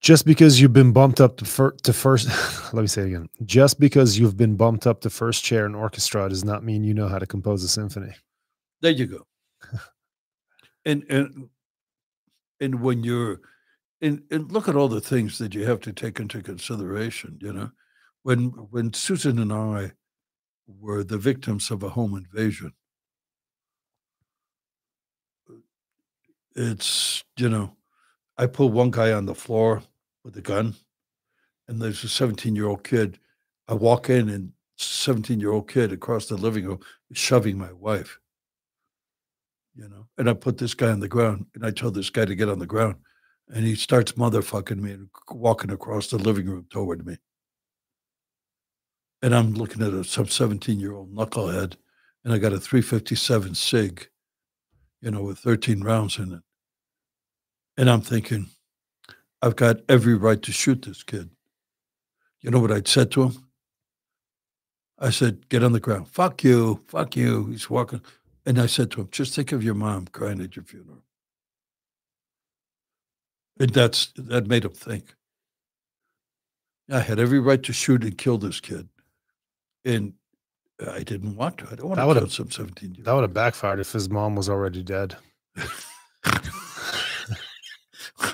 S1: Just because you've been bumped up to, fir- to first, [laughs] let me say it again. Just because you've been bumped up to first chair in orchestra does not mean you know how to compose a symphony.
S2: There you go. [laughs] and and and when you're and, and look at all the things that you have to take into consideration, you know. When when Susan and I were the victims of a home invasion, it's you know, I put one guy on the floor with a gun, and there's a 17 year old kid. I walk in and 17 year old kid across the living room shoving my wife you know. And I put this guy on the ground, and I tell this guy to get on the ground, and he starts motherfucking me and walking across the living room toward me. And I'm looking at a some 17 year old knucklehead, and I got a 357 Sig, you know, with 13 rounds in it. And I'm thinking, I've got every right to shoot this kid. You know what I'd said to him? I said, get on the ground. Fuck you. Fuck you. He's walking. And I said to him, just think of your mom crying at your funeral. And that's that made him think. I had every right to shoot and kill this kid. And I didn't want to. I don't want
S1: That
S2: to kill some 17 year
S1: That would have backfired if his mom was already dead. [laughs]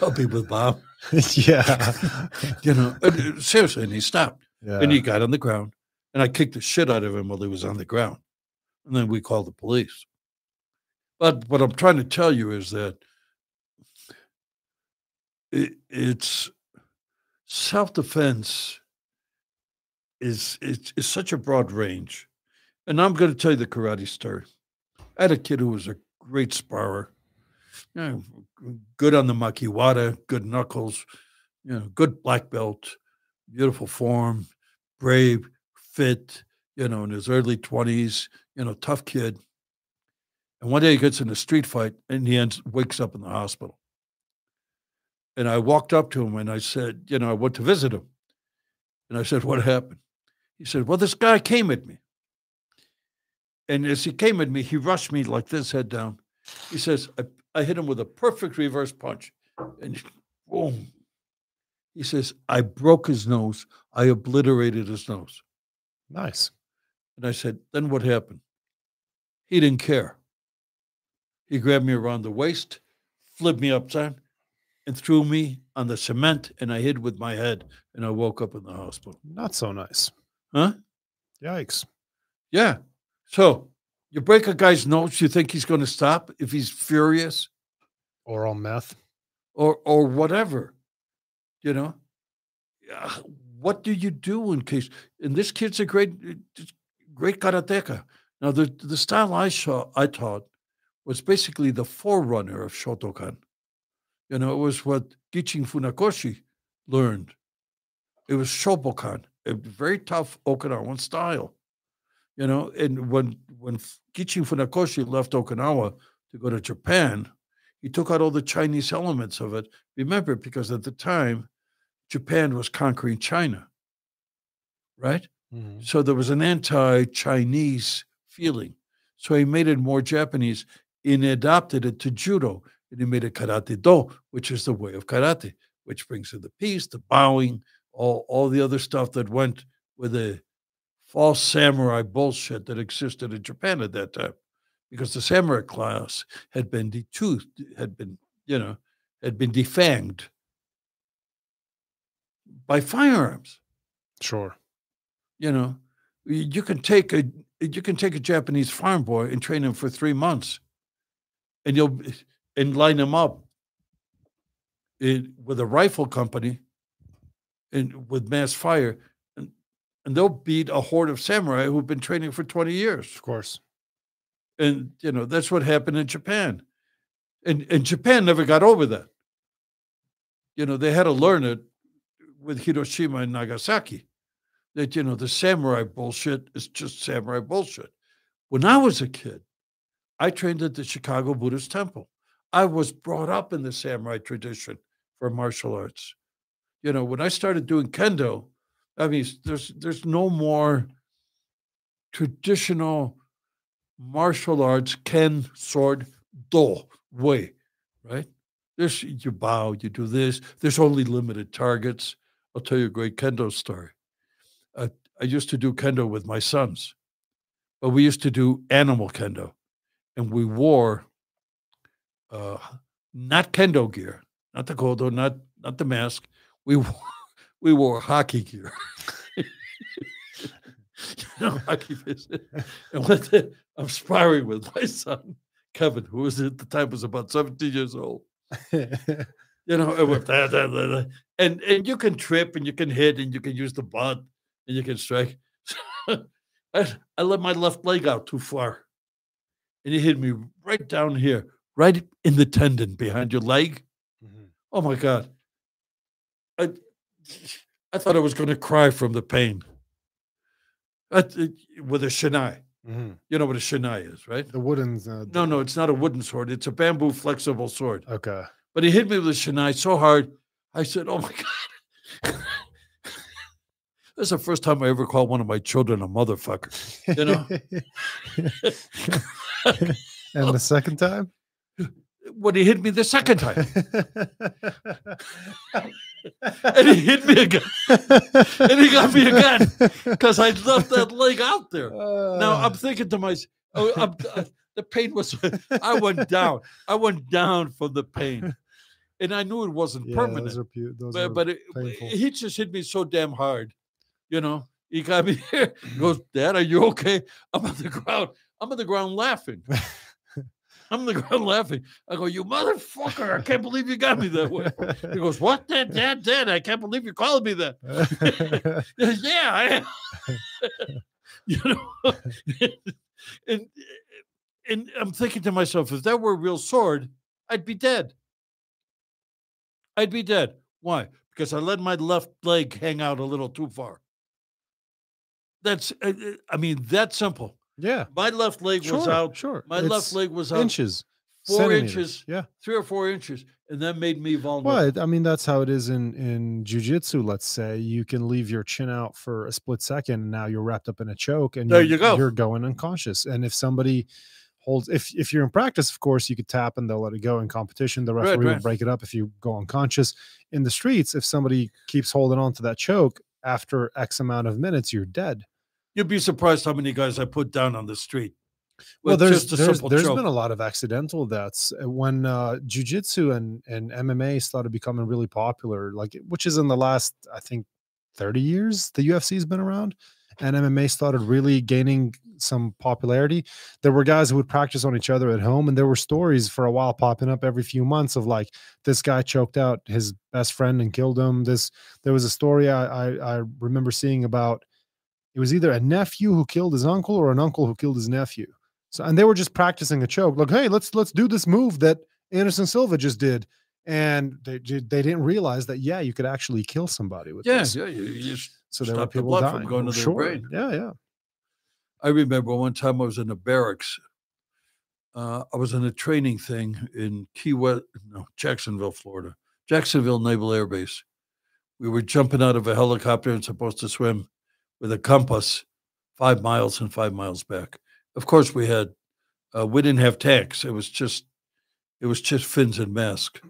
S2: I'll be with Bob. [laughs]
S1: yeah. [laughs]
S2: You know, and, uh, seriously. And he stopped
S1: yeah.
S2: and he got on the ground. And I kicked the shit out of him while he was on the ground. And then we called the police. But what I'm trying to tell you is that it, it's self defense is, is is such a broad range. And I'm going to tell you the karate story. I had a kid who was a great sparrer, you know, good on the makiwara, good knuckles, you know, good black belt, beautiful form, brave, fit, you know, in his early 20s, you know, tough kid. And one day he gets in a street fight and he ends wakes up in the hospital. And I walked up to him and I said, you know, I went to visit him. And I said, what happened? He said, well, this guy came at me. And as he came at me, he rushed me like this, head down. He says, I, I hit him with a perfect reverse punch. And boom. He says, I broke his nose. I obliterated his nose.
S1: Nice.
S2: And I said, then what happened? He didn't care. He grabbed me around the waist, flipped me upside, and threw me on the cement, and I hid with my head, and I woke up in the hospital.
S1: Not so nice.
S2: Huh?
S1: Yikes.
S2: Yeah. So you break a guy's nose, you think he's going to stop if he's furious
S1: Or on meth.
S2: or or whatever, you know? Yeah, What do you do in case? And this kid's a great, great karateka. Now the the style I saw, I taught, was basically the forerunner of Shotokan. You know, it was what Gichin Funakoshi learned. It was Shobokan, a very tough Okinawan style. You know, and when when Gichin Funakoshi left Okinawa to go to Japan, he took out all the Chinese elements of it. Remember, because at the time, Japan was conquering China, right?
S1: Mhm.
S2: So there was an anti-Chinese feeling. So he made it more Japanese and adopted it to judo. And he made it karate do, which is the way of karate, which brings in the peace, the bowing, all, all the other stuff that went with the false samurai bullshit that existed in Japan at that time. Because the samurai class had been detoothed, had been, you know, had been defanged by firearms
S1: Sure.
S2: you know you can take a you can take a japanese farm boy and train him for three months and you'll and line him up in, with a rifle company and with mass fire and and they'll beat a horde of samurai who've been training for 20 years.
S1: Of course.
S2: and you know that's what happened in japan. And and japan never got over that. You know they had to learn it with hiroshima and nagasaki that you know the samurai bullshit is just samurai bullshit. When i was a kid i trained at the chicago buddhist temple. I was brought up in the samurai tradition for martial arts you know when i started doing kendo i mean there's there's no more traditional martial arts ken sword do way right? There's you bow you do this. There's only limited targets. I'll tell you a great kendo story. I used to do kendo with my sons but we used to do animal kendo and we wore uh, not kendo gear not the kodo not not the mask we wore, [laughs] we wore hockey gear [laughs] you know, hockey visit. And with it, I'm sparring with my son, Kevin, who was at the time was about 17 years old. [laughs] You know, and, with that, that, that, and and you can trip and you can hit and you can use the butt and you can strike. I, I let my left leg out too far. And he hit me right down here, right in the tendon behind your leg.
S1: Mhm.
S2: Oh my God. I, I thought I was going to cry from the pain. I, with a shinai.
S1: Mhm.
S2: You know what a shinai is, right?
S1: The wooden. Uh,
S2: No, no, it's not a wooden sword. It's a bamboo flexible sword.
S1: Okay.
S2: But he hit me with a shinai so hard, I said, Oh my God. [laughs] That's the first time I ever called one of my children a motherfucker. You know? [laughs]
S1: and the second time?
S2: When he hit me the second time. And he hit me again. And he got me again because I left that leg out there. Now I'm thinking to myself, oh, I'm, uh, the pain was, I went down. I went down from the pain. And I knew it wasn't
S1: Yeah,
S2: permanent.
S1: Those are, pu- those
S2: but but it, he just hit me so damn hard. You know, he got me [laughs] here. He goes, Dad, are you okay? I'm on the ground. I'm on the ground laughing. [laughs] I'm on the ground laughing. I go, You motherfucker. I can't believe you got me that way. He goes, [laughs] What, Dad, Dad, Dad? I can't believe you calling me that. [laughs] [laughs] yeah, I you know, and and I'm thinking to myself, if that were a real sword, I'd be dead. I'd be dead. Why? Because I let my left leg hang out a little too far. That's, uh, uh, I mean, that simple.
S1: Yeah.
S2: My left leg was out.
S1: Sure.
S2: My left leg was out
S1: inches.
S2: four inches.
S1: Yeah.
S2: three or four inches, and that made me vulnerable.
S1: Well, I mean, that's how it is in in jujitsu. Let's say you can leave your chin out for a split second, and now you're wrapped up in a choke, and
S2: There
S1: you're,
S2: you go.
S1: You're going unconscious, and if somebody holds, if if you're in practice, of course, you could tap and they'll let it go. In competition, the
S2: Right,
S1: referee will
S2: right.
S1: break it up if you go unconscious. In the streets, if somebody keeps holding on to that choke after X amount of minutes, you're dead.
S2: You'd be surprised how many guys I put down on the street.
S1: Well, there's there's, there's been a lot of accidental deaths Uh, when uh, jujitsu and and MMA started becoming really popular, like which is in the last I think 30 years the UFC has been around, and MMA started really gaining some popularity. There were guys who would practice on each other at home, and there were stories for a while popping up every few months of like this guy choked out his best friend and killed him. This there was a story I I, I remember seeing about it was either a nephew who killed his uncle or an uncle who killed his nephew. So and they were just practicing a choke, like, hey, let's let's do this move that Anderson Silva just did. And they they didn't realize that yeah, you could actually kill somebody with
S2: yeah,
S1: this.
S2: yeah. You,
S1: So there were
S2: the
S1: people
S2: blood
S1: dying.
S2: from going to
S1: sure.
S2: brain.
S1: Yeah, yeah.
S2: I remember one time I was in the barracks. Uh, I was in a training thing in Key West, no, Jacksonville, Florida, Jacksonville Naval Air Base. We were jumping out of a helicopter and supposed to swim with a compass five miles and five miles back. Of course, we had, uh, we didn't have tanks. It was just, it was just fins and mask,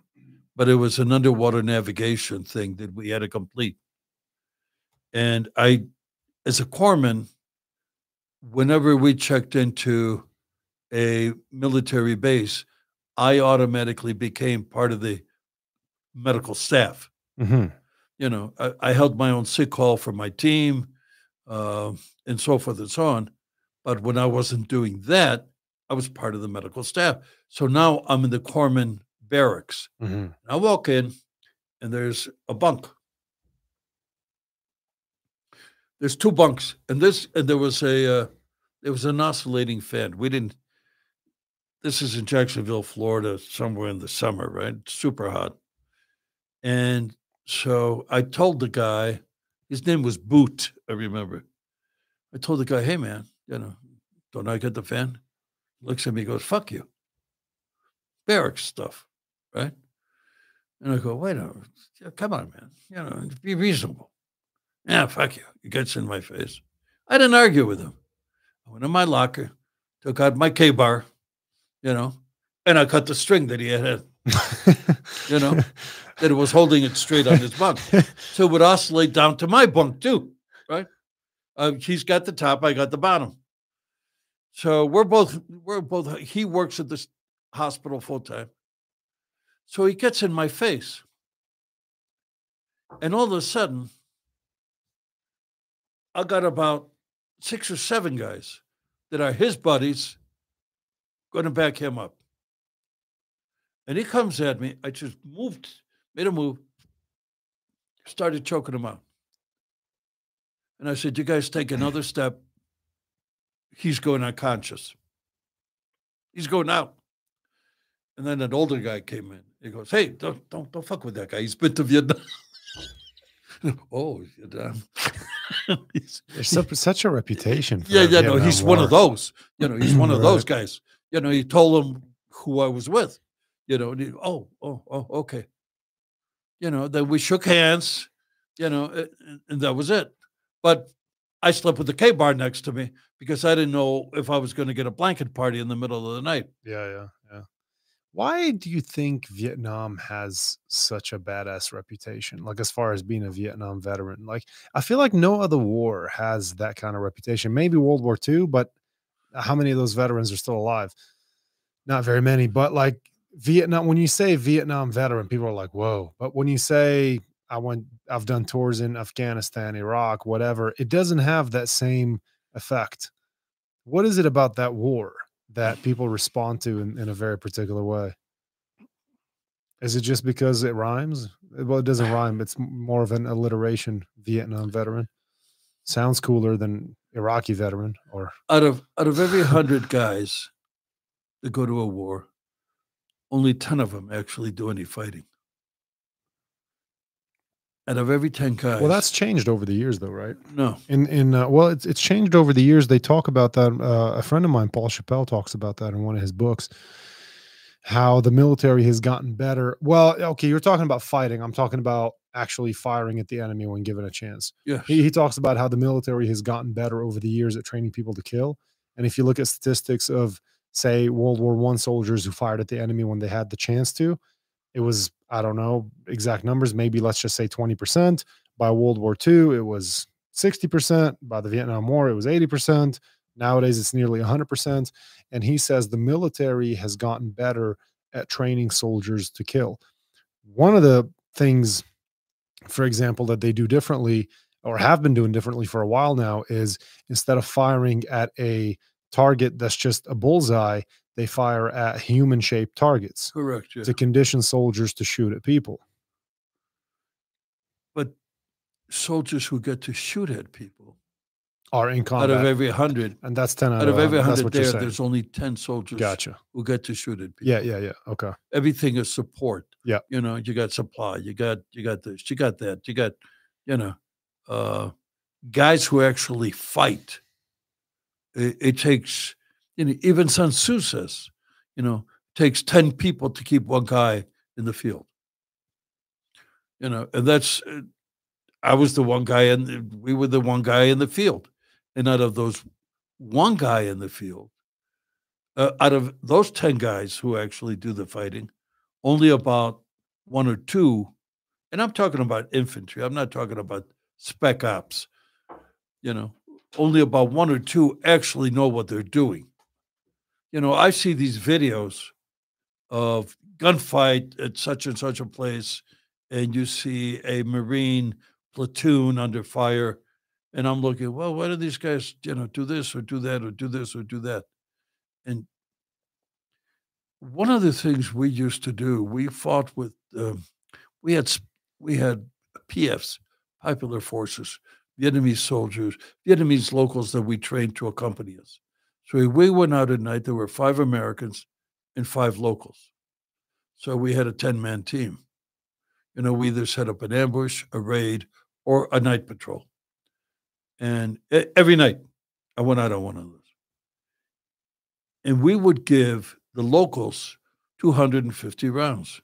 S2: but it was an underwater navigation thing that we had to complete. And I, as a corpsman, whenever we checked into a military base, I automatically became part of the medical staff.
S1: hmm
S2: You know, I, I held my own sick call for my team uh, and so forth and so on. But when I wasn't doing that, I was part of the medical staff. So now I'm in the corpsman barracks.
S1: hmm
S2: I walk in and there's a bunk. There's two bunks, and this and there was a uh, there was an oscillating fan. We didn't. This is in Jacksonville, Florida, somewhere in the summer, right? Super hot. And so I told the guy, his name was Boot. I remember. I told the guy, "Hey, man, you know, don't I get the fan?" Looks at me, goes, "Fuck you." Barracks stuff, right? And I go, wait a minute, come on, man. You know, be reasonable. Yeah, fuck you. He gets in my face. I didn't argue with him. I went in my locker, took out my KA-BAR, you know, and I cut the string that he had, [laughs] you know, that it was holding it straight on his bunk. [laughs] So it would oscillate down to my bunk too, right? Uh, he's got the top, I got the bottom. So we're both, we're both, he works at this hospital full time. So he gets in my face. And all of a sudden, I got about six or seven guys that are his buddies going to back him up. And he comes at me. I just moved, made a move, started choking him out. And I said, You guys take another [clears throat] step. He's going unconscious. He's going out. And then an older guy came in. He goes, "Hey, don't don't don't fuck with that guy. He's been to Vietnam." [laughs] oh, Vietnam. [laughs]
S1: There's such, a reputation. For
S2: yeah, yeah, no, he's one of those. You know, he's one of [clears throat] those guys. You know, he told him who I was with. You know, oh, oh, oh, okay. You know, then we shook hands. You know, and, and that was it. But I slept with the KA-BAR next to me because I didn't know if I was going to get a blanket party in the middle of the night.
S1: Yeah, yeah, yeah. Why do you think Vietnam has such a badass reputation? Like as far as being a Vietnam veteran, like I feel like no other war has that kind of reputation. Maybe World War II, but how many of those veterans are still alive? Not very many. But like Vietnam, when you say Vietnam veteran, people are like, "Whoa!" But when you say I went, I've done tours in Afghanistan, Iraq, whatever, it doesn't have that same effect. What is it about that war that people respond to in, in a very particular way? Is it just because it rhymes? Well, it doesn't rhyme. It's more of an alliteration. Vietnam veteran sounds cooler than Iraqi veteran or
S2: Out of out of every hundred guys that go to a war, only ten of them actually do any fighting. Out of every ten guys,
S1: well, that's changed over the years, though, right?
S2: no.
S1: In in uh, well, it's it's changed over the years. They talk about that. Uh, a friend of mine, Paul Chappell, talks about that in one of his books. how the military has gotten better. Well, okay, you're talking about fighting. I'm talking about actually firing at the enemy when given a chance.
S2: Yeah.
S1: He, he talks about how the military has gotten better over the years at training people to kill. And if you look at statistics of, say, World War One soldiers who fired at the enemy when they had the chance to, it was, I don't know exact numbers, maybe let's just say 20%. By World War II, it was 60%. By the Vietnam War, it was 80%. Nowadays, it's nearly 100%. And he says the military has gotten better at training soldiers to kill. One of the things, for example, that they do differently or have been doing differently for a while now is instead of firing at a target that's just a bullseye, they fire at human shaped targets
S2: Correct. Yeah.
S1: to condition soldiers to shoot at people.
S2: But soldiers who get to shoot at people
S1: Are in combat.
S2: out of every hundred,
S1: and that's 10 out,
S2: out of every
S1: 100.
S2: Hundred there, there's only ten soldiers
S1: Gotcha.
S2: who get to shoot at people.
S1: Yeah, yeah, yeah. Okay.
S2: everything is support.
S1: Yeah.
S2: You know, you got supply, you got you got this, you got that, you got, you know, uh guys who actually fight. It, it takes you know, even Sun Tzu says, you know, takes 10 people to keep one guy in the field. You know, and that's I was the one guy and we were the one guy in the field. And out of those one guy in the field, uh, out of those 10 guys who actually do the fighting, only about one or two, and I'm talking about infantry, I'm not talking about spec ops, you know, only about one or two actually know what they're doing. You know, I see these videos of gunfight at such and such a place, and you see a Marine platoon under fire. And I'm looking, well, why do these guys, you know, do this or do that or do this or do that? And one of the things we used to do, we fought with, um, we had we had PFs, popular forces, Vietnamese soldiers, Vietnamese locals that we trained to accompany us. So we went out at night. There were five Americans and five locals. So we had a ten man team. You know, we either set up an ambush, a raid, or a night patrol. And every night, I went out on one of those and we would give the locals 250 rounds.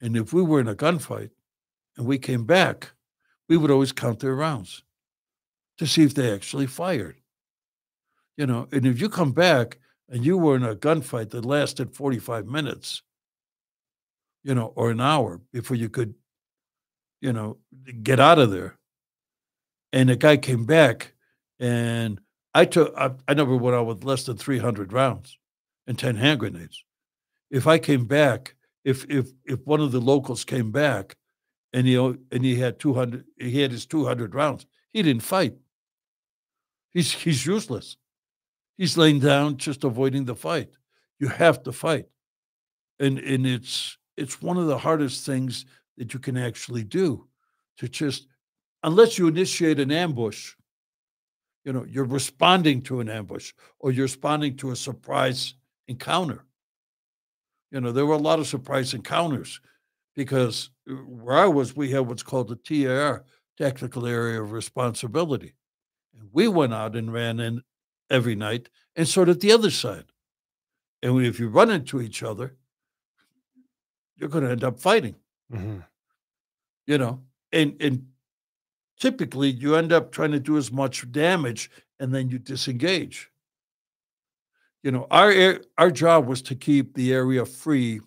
S2: And if we were in a gunfight and we came back, we would always count their rounds to see if they actually fired. You know, and if you come back and you were in a gunfight that lasted 45 minutes, you know, or an hour before you could, you know, get out of there, and the guy came back and I took I, I never went out with less than 300 rounds and 10 hand grenades. If I came back, if if if one of the locals came back and he and he had 200 he had his 200 rounds, he didn't fight. He's he's useless. He's laying down just avoiding the fight. You have to fight. And and it's it's one of the hardest things that you can actually do to just unless you initiate an ambush you know you're responding to an ambush or you're responding to a surprise encounter you know there were a lot of surprise encounters because where i was we had what's called the tar tactical area of responsibility. And we went out and ran in every night and so did the other side. And if you run into each other you're going to end up fighting.
S1: Mhm.
S2: you know? And and typically you end up trying to do as much damage and then you disengage. You know our air, our job was to keep the area free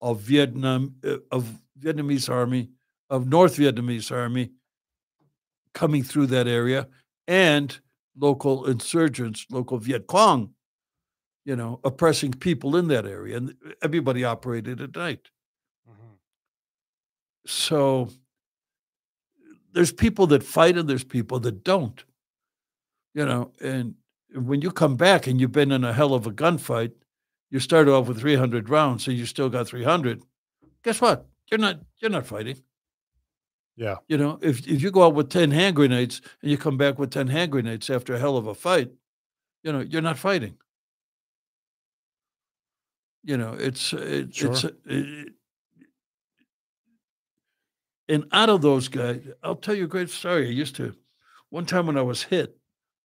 S2: of vietnam uh, of vietnamese army of north vietnamese army coming through that area and local insurgents local viet cong you know oppressing people in that area and everybody operated at night.
S1: Mhm.
S2: so there's people that fight and there's people that don't you know and when you come back and you've been in a hell of a gunfight you start off with 300 rounds so you still got 300 guess what you're not you're not fighting
S1: Yeah.
S2: you know if, if you go out with 10 hand grenades and you come back with 10 hand grenades after a hell of a fight you know you're not fighting you know it's it, it's
S1: Sure.
S2: it, and out of those guys, I'll tell you a great story. I used to, one time when I was hit,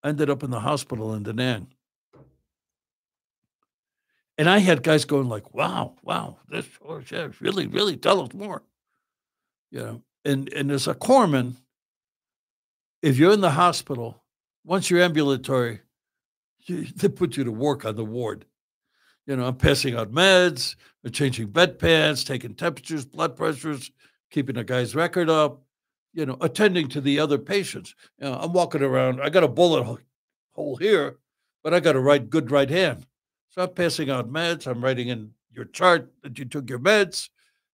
S2: I ended up in the hospital in Da Nang. And I had guys going like, "Wow, wow, this horse yeah, really, really tell us more." You know, and and as a corpsman, if you're in the hospital, once you're ambulatory, you, they put you to work on the ward. You know, I'm passing out meds, I'm changing bed pads, taking temperatures, blood pressures, keeping a guy's record up, you know, attending to the other patients. You know, I'm walking around, I got a bullet hole here, but I got a right good right hand. I'm passing out meds, I'm writing in your chart that you took your meds.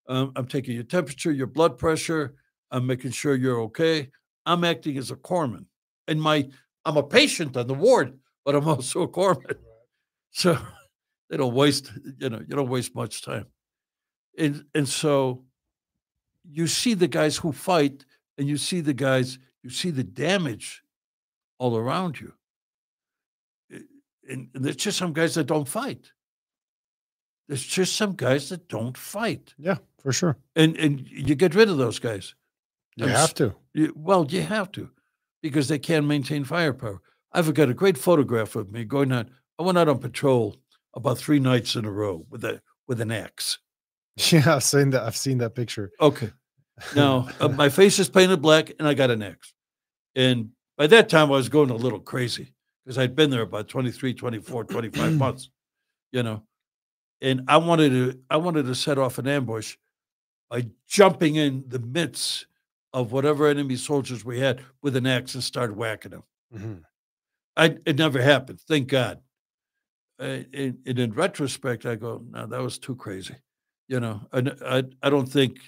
S2: Um, I'm taking your temperature, your blood pressure. I'm making sure you're okay. I'm acting as a corpsman. And my I'm a patient on the ward, but I'm [laughs] also a corpsman. So [laughs] they don't waste, you know, you don't waste much time. And and so you see the guys who fight and you see the guys, you see the damage all around you. And, there's just some guys that don't fight. There's just some guys that don't fight.
S1: Yeah, for sure.
S2: And and you get rid of those guys.
S1: You
S2: I'm
S1: have to.
S2: you, well, you have to, because they can't maintain firepower. I've got a great photograph of me going out. I went out on patrol about three nights in a row with a with an axe. [laughs]
S1: Yeah, I've seen that. I've seen that picture.
S2: Okay, [laughs] now uh, my face is painted black, and I got an axe. And by that time, I was going a little crazy because I'd been there about 23, 24, 25 months, you know. And I wanted to I wanted to set off an ambush by jumping in the midst of whatever enemy soldiers we had with an axe and start whacking them.
S1: Mhm.
S2: I it never happened, thank God. Uh, and, and in retrospect, I go, no, that was too crazy. You know, I, I, I don't think,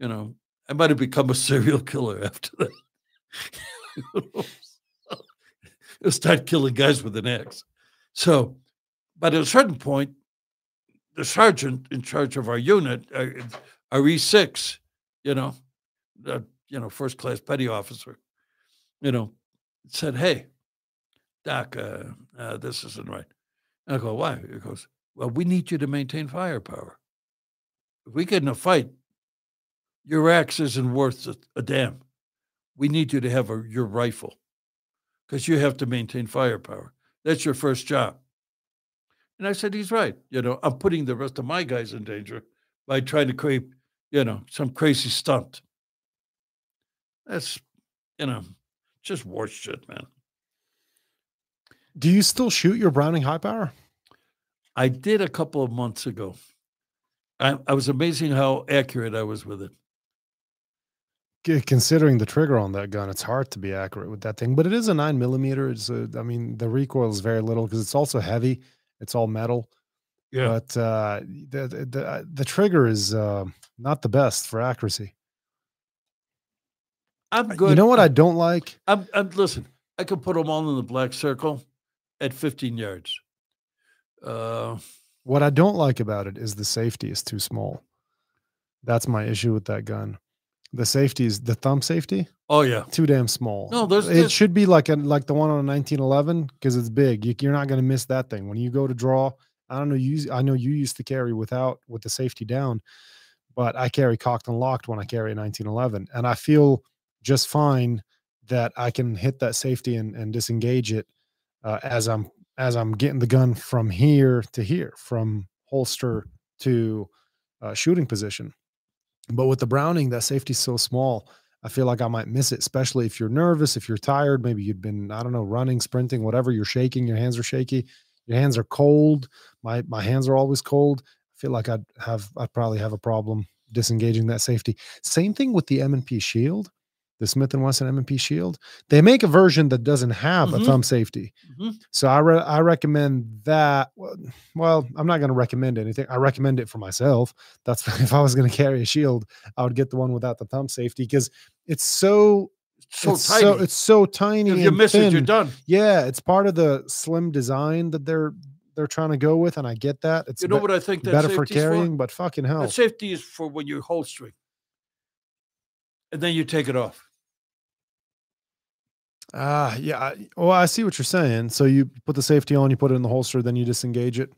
S2: you know, I might have become a [laughs] serial killer after that. [laughs] Start killing guys with an axe. So, but at a certain point, the sergeant in charge of our unit, uh, our E6, you know, the, you know, first class petty officer, you know, said, "Hey, Doc, uh, uh, this isn't right." And I go, "Why?" He goes, "Well, we need you to maintain firepower. If we get in a fight, your axe isn't worth a, a damn. We need you to have a, your rifle because you have to maintain firepower. That's your first job." And I said, "He's right. You know, I'm putting the rest of my guys in danger by trying to create, you know, some crazy stunt." That's, you know, just war shit, man.
S1: Do you still shoot your Browning high power?
S2: I did a couple of months ago. I, I was amazing how accurate I was with it.
S1: Considering the trigger on that gun, it's hard to be accurate with that thing. But it is a nine millimeter. It's a, I mean, the recoil is very little because it's also heavy. It's all metal.
S2: Yeah.
S1: But uh, the the the, uh, the trigger is uh, not the best for accuracy.
S2: I'm good.
S1: You know what I don't like?
S2: I'm, I'm listen. I could put them all in the black circle at 15 yards. Uh,
S1: What I don't like about it is the safety is too small. That's my issue with that gun. The safety is the thumb safety
S2: oh yeah.
S1: too damn small.
S2: No, there's-
S1: it
S2: there's-
S1: should be like a like the one on a 1911 because it's big. You, you're not going to miss that thing when you go to draw. I don't know. You I know you used to carry without with the safety down, but I carry cocked and locked when I carry a 1911, and I feel just fine that I can hit that safety and, and disengage it uh, as I'm as I'm getting the gun from here to here, from holster to uh, shooting position. But with the Browning, that safety's so small. I feel like I might miss it, especially if you're nervous, if you're tired, maybe you've been, I don't know, running, sprinting, whatever, you're shaking, your hands are shaky, your hands are cold. My my hands are always cold. I feel like I'd have I'd probably have a problem disengaging that safety. Same thing with the M&P Shield, the Smith and Wesson M&P Shield. They make a version that doesn't have
S2: Mhm.
S1: a thumb safety.
S2: Mhm.
S1: So I re- I recommend that. Well, I'm not going to recommend anything. I recommend it for myself. That's [laughs] if I was going to carry a shield, I would get the one without the thumb safety because it's so
S2: So
S1: it's
S2: tiny.
S1: so it's so tiny.
S2: if you miss it, you're done.
S1: Yeah, it's part of the slim design that they're they're trying to go with, and I get that. It's
S2: You know
S1: be-
S2: what I think
S1: better for carrying, but fucking hell,
S2: That safety is for when you're holstering, and then you take it off.
S1: Ah, yeah. I, well, I see what you're saying. So you put the safety on, you put it in the holster, then you disengage it.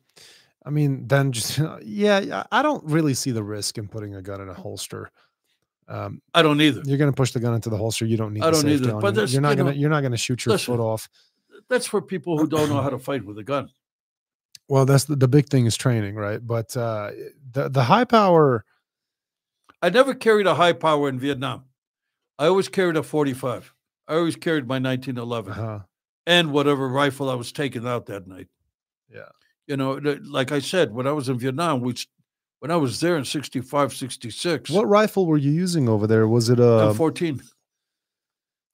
S1: I mean, then just [laughs] yeah, I don't really see the risk in putting a gun in a holster. Um,
S2: I don't either.
S1: you're going to push the gun into the holster. You don't need.
S2: I don't either, but
S1: You're-
S2: there's,
S1: you're not
S2: you
S1: going to. You're not going to shoot your
S2: listen,
S1: foot off.
S2: That's for people who don't know how to fight with a gun.
S1: Well, that's the, the big thing is training, right? But uh, the the high power.
S2: I never carried a high power in Vietnam. I always carried a 45. I always carried my 1911
S1: Uh,
S2: and whatever rifle I was taking out that night.
S1: yeah.
S2: You know, like I said, when I was in Vietnam, we, when I was there in 65, 66,
S1: What rifle were you using over there? Was it a
S2: M14,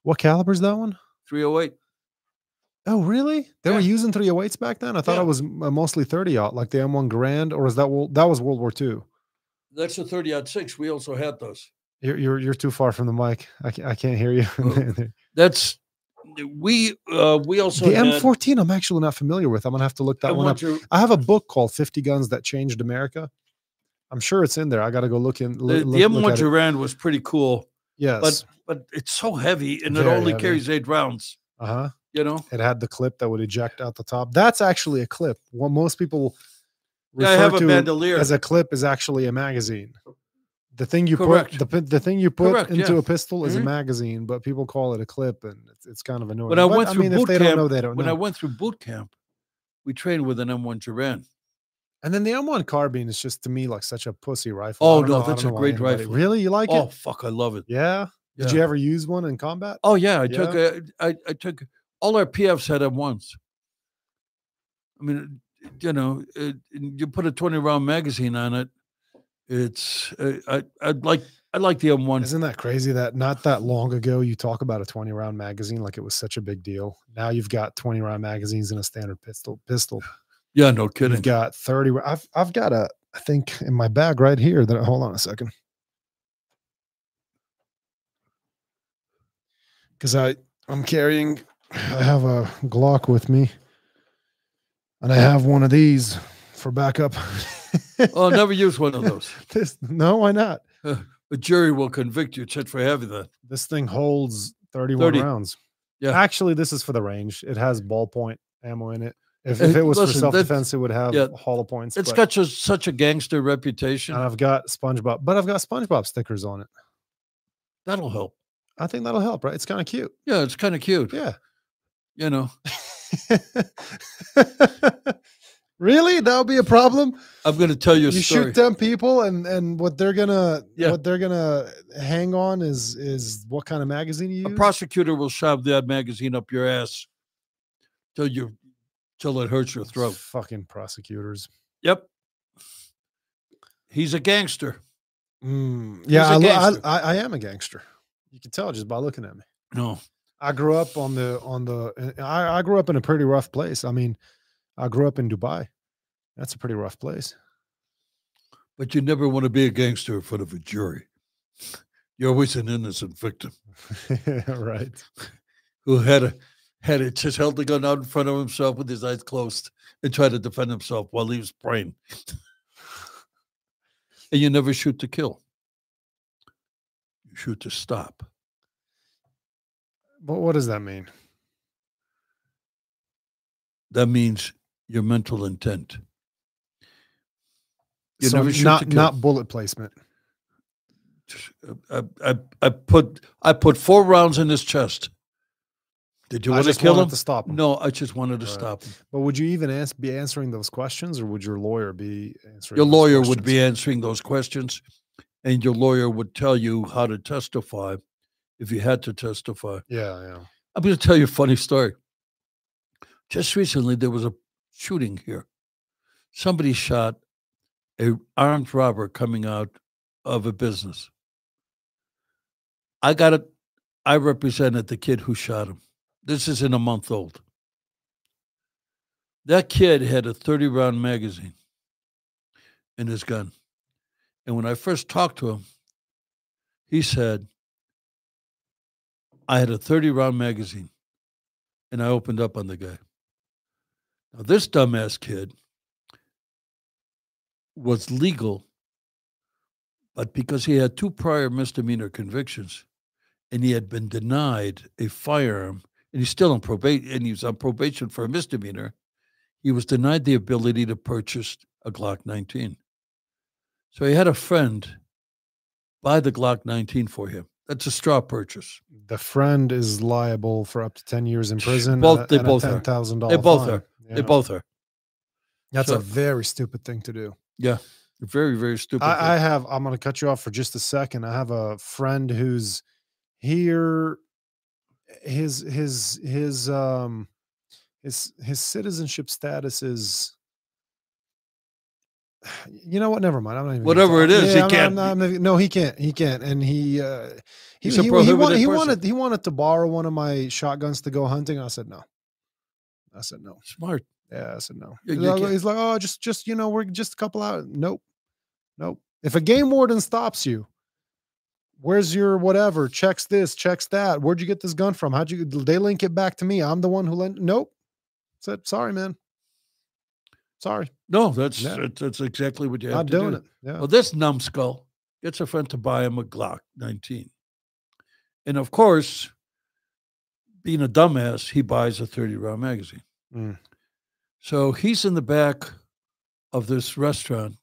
S1: what caliber is that one?
S2: 308.
S1: Oh, really? They were using 308s back then. I thought
S2: Yeah.
S1: it was uh, mostly 30 out, like the M1 Garand, or was that that was World War II?
S2: That's a 30 out 6. We also had those.
S1: You're you're, you're too far from the mic. I can't, I can't hear you. [laughs]
S2: Oh, That's, we, uh, we also
S1: the
S2: had
S1: M14, I'm actually not familiar with. I'm gonna have to look that one up.
S2: M1
S1: I have a book called 50 Guns That Changed America. I'm sure it's in there. I got to go look in.
S2: The,
S1: Look,
S2: the
S1: look,
S2: M1
S1: look at it.
S2: Garand was pretty cool,
S1: Yes.
S2: but but it's so heavy and it only
S1: heavy.
S2: carries eight rounds.
S1: uh huh.
S2: You know,
S1: It had the clip that would eject out the top. That's actually a clip. What most people
S2: yeah, I
S1: refer
S2: have a
S1: to
S2: bandolier.
S1: as a clip is actually a magazine. The thing you
S2: Correct.
S1: put the the thing you put
S2: Correct,
S1: into
S2: yeah.
S1: a pistol is
S2: Mhm.
S1: a magazine, but people call it a clip, and it's, it's kind of annoying.
S2: When I
S1: But,
S2: went through
S1: mean, if
S2: boot
S1: they
S2: camp-
S1: don't know,
S2: when
S1: know.
S2: I went through boot camp, we trained with an M1 Garand.
S1: and then the M1 carbine is just to me like such a pussy rifle.
S2: Oh, no,
S1: know-
S2: that's a great
S1: anybody-
S2: rifle.
S1: Really, you like
S2: Oh
S1: it?
S2: Oh fuck, I love it.
S1: Yeah. Did you ever use one in combat?
S2: Oh yeah, I took
S1: Yeah?
S2: a, I, I took all our PFs had M1s. I mean, you know, it, you put a twenty round magazine on it. It's uh, I I like I like the M1.
S1: Isn't that crazy that not that long ago you talk about a 20 round magazine like it was such a big deal? Now you've got 20 round magazines in a standard pistol. Pistol.
S2: Yeah, no kidding.
S1: You've got 30. I've I've got a I think in my bag right here that hold on a second. Cuz I I'm carrying I have a Glock with me. And I have one of these for backup.
S2: I'll never use one of [laughs] those.
S1: this no, why not?
S2: A jury will convict you just for having that.
S1: This thing holds 31
S2: 30.
S1: rounds.
S2: Yeah.
S1: Actually, this is for the range. It has ballpoint ammo in it. If,
S2: Uh,
S1: if it was for self defense, it would have
S2: yeah,
S1: hollow points.
S2: It's got just such a gangster reputation.
S1: I've got SpongeBob, but I've got SpongeBob stickers on it.
S2: That'll help.
S1: I think that'll help, right? It's kind of cute.
S2: Yeah, it's kind of cute.
S1: Yeah.
S2: You know, [laughs]
S1: really? That would be a problem?
S2: I'm going to tell you
S1: You
S2: story.
S1: shoot them people and and what they're gonna
S2: Yeah.
S1: what they're gonna hang on is is what kind of magazine you use.
S2: a
S1: use?
S2: prosecutor will shove that magazine up your ass till you till it hurts your throat.
S1: Fucking prosecutors.
S2: Yep. He's a gangster.
S1: Mm, yeah,
S2: a
S1: I,
S2: gangster.
S1: I, I, I am a gangster. You can tell just by looking at me.
S2: No.
S1: I grew up on the on the. I, I grew up in a pretty rough place. I mean, I grew up in Dubai. That's a pretty rough place.
S2: But you never want to be a gangster in front of a jury. You're always an innocent victim [laughs]
S1: right.
S2: who had a had it just held the gun out in front of himself with his eyes closed and tried to defend himself while he was praying. [laughs] and you never shoot to kill. You shoot to stop.
S1: But what does that mean?
S2: That means your mental intent. You
S1: So
S2: never shoot
S1: not not bullet placement.
S2: I, I, I put I put four rounds in his chest. Did you want to kill him?
S1: to stop him.
S2: No, I just wanted to
S1: Right.
S2: stop him.
S1: But would you even ans- be answering those questions, or would your lawyer be answering?
S2: Your lawyer would be answering those questions, and your lawyer would tell you how to testify if you had to testify.
S1: Yeah, yeah.
S2: I'm going to tell you a funny story. Just recently, there was a shooting here. Somebody shot a armed robber coming out of a business. I got it. I represented the kid who shot him. This isn't a month old. That kid had a 30 round magazine in his gun. And when I first talked to him, he said, I had a 30 round magazine and I opened up on the guy. Now, this dumbass kid was legal, but because he had two prior misdemeanor convictions and he had been denied a firearm, and he's still on probation, and he was on probation for a misdemeanor, he was denied the ability to purchase a Glock 19. So he had a friend buy the Glock 19 for him. That's a straw purchase.
S1: The friend is liable for up to ten years in prison.
S2: Both-
S1: and a-
S2: they
S1: and a
S2: both are.
S1: $10,000
S2: They both
S1: fine.
S2: are. They both are.
S1: That's
S2: So-
S1: a very stupid thing to do.
S2: Very, very stupid.
S1: I, I have. I'm going to cut you off for just a second. I have a friend who's here. His his his um his his citizenship status is. [sighs] You know what? Never mind. I'm not even.
S2: Whatever it is, he
S1: I'm
S2: can't-
S1: not- not- no, he can't. He can't. And he uh he he, he, wanted, he wanted he wanted to borrow one of my shotguns to go hunting. I said no. I said no.
S2: Smart.
S1: Yeah, I said no.
S2: You-
S1: He's
S2: you
S1: like,
S2: can't-
S1: like, oh, just, just you know, we're just a couple out. Nope, nope. If a game warden stops you, where's your whatever? Checks this, checks that. Where'd you get this gun from? How'd you? They link it back to me. I'm the one who lent. Nope. Said sorry, man. Sorry,
S2: No, that's
S1: Yeah.
S2: that's, that's exactly what you have
S1: not
S2: to
S1: doing
S2: do.
S1: it. Yeah.
S2: Well, this numbskull gets a friend to buy him a Glock 19. And of course, being a dumbass, he buys a 30 round magazine.
S1: Mm.
S2: So he's in the back of this restaurant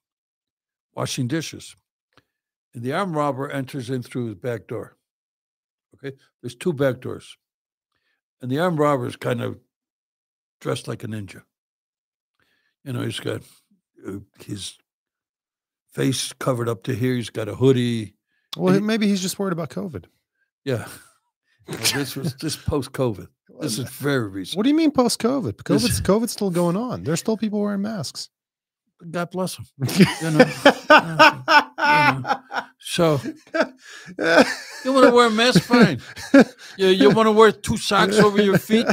S2: washing dishes. And the armed robber enters in through his back door. Okay. There's two back doors. And the armed robber is kind of dressed like a ninja. You know, he's got uh, his face covered up to here. He's got a hoodie.
S1: Well,
S2: he-
S1: maybe he's just worried about COVID.
S2: Yeah. Well, this was [laughs] this post COVID. This is very recent.
S1: What do you mean post COVID?
S2: This-
S1: COVID's COVID's still going on. There's still people wearing masks.
S2: God bless them. [laughs] You know, So [laughs] you want to wear a mask? Fine. You, you want to wear two socks over your feet,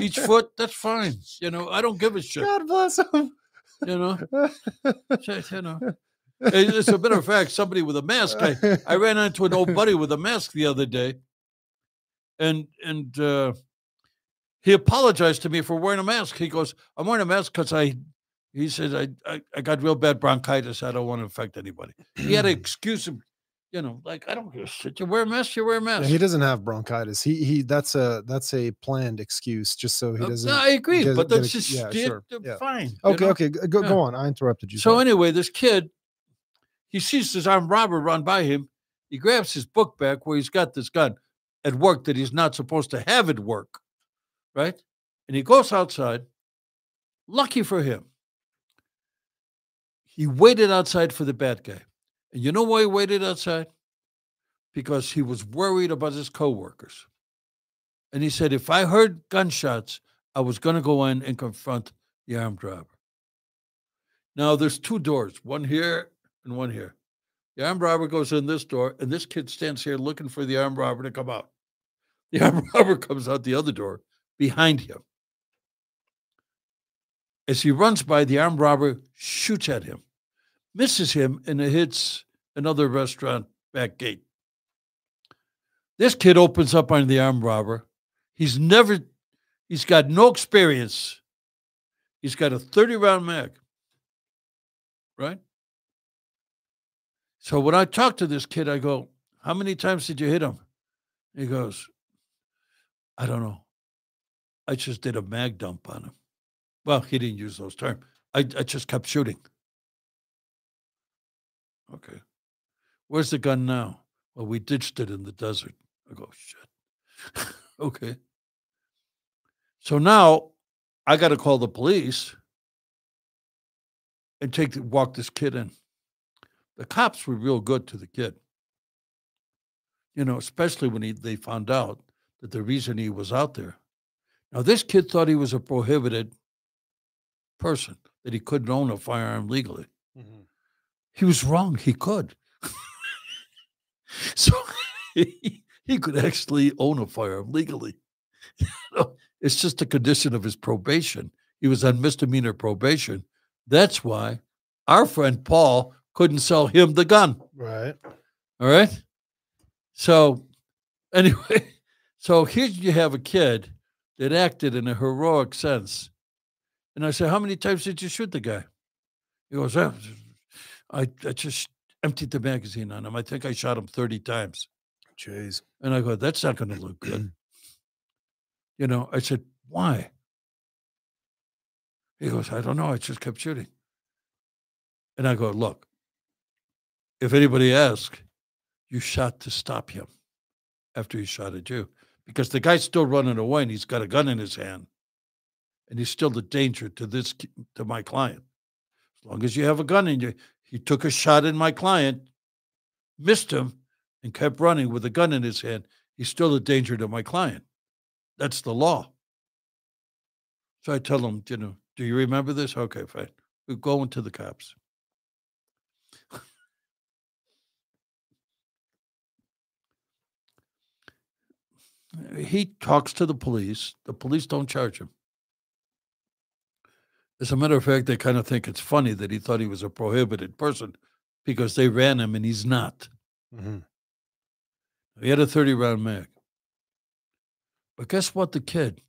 S2: each foot? That's fine. You know, I don't give a shit.
S1: God bless them.
S2: You know, So, you know. As as a matter of fact, somebody with a mask. I, I ran into an old buddy with a mask the other day, and and uh, he apologized to me for wearing a mask. He goes, "I'm wearing a mask because I," he says, I, "I I got real bad bronchitis. I don't want to infect anybody." He had an [clears throat] excuse him, you know, like I don't give a shit. You wear a mask, you wear a
S1: Yeah,
S2: mask.
S1: he doesn't have bronchitis. He he that's a that's a planned excuse just so he
S2: Uh,
S1: doesn't.
S2: no, I agree,
S1: get-
S2: but that's just
S1: yeah,
S2: yeah,
S1: sure, yeah.
S2: fine. you
S1: Okay,
S2: know?
S1: okay, go,
S2: Yeah.
S1: go on. I interrupted you.
S2: So
S1: sorry.
S2: anyway, this kid, he sees this armed robber run by him. He grabs his book back where he's got this gun at work that he's not supposed to have at work, right? And he goes outside. Lucky for him, he waited outside for the bad guy. And you know why he waited outside? Because he was worried about his coworkers. And he said, if I heard gunshots, I was going to go in and confront the armed robber. Now there's two doors, one here and one here. The armed robber goes in this door, and this kid stands here looking for the armed robber to come out. The [laughs] robber comes out the other door behind him. As he runs by, the armed robber shoots at him, misses him, and it hits another restaurant back gate. This kid opens up on the armed robber. He's never, he's got no experience. He's got a 30 round mag right? So when I talk to this kid, I go, How many times did you hit him? He goes, I don't know. I just did a mag dump on him. Well, he didn't use those terms. I, I just kept shooting. Okay. Where's the gun now? Well, we ditched it in the desert. I go, shit. [laughs] okay. So now I got to call the police and take the, walk this kid in. The cops were real good to the kid. You know, especially when he, they found out that the reason he was out there. Now, this kid thought he was a prohibited person, that he couldn't own a firearm legally.
S1: Mhm.
S2: He was wrong. He could. [laughs] so he, he could actually own a firearm legally. [laughs] You know, it's just a condition of his probation. He was on misdemeanor probation. That's why our friend Paul couldn't sell him the gun.
S1: Right.
S2: All right. So, [laughs] anyway, so here you have a kid that acted in a heroic sense. And I said, How many times did you shoot the guy? He goes, "Oh, I, I just emptied the magazine on him. I think I shot him 30 times.
S1: Jeez.
S2: And I go, That's not going to look good. you know, I said, Why? He goes, I don't know. I just kept shooting. And I go, Look, if anybody asks, you shot to stop him after he shot at you because the guy's still running away and he's got a gun in his hand and he's still a danger to this to my client As long as you have a gun in you. He took a shot in my client, missed him, and kept running with a gun in his hand. He's still a danger to my client. That's the law. So I tell him, you know, do you remember this? Okay, fine. We're going to the cops. He talks to the police. The police don't charge him. As a matter of fact, they kind of think it's funny that he thought he was a prohibited person because they ran him and he's not.
S1: hmm
S2: He had a 30 round mag. But guess what? The kid,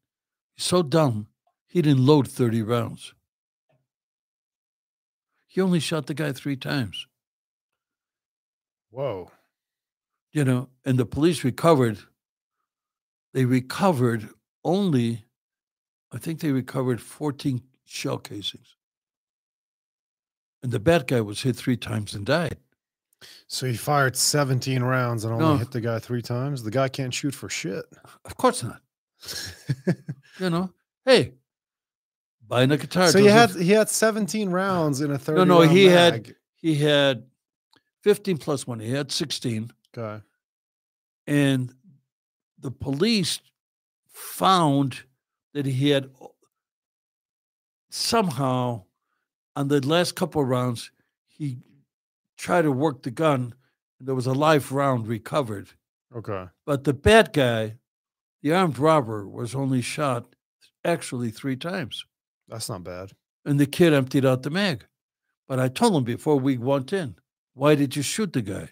S2: he's so dumb, he didn't load 30 rounds. He only shot the guy three times,
S1: Whoa.
S2: you know, and the police recovered. They recovered only, I think they recovered 14 shell casings. And the bad guy was hit three times and died.
S1: So he fired 17 rounds and only
S2: No.
S1: hit the guy three times. The guy can't shoot for shit.
S2: Of course not. [laughs] You know, hey, buying a guitar.
S1: so you had he had 17 rounds in a 30
S2: no,
S1: no,
S2: he had- he had 15 plus one. He had 16.
S1: Okay.
S2: and the police found that he had somehow on the last couple of rounds he tried to work the gun and there was a live round recovered
S1: Okay.
S2: but the bad guy the armed robber was only shot actually three times
S1: That's not bad.
S2: and the kid emptied out the mag but i told him before we went in why did you shoot the guy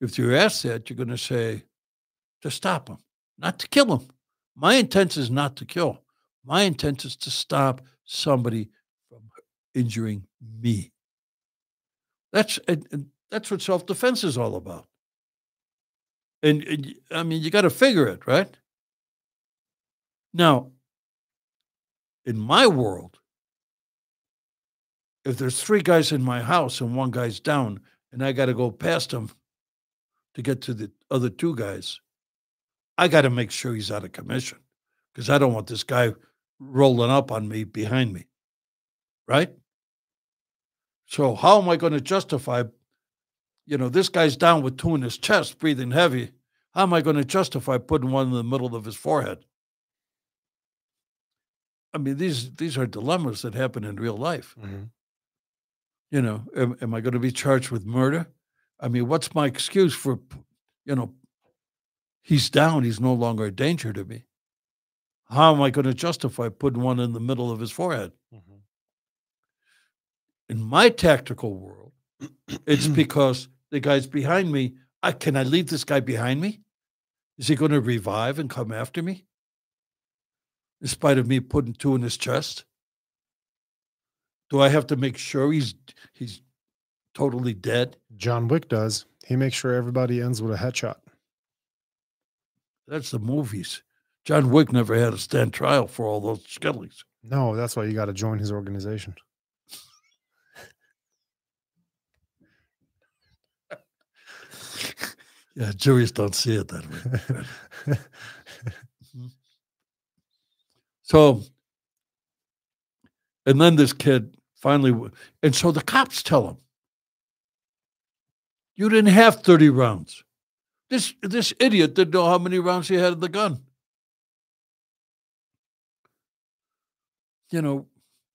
S2: if you're asked that you're going to say to stop him not to kill him my intent is not to kill. My intent is to stop somebody from injuring me. That's that's what self-defense is all about. And, and i mean you got to figure it right? Now in my world if there's three guys in my house and one guy's down and I got to go past him to get to the other two guys, I got to make sure he's out of commission because I don't want this guy rolling up on me behind me. Right? So, how am I going to justify, you know, this guy's down with two in his chest, breathing heavy. How am I going to justify putting one in the middle of his forehead? I mean, these these are dilemmas that happen in real life
S1: Mhm.
S2: you know am, am i going to be charged with murder i mean what's my excuse for you know he's down. He's no longer a danger to me. How am i going to justify putting one in the middle of his forehead?
S1: Mhm.
S2: in my tactical world it's [clears throat] because the guy's behind me. I, can i leave this guy behind me? Is he going to revive and come after me? In spite of me putting two in his chest? Do i have to make sure he's he's totally dead?
S1: John Wick does. He makes sure everybody ends with a headshot.
S2: That's the movies. John Wick never had to stand trial for all those killings.
S1: No, that's why you got to join his organization. [laughs]
S2: Yeah, juries don't see it that way. [laughs] Mm-hmm. So, and then this kid finally, and so the cops tell him, "You didn't have thirty rounds. This this idiot didn't know how many rounds he had in the gun." You know,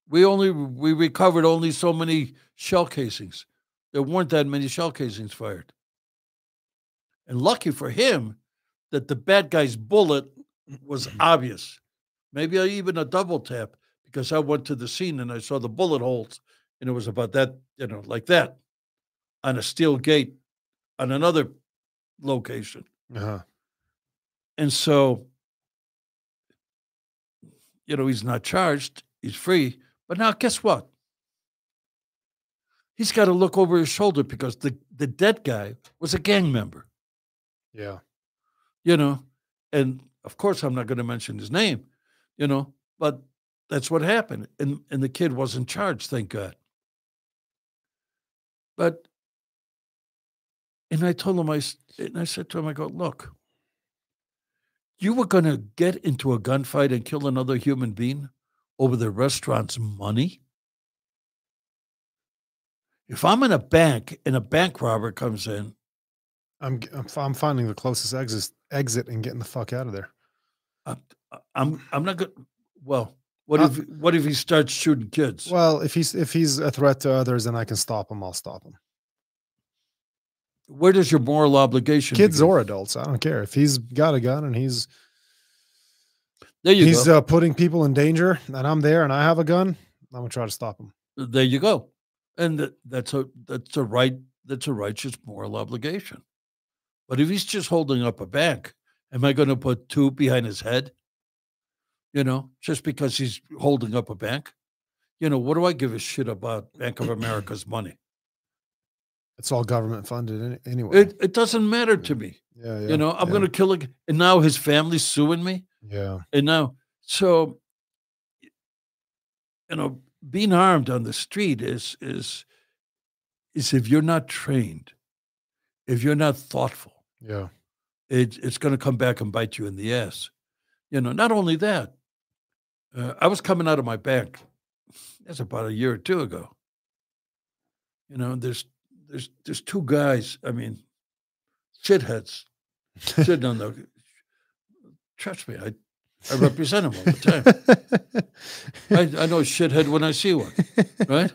S2: we only we recovered only so many shell casings. There weren't that many shell casings fired. And lucky for him that the bad guy's bullet was [clears throat] obvious. Maybe I even a double tap because I went to the scene and I saw the bullet holes and it was about that, you know, like that on a steel gate on another location.
S1: uh-huh.
S2: And so, you know, he's not charged, he's free. But now, guess what? He's got to look over his shoulder because the, the dead guy was a gang member.
S1: Yeah.
S2: you know, and of course I'm not going to mention his name, you know, but that's what happened, and and the kid wasn't charged, thank God. But, and I told him I and I said to him, I go, look, you were going to get into a gunfight and kill another human being over the restaurant's money. If I'm in a bank and a bank robber comes in,
S1: I'm I'm, I'm finding the closest exit exit and getting the fuck out of there.
S2: I'm I'm, I'm not good. Well, what
S1: Uh,
S2: if what if he starts shooting kids?
S1: Well, if he's if he's a threat to others and I can stop him, I'll stop him.
S2: Where does your moral obligation?
S1: Kids
S2: begin?
S1: or adults, I don't care. If he's got a gun and he's
S2: there you
S1: he's
S2: go.
S1: uh, putting people in danger, and I'm there and I have a gun, I'm gonna try to stop him.
S2: there you go, and that's a that's a right that's a righteous moral obligation. But if he's just holding up a bank, am I going to put two behind his head? You know, just because he's holding up a bank. You know, what do I give a shit about Bank of America's money?
S1: It's all government funded anyway.
S2: It it doesn't matter to me.
S1: yeah, yeah.
S2: you know, I'm
S1: yeah,
S2: going to kill a, and now his family's suing me.
S1: Yeah,
S2: And now, so, you know, being armed on the street is is is if you're not trained, if you're not thoughtful,
S1: yeah.
S2: it, it's going to come back and bite you in the ass. You know, not only that, uh, I was coming out of my bank. That's about a year or two ago. You know, there's there's there's two guys. I mean, shitheads [laughs] sitting on the. Trust me, I I represent them all the time. [laughs] I, I know shithead when I see one, right?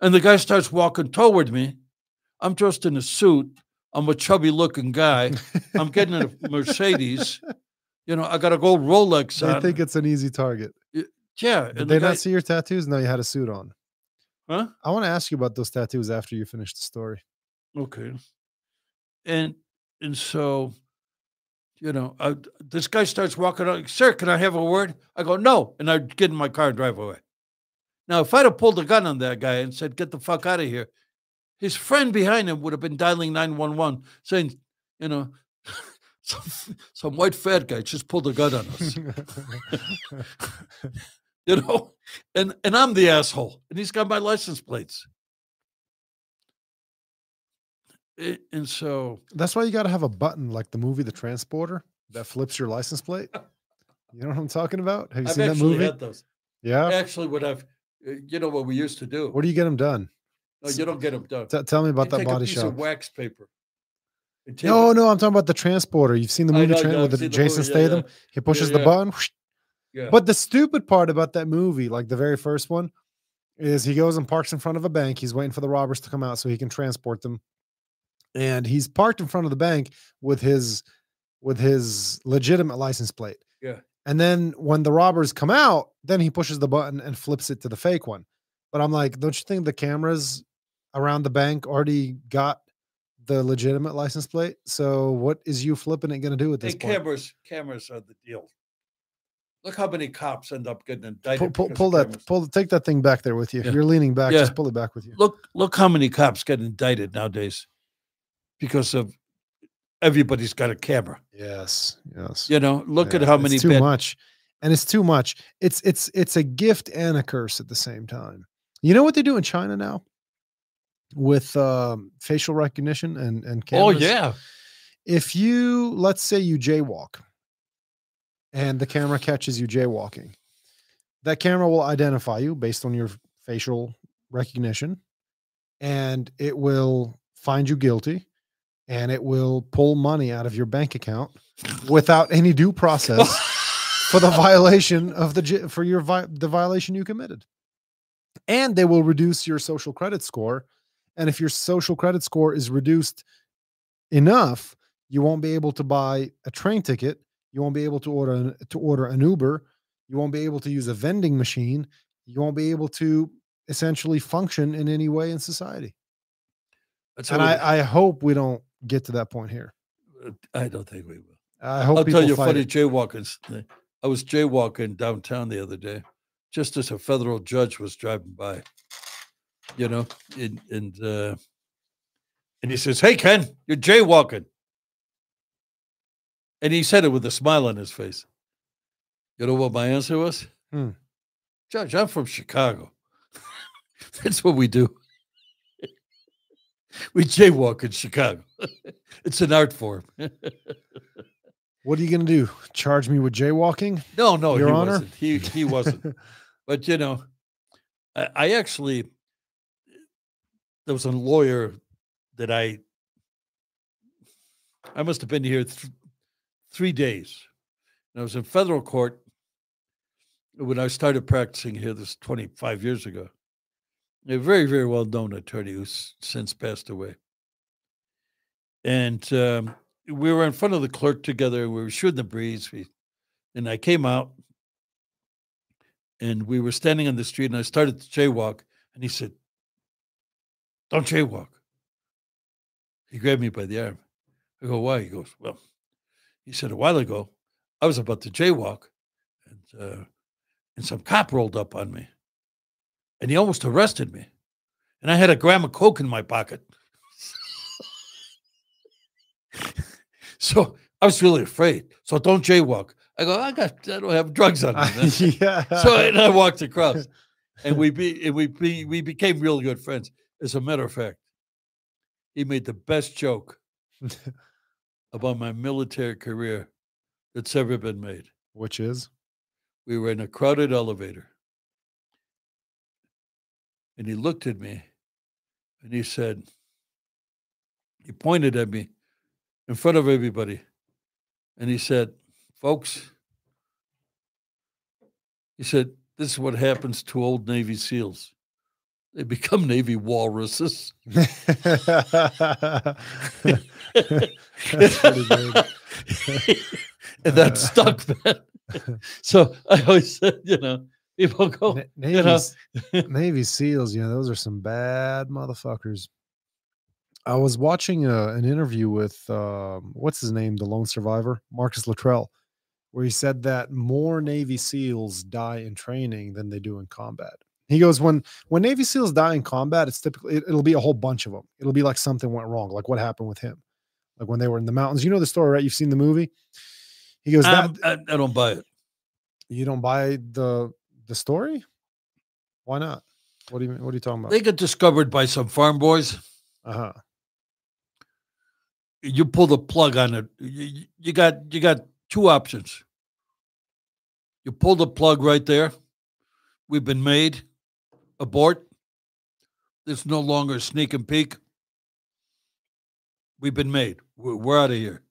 S2: And the guy starts walking toward me. I'm dressed in a suit. I'm a chubby looking guy. I'm getting in a Mercedes. You know, I got a gold Rolex I
S1: think it's an easy target.
S2: yeah.
S1: Did they
S2: the guy,
S1: not see your tattoos? No, you had a suit on.
S2: Huh?
S1: I want to ask you about those tattoos after you finish the story.
S2: Okay. And and so, you know, uh, I, this guy starts walking out. Sir, can I have a word? I go no, and I get in my car and drive away. Now, if I'd have pulled a gun on that guy and said, "Get the fuck out of here," his friend behind him would have been dialing nine one one, saying, you know. [laughs] Some, some white fat guy just pulled a gun on us, [laughs] [laughs] [laughs] you know, and and I'm the asshole, and he's got my license plates, A- and so
S1: That's why you got to have a button like the movie The Transporter that flips your license plate. [laughs] You know what I'm talking about? Have you
S2: I've
S1: seen that movie?
S2: had those.
S1: Yeah.
S2: Actually, what I've, uh, you know, what we used to do.
S1: Where do you get them done?
S2: no, you don't get them done.
S1: T- tell me about
S2: You
S1: that body shop.
S2: wax paper.
S1: No,
S2: it-
S1: no, I'm talking about the transporter. You've seen the movie
S2: know,
S1: Tran-
S2: yeah,
S1: with the Jason
S2: movie,
S1: Statham.
S2: yeah.
S1: He pushes
S2: yeah.
S1: the button. whoosh.
S2: Yeah.
S1: But the stupid part about that movie, like the very first one, is he goes and parks in front of a bank. He's waiting for the robbers to come out so he can transport them. And he's parked in front of the bank with his with his legitimate license plate.
S2: Yeah.
S1: And then when the robbers come out, then he pushes the button and flips it to the fake one. But I'm like, don't you think the cameras around the bank already got the legitimate license plate? So what is you flipping it going to do at this
S2: Hey,
S1: point?
S2: cameras, cameras are the deal. Look how many cops end up getting indicted.
S1: pull, pull, pull that pull take that thing back there with you
S2: Yeah.
S1: you're leaning back
S2: Yeah.
S1: just pull it back with you
S2: Look, look how many cops get indicted nowadays because of everybody's got a camera.
S1: yes yes
S2: You know, look at
S1: Yeah,
S2: how
S1: it's
S2: many
S1: too
S2: bad-
S1: much and it's too much it's it's it's a gift and a curse at the same time you know what they do in china now with um, facial recognition and and cameras?
S2: Oh yeah,
S1: if you let's say you jaywalk and the camera catches you jaywalking. That camera will identify you based on your facial recognition and it will find you guilty and it will pull money out of your bank account without any due process for the [laughs] violation of the for your the violation you committed. And they will reduce your social credit score and if your social credit score is reduced enough you won't be able to buy a train ticket you won't be able to order an, to order an uber you won't be able to use a vending machine you won't be able to essentially function in any way in society
S2: That's
S1: and I, I hope we don't get to that point here
S2: I don't think we will.
S1: i hope
S2: I'll tell you a funny
S1: it.
S2: jaywalking. I was jaywalking downtown the other day, just as a federal judge was driving by. You know, and and uh, and he says, "Hey Ken, you're jaywalking," and he said it with a smile on his face. You know what my answer was?
S1: Hmm.
S2: Judge, I'm from Chicago. [laughs] That's what we do. [laughs] we jaywalk in Chicago. [laughs] it's an art form.
S1: what are you going to do charge me with jaywalking
S2: No, no,
S1: Your
S2: he
S1: Honor?
S2: wasn't. He he wasn't. but you know, I, I actually there was a lawyer that I I must have been here th- three days. And I was in federal court when I started practicing here. This 25 years ago. A very, very well known attorney who's since passed away. And um, we were in front of the clerk together. We were shooting the breeze. We, and I came out and we were standing on the street and I started to jaywalk. And he said, Don't jaywalk. He grabbed me by the arm. I go, Why? He goes, Well, he said, A while ago, I was about to jaywalk and, uh, and some cop rolled up on me and he almost arrested me. And I had a gram of coke in my pocket. [laughs] so I was really afraid. So don't jaywalk. I go, I got, I don't have drugs on me. [laughs]
S1: yeah. [laughs]
S2: so and I walked across, and we be and we be, we became real good friends. As a matter of fact, he made the best joke about my military career that's ever been made.
S1: Which is
S2: We were in a crowded elevator, and he looked at me, and he said, he pointed at me in front of everybody, and he said, "Folks," he said, "This is what happens to old Navy SEALs." They become Navy walruses. [laughs] [laughs]
S1: That's pretty good.
S2: and that stuck, man. [laughs] so I always said, you know, people go,
S1: Na-
S2: you know,
S1: Navy, Navy SEALs, you know, those are some bad motherfuckers. I was watching a, an interview with um, what's his name, the lone survivor, Marcus Luttrell, where he said that more Navy SEALs die in training than they do in combat. He goes, when when Navy SEAls die in combat, it's typically it, it'll be a whole bunch of them. It'll be like something went wrong, like what happened with him, like when they were in the mountains. You know the story, right? You've seen the movie. He goes,
S2: I'm- I, I don't buy it.
S1: you don't buy the the story? Why not? What do you what are you talking about?
S2: They get discovered by some farm boys.
S1: Uh-huh.
S2: You pull the plug on it. You, you got you got two options. You pull the plug right there. We've been made. Abort. There's no longer a sneak and peek. We've been made. We're, we're out of here.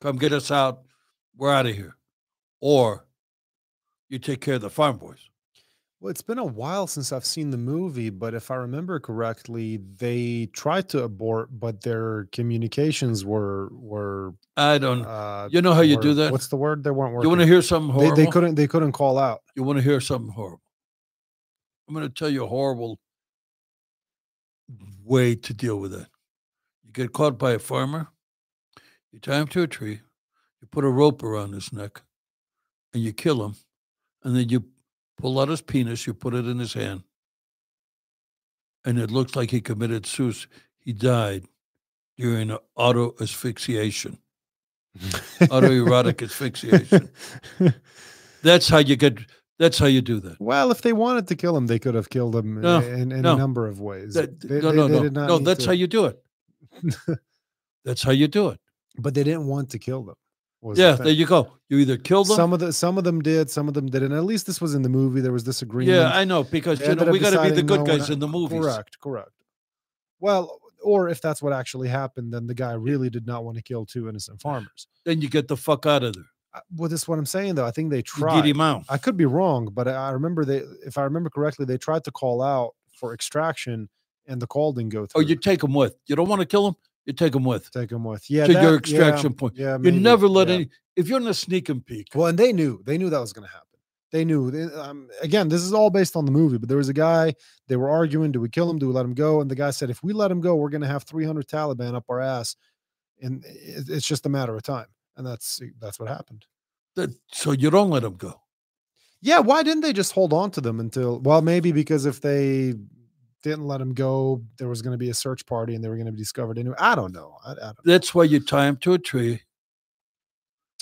S2: Come get us out. We're out of here. Or you take care of the farm boys.
S1: Well, it's been a while since I've seen the movie, but if I remember correctly, they tried to abort, but their communications were were
S2: I don't.
S1: uh
S2: You know how you do that?
S1: What's the word? They weren't working.
S2: You want to hear something
S1: they, they couldn't they couldn't call out.
S2: You want to hear something horrible? I'm going to tell you a horrible way to deal with it. You get caught by a farmer, you tie him to a tree, you put a rope around his neck, and you kill him, and then you pull out his penis, you put it in his hand, and it looks like he committed suicide. He died during auto asphyxiation, [laughs] autoerotic asphyxiation. [laughs] That's how you get. That's how you do that.
S1: well, if they wanted to kill him, they could have killed him
S2: No,
S1: in, in
S2: no.
S1: a number of ways.
S2: That,
S1: They-
S2: no, no,
S1: they
S2: no, no. That's
S1: to-
S2: how you do it. [laughs] That's how you do it.
S1: but they didn't want to kill them. was the
S2: Yeah, there you go. You either kill them.
S1: Some of the some of them did, some of them didn't. At least this was in the movie. There was disagreement.
S2: yeah, I know because
S1: They
S2: you know we got to be the good guys in the movies.
S1: Correct, correct. Well, or if that's what actually happened, then the guy really did not want to kill two innocent farmers.
S2: Then you get the fuck out of there.
S1: Well, this is what I'm saying though. I think they tried.
S2: get him out.
S1: I could be wrong, but I remember they, if I remember correctly, they tried to call out for extraction, and the call didn't go through.
S2: Oh, you take them with. You don't want to kill them. You take them with
S1: take them with, yeah,
S2: to
S1: that-
S2: your
S1: yeah,
S2: extraction point.
S1: Yeah,
S2: You never let
S1: yeah.
S2: any. If you're in a sneak and peek,
S1: Well, and they knew they knew that was going to happen. They knew. They, um, again, this is all based on the movie, but there was a guy. They were arguing: Do we kill him? Do we let him go? And the guy said, "If we let him go, we're going to have 300 Taliban up our ass, and it, it's just a matter of time." And that's eh, that's what happened.
S2: that, so you don't let them go.
S1: Yeah, why didn't they just hold on to them until? Well, maybe because if they didn't let them go, there was going to be a search party and they were going to be discovered anyway. I don't know. I, I don't
S2: That's why you tie them to a tree,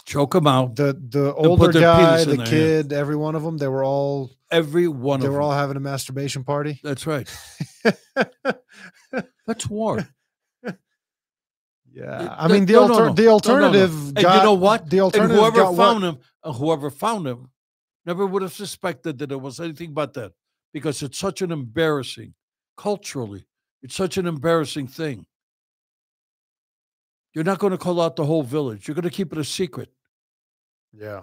S2: choke them out.
S1: the the older guy, the
S2: hand.
S1: kid, every one of them, they were all
S2: Every one
S1: they
S2: of
S1: were
S2: them.
S1: all having a masturbation party.
S2: That's right. [laughs] That's war.
S1: Yeah, I mean the
S2: no,
S1: alter-
S2: no.
S1: the
S2: No, no.
S1: alternative.
S2: And you know what?
S1: The
S2: And
S1: alternative.
S2: whoever
S1: got what-
S2: found him, and whoever found him, never would have suspected that it was anything but that, because it's such an embarrassing, culturally, It's such an embarrassing thing. You're not going to call out the whole village. You're going to keep it a secret.
S1: Yeah.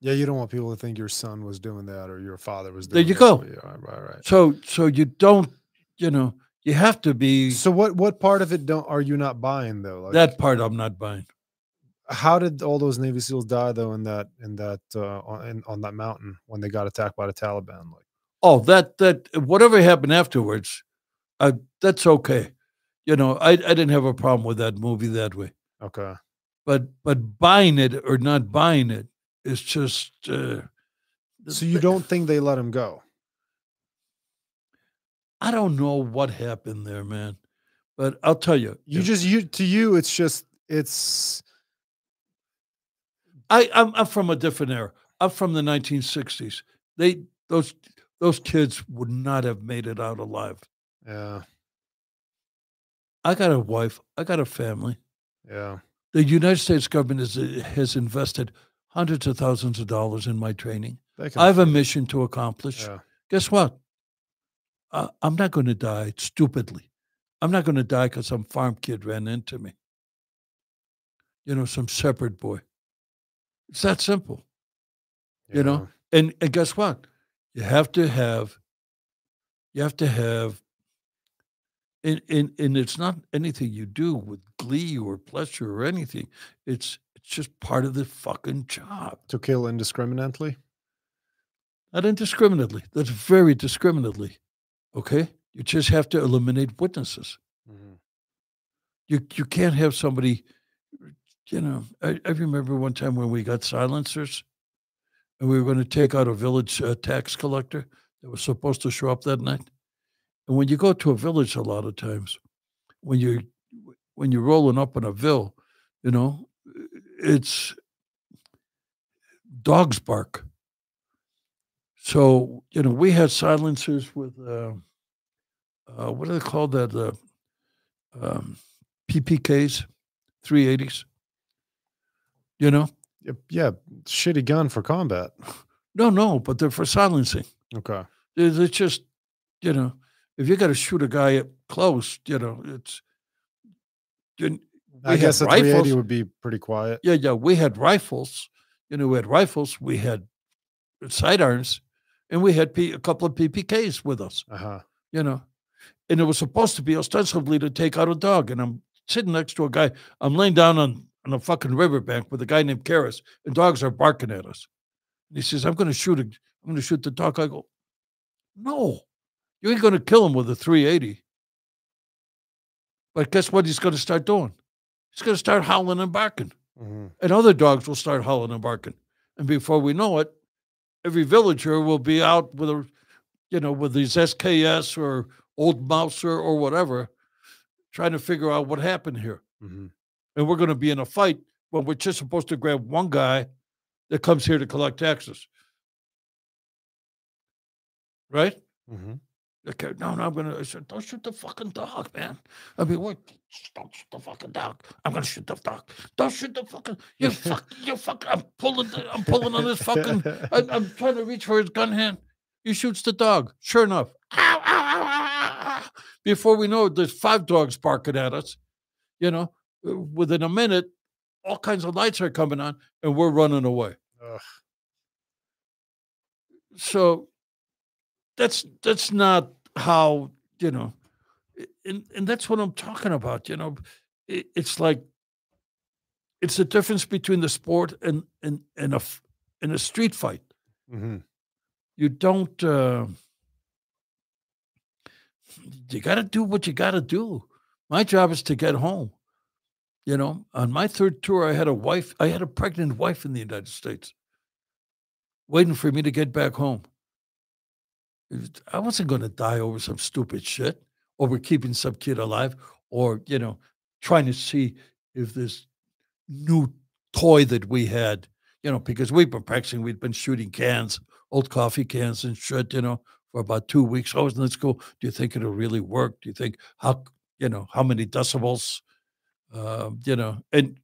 S1: Yeah, you don't want people to think your son was doing that or your father was
S2: There you
S1: this,
S2: go.
S1: Yeah, right, right.
S2: So so you don't, you know, you have to be
S1: So what what part of it don't are you not buying though? Like
S2: that part I'm not buying.
S1: how did all those Navy SEALs die though in that in that uh on, in, on that mountain when they got attacked by the Taliban? Like
S2: Oh, that that whatever happened afterwards, uh, that's okay. You know, I I didn't have a problem with that movie that way.
S1: okay.
S2: But but buying it or not buying it is just uh,
S1: So you don't think they let him go?
S2: I don't know what happened there, man. But I'll tell you,
S1: You
S2: if-
S1: just you to you it's just it's
S2: I I'm, I'm from a different era. I'm from the 1960s. They those those kids would not have made it out alive.
S1: yeah,
S2: I got a wife. I got a family.
S1: yeah.
S2: The United States government is, has invested hundreds of thousands of dollars in my training. I have a mission to accomplish.
S1: Yeah.
S2: Guess what? I, I'm not going to die stupidly. I'm not going to die because some farm kid ran into me. You know, some shepherd boy. It's that simple. you know? And and guess what? You have to have you have to have and, and and it's not anything you do with glee or pleasure or anything. It's it's just part of the fucking job.
S1: to kill indiscriminately.
S2: Not indiscriminately. That's very discriminately. Okay? You just have to eliminate witnesses. You you can't have somebody you know, I, I remember one time when we got silencers and we were going to take out a village uh, tax collector that was supposed to show up that night. And when you go to a village, a lot of times, when you when you're rolling up in a ville, you know, it's dogs bark. So you know, we had silencers with uh, uh, what are they called? That uh, um, PPKs, 380s. You know,
S1: Yeah, yeah, shitty gun for combat.
S2: no, no, but they're for silencing.
S1: Okay.
S2: It's just, you know, if you got to shoot a guy up close, you know, it's. You,
S1: I guess a 380
S2: rifles.
S1: would be pretty quiet.
S2: Yeah, yeah, we had rifles. You know, we had rifles. We had sidearms, and we had P, a couple of PPKs with us.
S1: Uh huh.
S2: You know, and it was supposed to be ostensibly to take out a dog. And I'm sitting next to a guy. I'm laying down on on a fucking riverbank with a guy named Karis, and dogs are barking at us. And he says, "I'm going to shoot a, I'm going to shoot the dog." I go, "No, you ain't going to kill him with a 380." But guess what? He's going to start doing. He's going to start howling and barking
S1: hmm
S2: and other dogs will start howling and barking. And before we know it, every villager will be out with a, you know, with these SKS or old Mauser or whatever, trying to figure out what happened here.
S1: hmm
S2: And we're going to be in a fight when we're just supposed to grab one guy that comes here to collect taxes. Right?
S1: hmm
S2: Okay, no, no, I'm gonna. I said, don't shoot the fucking dog, man. I mean, what? Don't shoot the fucking dog. I'm gonna shoot the dog. Don't shoot the fucking. You fuck. You fuck. I'm pulling. The, I'm pulling on his fucking. I'm, I'm trying to reach for his gun hand. He shoots the dog. Sure enough. Ow, ow, ow. Before we know it, there's five dogs barking at us. You know, within a minute, all kinds of lights are coming on, and we're running away.
S1: Ugh.
S2: So that's that's not how you know, and and that's what I'm talking about. You know, it, it's like it's the difference between the sport and and and a and a street fight.
S1: hmm
S2: You don't. Uh, you got to do what you got to do. My job is to get home. You know, on my third tour, I had a wife. I had a pregnant wife in the United States, waiting for me to get back home. I wasn't going to die over some stupid shit, over keeping some kid alive, or you know, trying to see if this new toy that we had, you know, because we've been practicing, we'd been shooting cans, old coffee cans and shit, you know, for about two weeks. I was in school. Do you think it'll really work? Do you think how, you know, how many decibels, uh, you know, and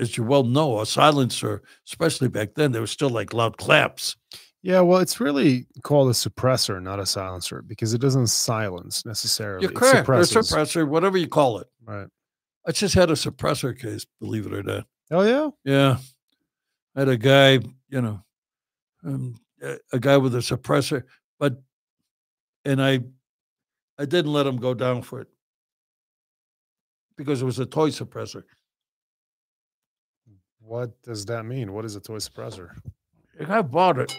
S2: as you well know, a silencer, especially back then, there was still like loud claps.
S1: Yeah, well, it's really called a suppressor, not a silencer, because it doesn't silence necessarily.
S2: You're correct. Or suppressor, whatever you call it.
S1: Right.
S2: I just had a suppressor case, believe it or not.
S1: Oh yeah.
S2: Yeah. I had a guy, you know, um, a, guy with a suppressor, but, and I, I didn't let him go down for it because it was a toy suppressor.
S1: What does that mean? What is a toy suppressor?
S2: Guy bought it,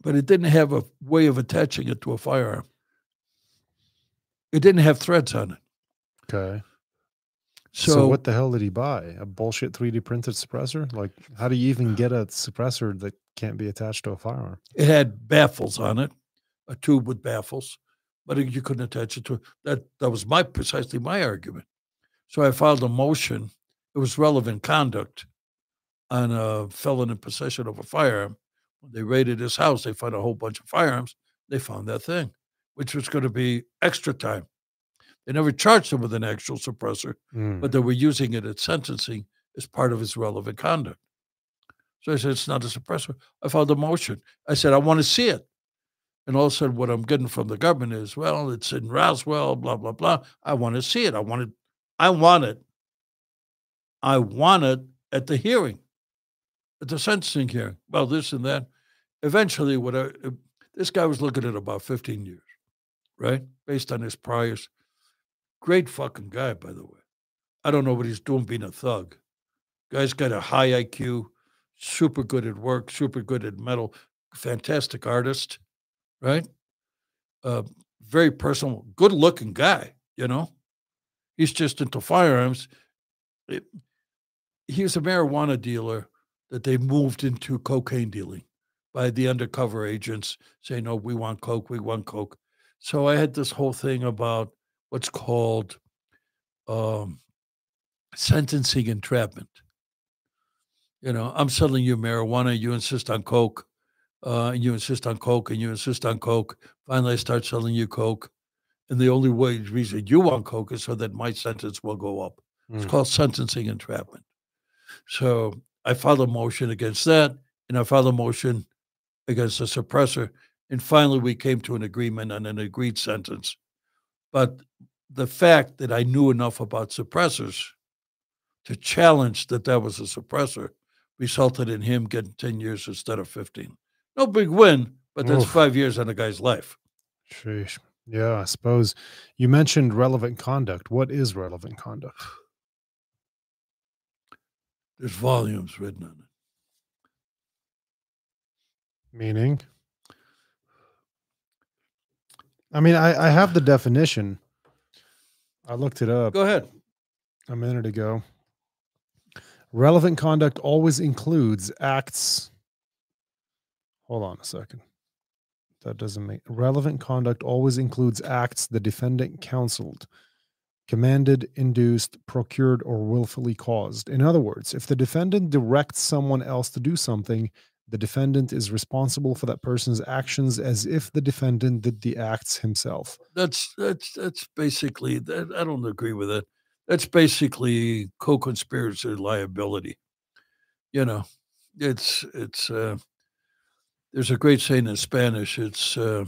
S2: but it didn't have a way of attaching it to a firearm. It didn't have threads on it.
S1: Okay.
S2: So,
S1: So, what the hell did he buy? A bullshit 3D printed suppressor? Like, how do you even get a suppressor that can't be attached to a firearm?
S2: it had baffles on it, a tube with baffles, but you couldn't attach it to it. That that was my precisely my argument. So I filed a motion. It was relevant conduct on a felon in possession of a firearm. When they raided his house, they found a whole bunch of firearms. They found that thing, which was going to be extra time. They never charged him with an actual suppressor,
S1: Mm.
S2: but they were using it at sentencing as part of his relevant conduct. So I said, it's not a suppressor. I filed a motion. I said, I want to see it. And all of a sudden, what I'm getting from the government is, well, it's in Roswell, blah, blah, blah. I want to see it. I want it. I want it. I want it at the hearing, the sentencing hearing. Well, this and that. Eventually, what I, uh, this guy was looking at about 15 years, right? Based on his priors. Great fucking guy, by the way. I don't know what he's doing being a thug. Guy's got a high IQ, super good at work, super good at metal, fantastic artist, right? Uh, very personal, good looking guy, you know? He's just into firearms. It, he was a marijuana dealer that they moved into cocaine dealing by the undercover agents saying, no, we want Coke, we want Coke. So I had this whole thing about what's called um, sentencing entrapment. You know, I'm selling you marijuana, you insist on Coke, uh, and you insist on Coke, and you insist on Coke. Finally, I start selling you Coke. And the only way reason you want Coke is so that my sentence will go up. It's
S1: Mm.
S2: called sentencing entrapment. So I filed a motion against that, and I filed a motion against the suppressor. And finally, we came to an agreement on an agreed sentence. But the fact that I knew enough about suppressors to challenge that that was a suppressor resulted in him getting 10 years instead of 15. No big win, but that's
S1: Oof.
S2: five years on a guy's life.
S1: Sheesh. Yeah, I suppose you mentioned relevant conduct. What is relevant conduct?
S2: There's volumes written on it.
S1: Meaning? I mean, I, I have the definition. I looked it up
S2: Go ahead.
S1: a minute ago. Relevant conduct always includes acts. Hold on a second. That doesn't make relevant conduct always includes acts the defendant counseled, commanded, induced, procured, or willfully caused. In other words, if the defendant directs someone else to do something, the defendant is responsible for that person's actions as if the defendant did the acts himself.
S2: That's that's that's basically that. I don't agree with it. That's basically co-conspirator liability. You know, it's it's. Uh, there's a great saying in Spanish. It's uh,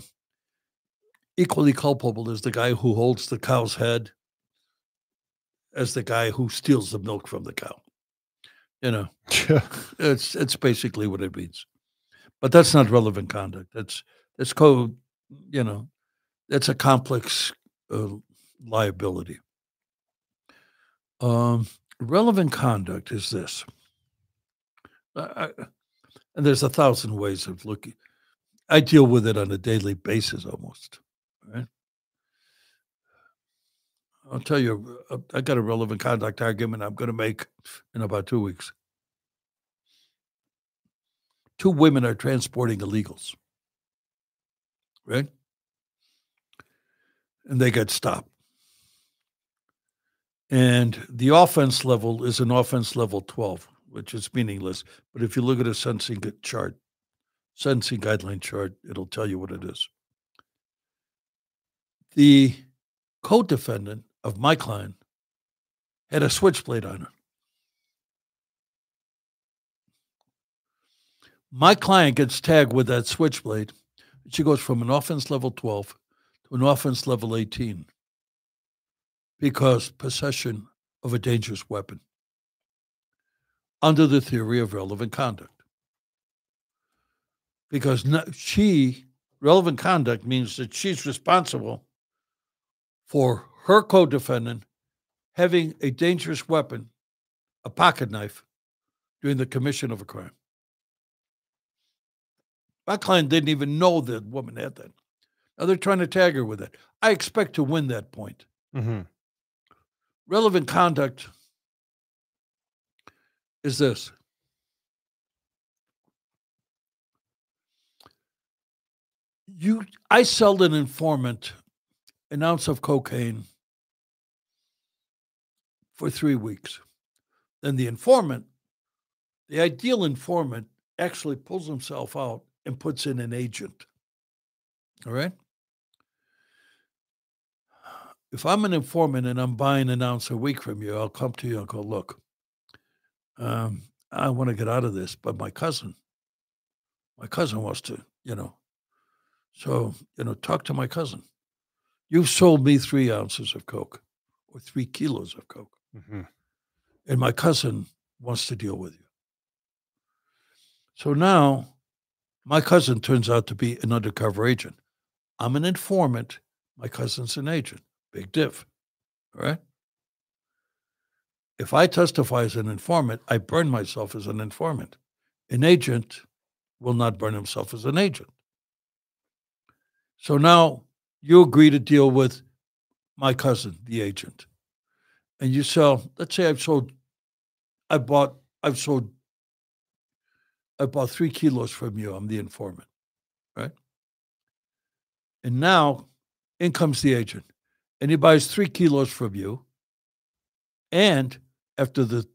S2: equally culpable as the guy who holds the cow's head as the guy who steals the milk from the cow. You know, [laughs] it's it's basically what it means. But that's not relevant conduct. That's that's co. You know, that's a complex uh, liability. Um, relevant conduct is this, I- and there's a thousand ways of looking. I deal with it on a daily basis almost. Right. I'll tell you, uh, I got a relevant conduct argument I'm going to make in about two weeks. Two women are transporting illegals, right? And they get stopped. And the offense level is an offense level 12, which is meaningless. But if you look at a sentencing chart, sentencing guideline chart, it'll tell you what it is. The co defendant of my client had a switchblade on her. My client gets tagged with that switchblade. She goes from an offense level 12 to an offense level 18 because possession of a dangerous weapon under the theory of relevant conduct. Because she, relevant conduct means that she's responsible for her co defendant having a dangerous weapon, a pocket knife, during the commission of a crime. My client didn't even know the woman had that. Now they're trying to tag her with it. I expect to win that point.
S1: Mm-hmm.
S2: Relevant conduct is this. You, I sold an informant an ounce of cocaine for three weeks. Then the informant, the ideal informant, actually pulls himself out and puts in an agent. All right? If I'm an informant and I'm buying an ounce a week from you, I'll come to you and go, look, um, I want to get out of this, but my cousin, my cousin wants to, you know. So, you know, talk to my cousin. You've sold me three ounces of Coke or three kilos of Coke.
S1: Mm-hmm.
S2: And my cousin wants to deal with you. So now my cousin turns out to be an undercover agent. I'm an informant. My cousin's an agent. Big diff. All right. If I testify as an informant, I burn myself as an informant. An agent will not burn himself as an agent. So now you agree to deal with my cousin, the agent, and you sell. Let's say I've sold, I bought, I've sold, I bought three kilos from you. I'm the informant, right? And now, in comes the agent, and he buys three kilos from you, and after the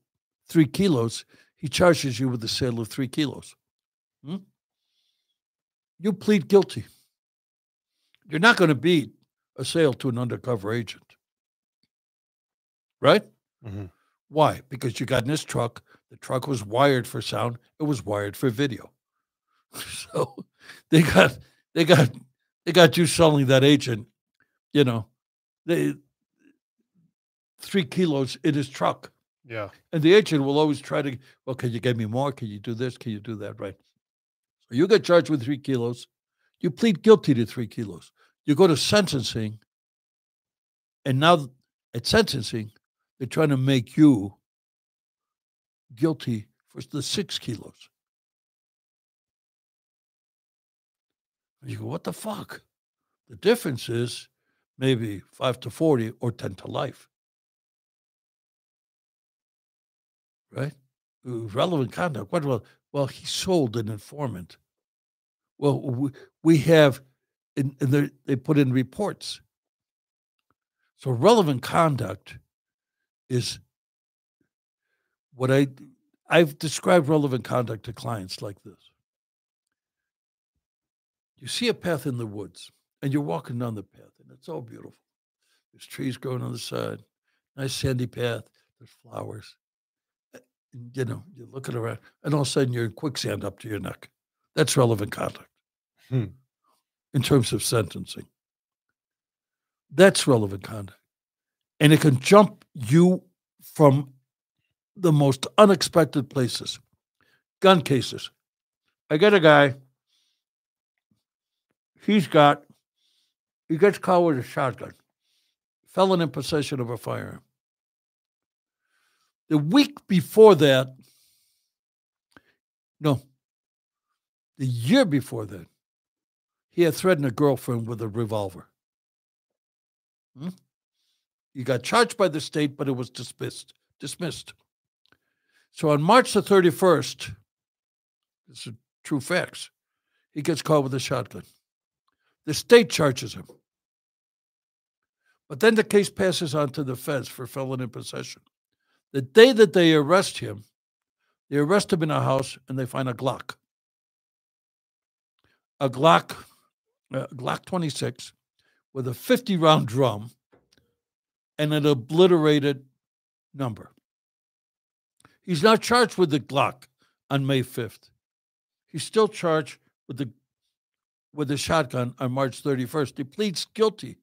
S2: three kilos, he charges you with the sale of three kilos. Hmm? You plead guilty. You're not going to beat a sale to an undercover agent. Right?
S1: Mm-hmm.
S2: Why? Because you got in this truck. The truck was wired for sound. It was wired for video. [laughs] So they got they got they got you selling that agent, you know, they three kilos in his truck.
S1: Yeah.
S2: And the agent will always try to, well, can you get me more? Can you do this? Can you do that? Right. So you get charged with three kilos. You plead guilty to three kilos. You go to sentencing. And now at sentencing, they're trying to make you guilty for the six kilos. You go, what the fuck? The difference is maybe five to 40 or 10 to life. right? Relevant conduct. What well? Well, he sold an informant. Well, we, have, and they put in reports. So relevant conduct is what I I've described relevant conduct to clients like this. You see a path in the woods, and you're walking down the path, and it's all beautiful. There's trees growing on the side, nice sandy path. There's flowers eh, you know, you're looking around, and all of a sudden you're in quicksand up to your neck. That's relevant conduct
S1: Hmm.
S2: in terms of sentencing. That's relevant conduct. And it can jump you from the most unexpected places. Gun cases. I get a guy, he's got, he gets caught with a shotgun, felon in possession of a firearm. The week before that, no, the year before that, he had threatened a girlfriend with a revolver. Hmm? He got charged by the state, but it was dismissed. Dismissed. So on March the 31st, this is true facts, he gets caught with a shotgun. The state charges him. But then the case passes on to the feds for felon in possession. The day that they arrest him, they arrest him in a house and they find a Glock. A Glock, Glock 26 with a 50 round drum and an obliterated number. He's not charged with the Glock on May 5th. He's still charged with the with the shotgun on March 31st. He pleads guilty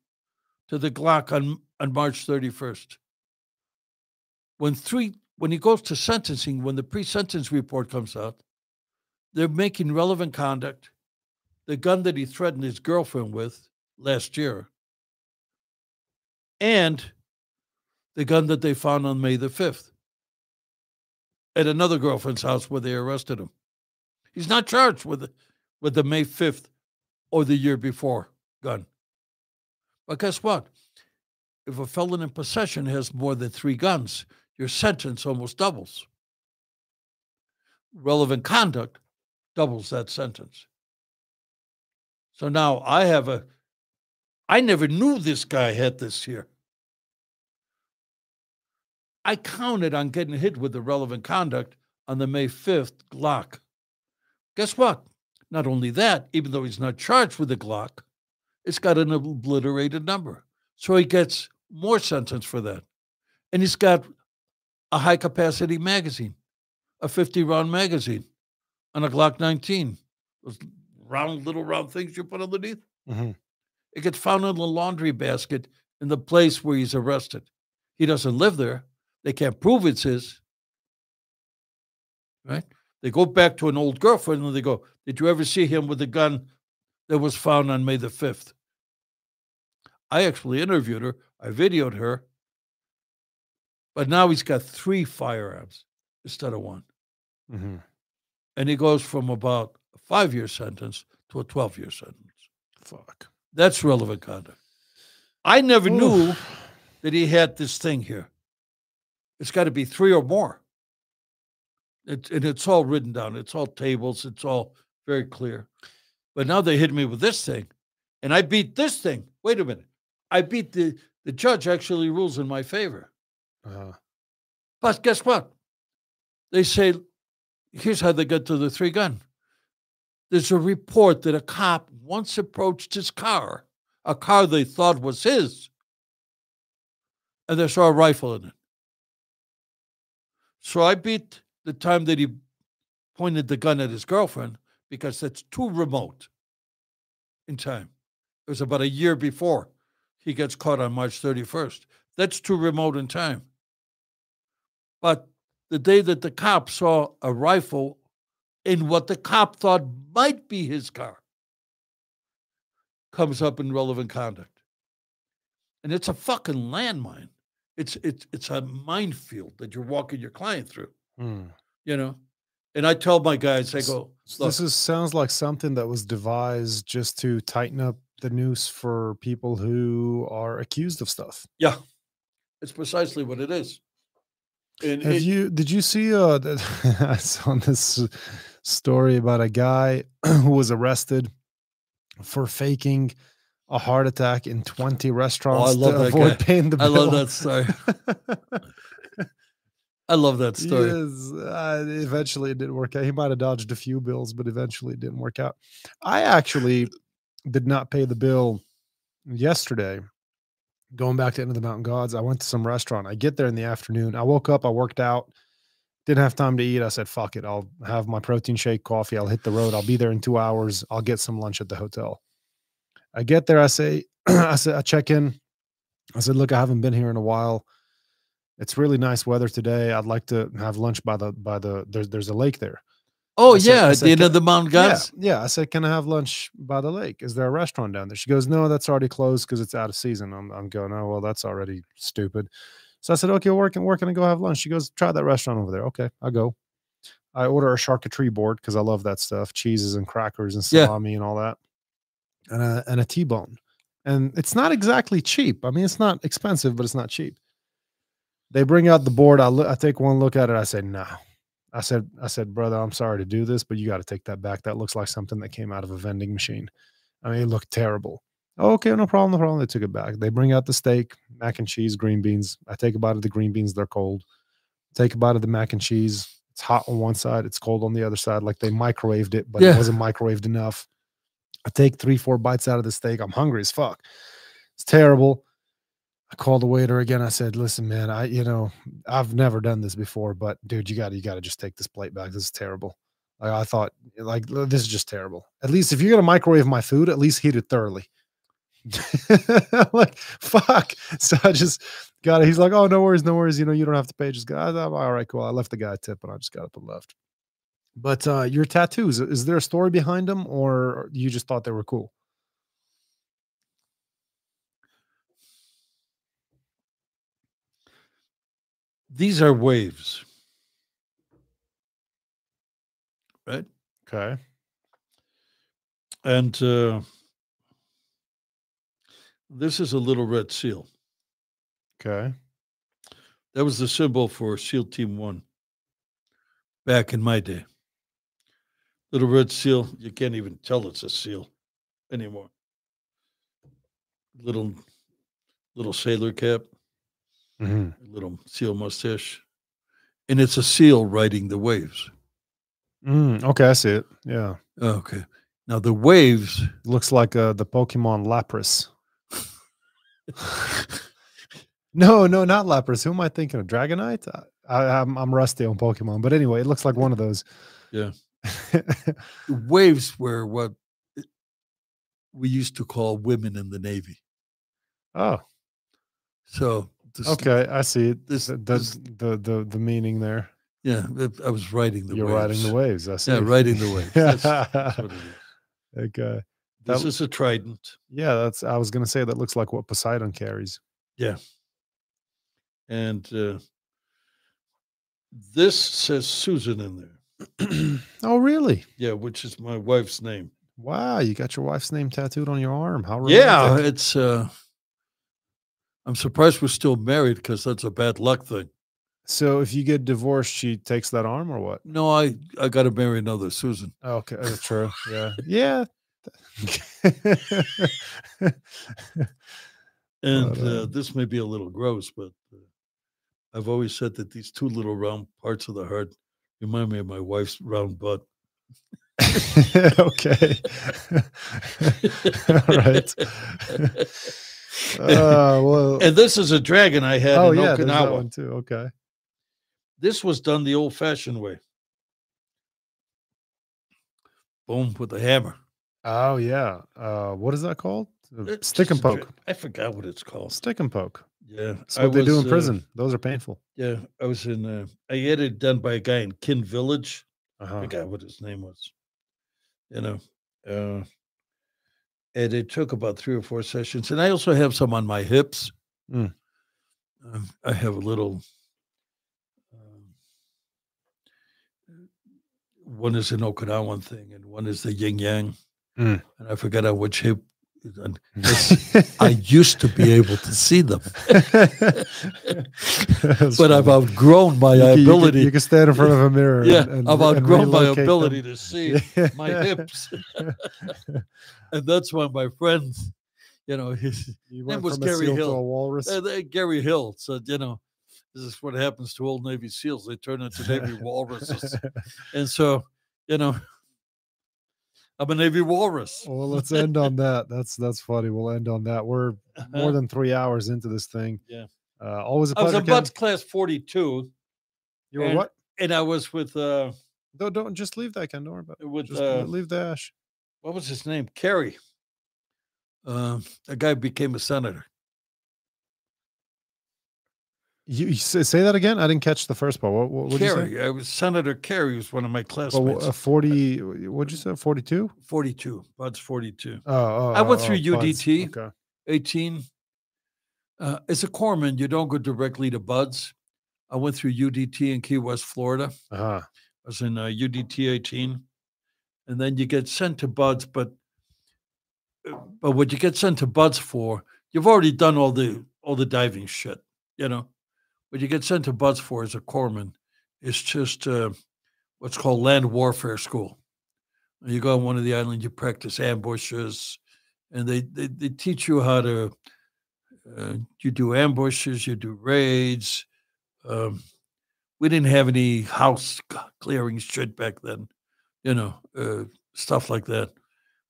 S2: to the Glock on, on March 31st. When three when he goes to sentencing, when the pre-sentence report comes out, they're making relevant conduct. The gun that he threatened his girlfriend with last year, and the gun that they found on May the 5th at another girlfriend's house where they arrested him. He's not charged with with the May 5th or the year before gun. But guess what? If a felon in possession has more than three guns, your sentence almost doubles. Relevant conduct doubles that sentence. So now I have a, I never knew this guy had this here. I counted on getting hit with the relevant conduct on the May 5th Glock. Guess what? Not only that, even though he's not charged with the Glock, it's got an obliterated number. So he gets more sentence for that. And he's got a high capacity magazine, a 50 round magazine on a Glock 19. Those round, little round things you put underneath.
S1: Mm-hmm.
S2: It gets found in the laundry basket in the place where he's arrested. He doesn't live there. They can't prove it's his. Right? They go back to an old girlfriend and they go, Did you ever see him with the gun that was found on May the 5th? I actually interviewed her, I videoed her, but now he's got three firearms instead of one.
S1: Mm-hmm.
S2: And he goes from about five year sentence to a 12 year sentence.
S1: Fuck.
S2: That's relevant conduct. I never
S1: Oof.
S2: knew that he had this thing here. It's got to be three or more. It, and it's all written down. It's all tables. It's all very clear. But now they hit me with this thing, and I beat this thing. Wait a minute. I beat the the judge. Actually, rules in my favor.
S1: Uh,
S2: But guess what? They say, here's how they got to the three gun. There's a report that a cop once approached his car, a car they thought was his, and they saw a rifle in it. So I beat the time that he pointed the gun at his girlfriend because that's too remote in time. It was about a year before he gets caught on March 31st. That's too remote in time. But the day that the cop saw a rifle in what the cop thought might be his car comes up in relevant conduct. And it's a fucking landmine. It's it's it's a minefield that you're walking your client through,
S1: hmm.
S2: you know. And I tell my guys, I go,
S1: this is sounds like something that was devised just to tighten up the noose for people who are accused of stuff.
S2: yeah, it's precisely what it is. And
S1: Have
S2: it-
S1: you did you see uh [laughs] I saw this story about a guy [clears throat] who was arrested for faking a heart attack in 20 restaurants
S2: love
S1: to avoid
S2: guy.
S1: paying the bill.
S2: I love that story. I love that story.
S1: Uh, eventually it didn't work out. He might have dodged a few bills, but eventually it didn't work out. I actually did not pay the bill yesterday. Going back to Inn of the Mountain Gods, I went to some restaurant. I get there in the afternoon. I woke up, I worked out, didn't have time to eat. I said, fuck it. I'll have my protein shake, coffee. I'll hit the road. I'll be there in two hours. I'll get some lunch at the hotel. I get there. I say, [clears throat] I said, I check in. I said, look, I haven't been here in a while. It's really nice weather today. I'd like to have lunch by the by the there's there's a lake there.
S2: Oh
S1: said-
S2: yeah, at
S1: said,
S2: the end of the Mount
S1: Yeah,
S2: Gods.
S1: yeah. I said, can I have lunch by the lake? Is there a restaurant down there? She goes, no, that's already closed because it's out of season. I'm I'm going, oh well, that's already stupid. So I said, okay, where can I go have lunch? She goes, try that restaurant over there. Okay, I go. I order a charcuterie board because I love that stuff, cheeses and crackers and
S2: Yeah.
S1: salami and all that, and a and a T-bone. And it's not exactly cheap. I mean, it's not expensive, but it's not cheap. They bring out the board. I look, I take one look at it. I say, no. I said, I said, brother, I'm sorry to do this, but you got to take that back. That looks like something that came out of a vending machine. I mean, it looked terrible. okay, no problem, no problem. They took it back. They bring out the steak, mac and cheese, green beans. I take a bite of the green beans. They're cold. Take a bite of the mac and cheese. It's hot on one side. It's cold on the other side. Like they microwaved it, but
S2: Yeah.
S1: it wasn't microwaved enough. I take three, four bites out of the steak. I'm hungry as fuck. It's terrible. I called the waiter again. I said, "Listen, man, I you know I've never done this before, but dude, you got you got to just take this plate back. This is terrible." Like I thought, like this is just terrible. At least if you're gonna microwave my food, at least heat it thoroughly. [laughs] Like fuck. So I just got it. He's like, oh no worries, no worries. You know, you don't have to pay. Just go. I thought, all right, cool. I left the guy a tip, and I just got up and left. But uh your tattoos, is there a story behind them, or you just thought they were cool?
S2: These are waves, right?
S1: Okay.
S2: And uh, this is a little red seal.
S1: Okay.
S2: That was the symbol for SEAL Team One back in my day. Little red seal, you can't even tell it's a seal anymore. Little little sailor cap,
S1: hmm
S2: little seal mustache. And it's a seal riding the waves.
S1: Mm, okay, I see it. Yeah.
S2: Okay. Now the waves,
S1: Looks like uh, the Pokemon Lapras. [laughs] no, no, not Lapras. Who am I thinking of? Dragonite? I, I, I'm I'm rusty on Pokemon, but anyway, it looks like one of those.
S2: Yeah. [laughs] the waves were what we used to call women in the Navy.
S1: oh,
S2: So this,
S1: okay, I see it.
S2: this-
S1: the,
S2: this-
S1: the, the the meaning there.
S2: yeah, I was riding the
S1: You're
S2: waves.
S1: riding the waves. I see.
S2: Yeah, riding the waves. That's, that's what it is. [laughs]
S1: okay.
S2: This
S1: That-
S2: is a trident,
S1: Yeah, that's. I was gonna say that looks like what Poseidon carries. Yeah.
S2: And uh, this says Susan in there. [clears throat]
S1: oh, really?
S2: Yeah, which is my wife's name.
S1: Wow, you got your wife's name tattooed on your arm. How
S2: Yeah, it's. uh I'm surprised we're still married because that's a bad luck thing.
S1: So if you get divorced, she takes that arm or what?
S2: No, I I got to marry another Susan.
S1: Okay, that's true. Yeah, [laughs] yeah. [laughs]
S2: And uh,
S1: uh,
S2: this may be a little gross, but uh, I've always said that these two little round parts of the heart remind me of my wife's round butt. [laughs]
S1: okay. All right. Uh, well. [laughs]
S2: and this is a dragon I had
S1: oh
S2: in
S1: yeah, there's that
S2: Okinawa.
S1: one too. Okay.
S2: This was done the old-fashioned way. Boom with a hammer.
S1: Oh yeah. Uh, what is that called? Uh,
S2: It's
S1: Stick and
S2: a dra-
S1: poke.
S2: I forgot what it's called.
S1: Stick and poke.
S2: Yeah,
S1: That's
S2: I
S1: what they do
S2: was,
S1: in
S2: uh,
S1: prison. Those are painful.
S2: yeah, I was in. Uh, I had it done by a guy in Kin Village. I
S1: Uh-huh.
S2: forgot what his name was. You know, uh, and it took about three or four sessions. And I also have some on my hips.
S1: Mm.
S2: Um, I have a little. Um, one is an Okinawan thing, and one is the yin yang.
S1: Mm.
S2: And I forgot on which hip. And I used to be able to see them, [laughs] but I've outgrown my
S1: You can- you can-
S2: ability.
S1: You can stand in front of a mirror.
S2: yeah,
S1: and,
S2: I've outgrown my
S1: relocate them.
S2: ability to see [laughs] my hips. [laughs] and that's why my friends, you know, his,
S1: You
S2: Name was Gary Hill.
S1: walrus.
S2: uh, Gary Hill said, you know, this is what happens to old Navy SEALs. They turn into Navy walruses. And so, you know, I'm a Navy walrus.
S1: well, let's end on that. That's that's funny. We'll end on that. We're more
S2: Uh,
S1: than three hours into this thing.
S2: Yeah.
S1: Uh, always a
S2: I was
S1: pleasure. Ken.
S2: Buds class 42,
S1: You were
S2: and-
S1: what?
S2: and I was with, uh,
S1: Don't don't just leave that, Ken. Don't worry about it.
S2: with
S1: Just
S2: uh,
S1: leave the ash.
S2: what was his name? Kerrey. Uh, a guy became a senator.
S1: You, you say, say that again. I didn't catch the first part. What what would you say?
S2: Kerrey. Senator Kerrey was one of my
S1: Well,
S2: classmates.
S1: uh, forty. What'd you say? Forty-two.
S2: 42. Bud's 42.
S1: Oh, oh,
S2: I went
S1: oh,
S2: through
S1: oh.
S2: UDT.
S1: Okay.
S2: 18. Uh, as a corpsman, you don't go directly to Buds. I went through UDT in Key West, Florida.
S1: Uh-huh.
S2: I was in uh, UDT 18. And then you get sent to Buds, but but what you get sent to Buds for, you've already done all the all the diving shit, you know. What you get sent to Buds for as a corpsman is just uh, what's called land warfare school. You go on one of the islands, you practice ambushes, and they they, they teach you how to. Uh, you do ambushes, you do raids. Um, we didn't have any house clearing shit back then, you know, uh, stuff like that.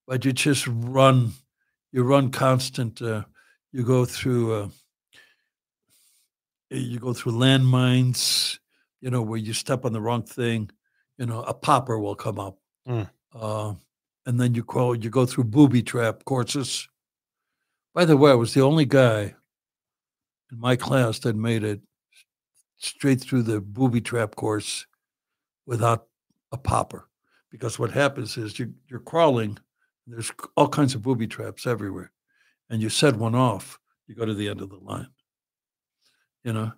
S2: But you just run, you run constant. Uh, you go through, uh, you go through landmines, you know, where you step on the wrong thing, you know, a popper will come up.
S1: Mm.
S2: Uh, and then you crawl, you go through booby trap courses. By the way, I was the only guy in my class that made it straight through the booby trap course without a popper. Because what happens is you, you're crawling, there's all kinds of booby traps everywhere. And you set one off, you go to the end of the line. You know?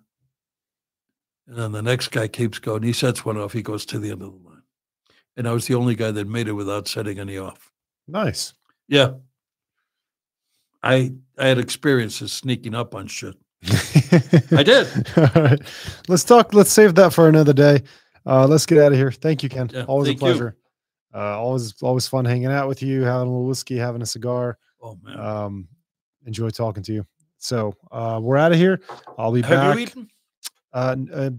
S2: And then the next guy keeps going. He sets one off, he goes to the end of the line. And I was the only guy that made it without setting any off.
S1: Nice.
S2: Yeah. I I had experiences sneaking up on shit. [laughs] I did.
S1: All right. Let's talk. Let's save that for another day. Uh, let's get out of here. Thank you, Ken.
S2: Yeah,
S1: always a pleasure. Uh, always, always fun hanging out with you, having a little whiskey, having a cigar.
S2: Oh man.
S1: Um, enjoy talking to you. So uh, we're out of here. I'll be
S2: Have
S1: back.
S2: you eaten?
S1: Uh, uh,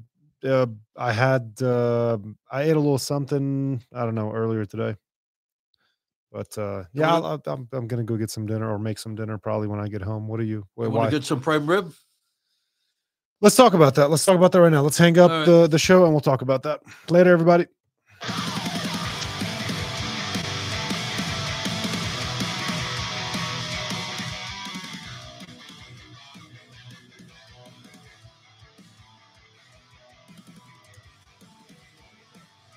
S1: uh, I had uh, I ate a little something. I don't know earlier today, but uh, yeah, I'll, I'll, I'm I'm gonna go get some dinner or make some dinner probably when I get home. What are you? Wait,
S2: You want to get some prime rib?
S1: Let's talk about that. Let's talk about that right now. Let's hang up
S2: right.
S1: the the show and we'll talk about that later, everybody.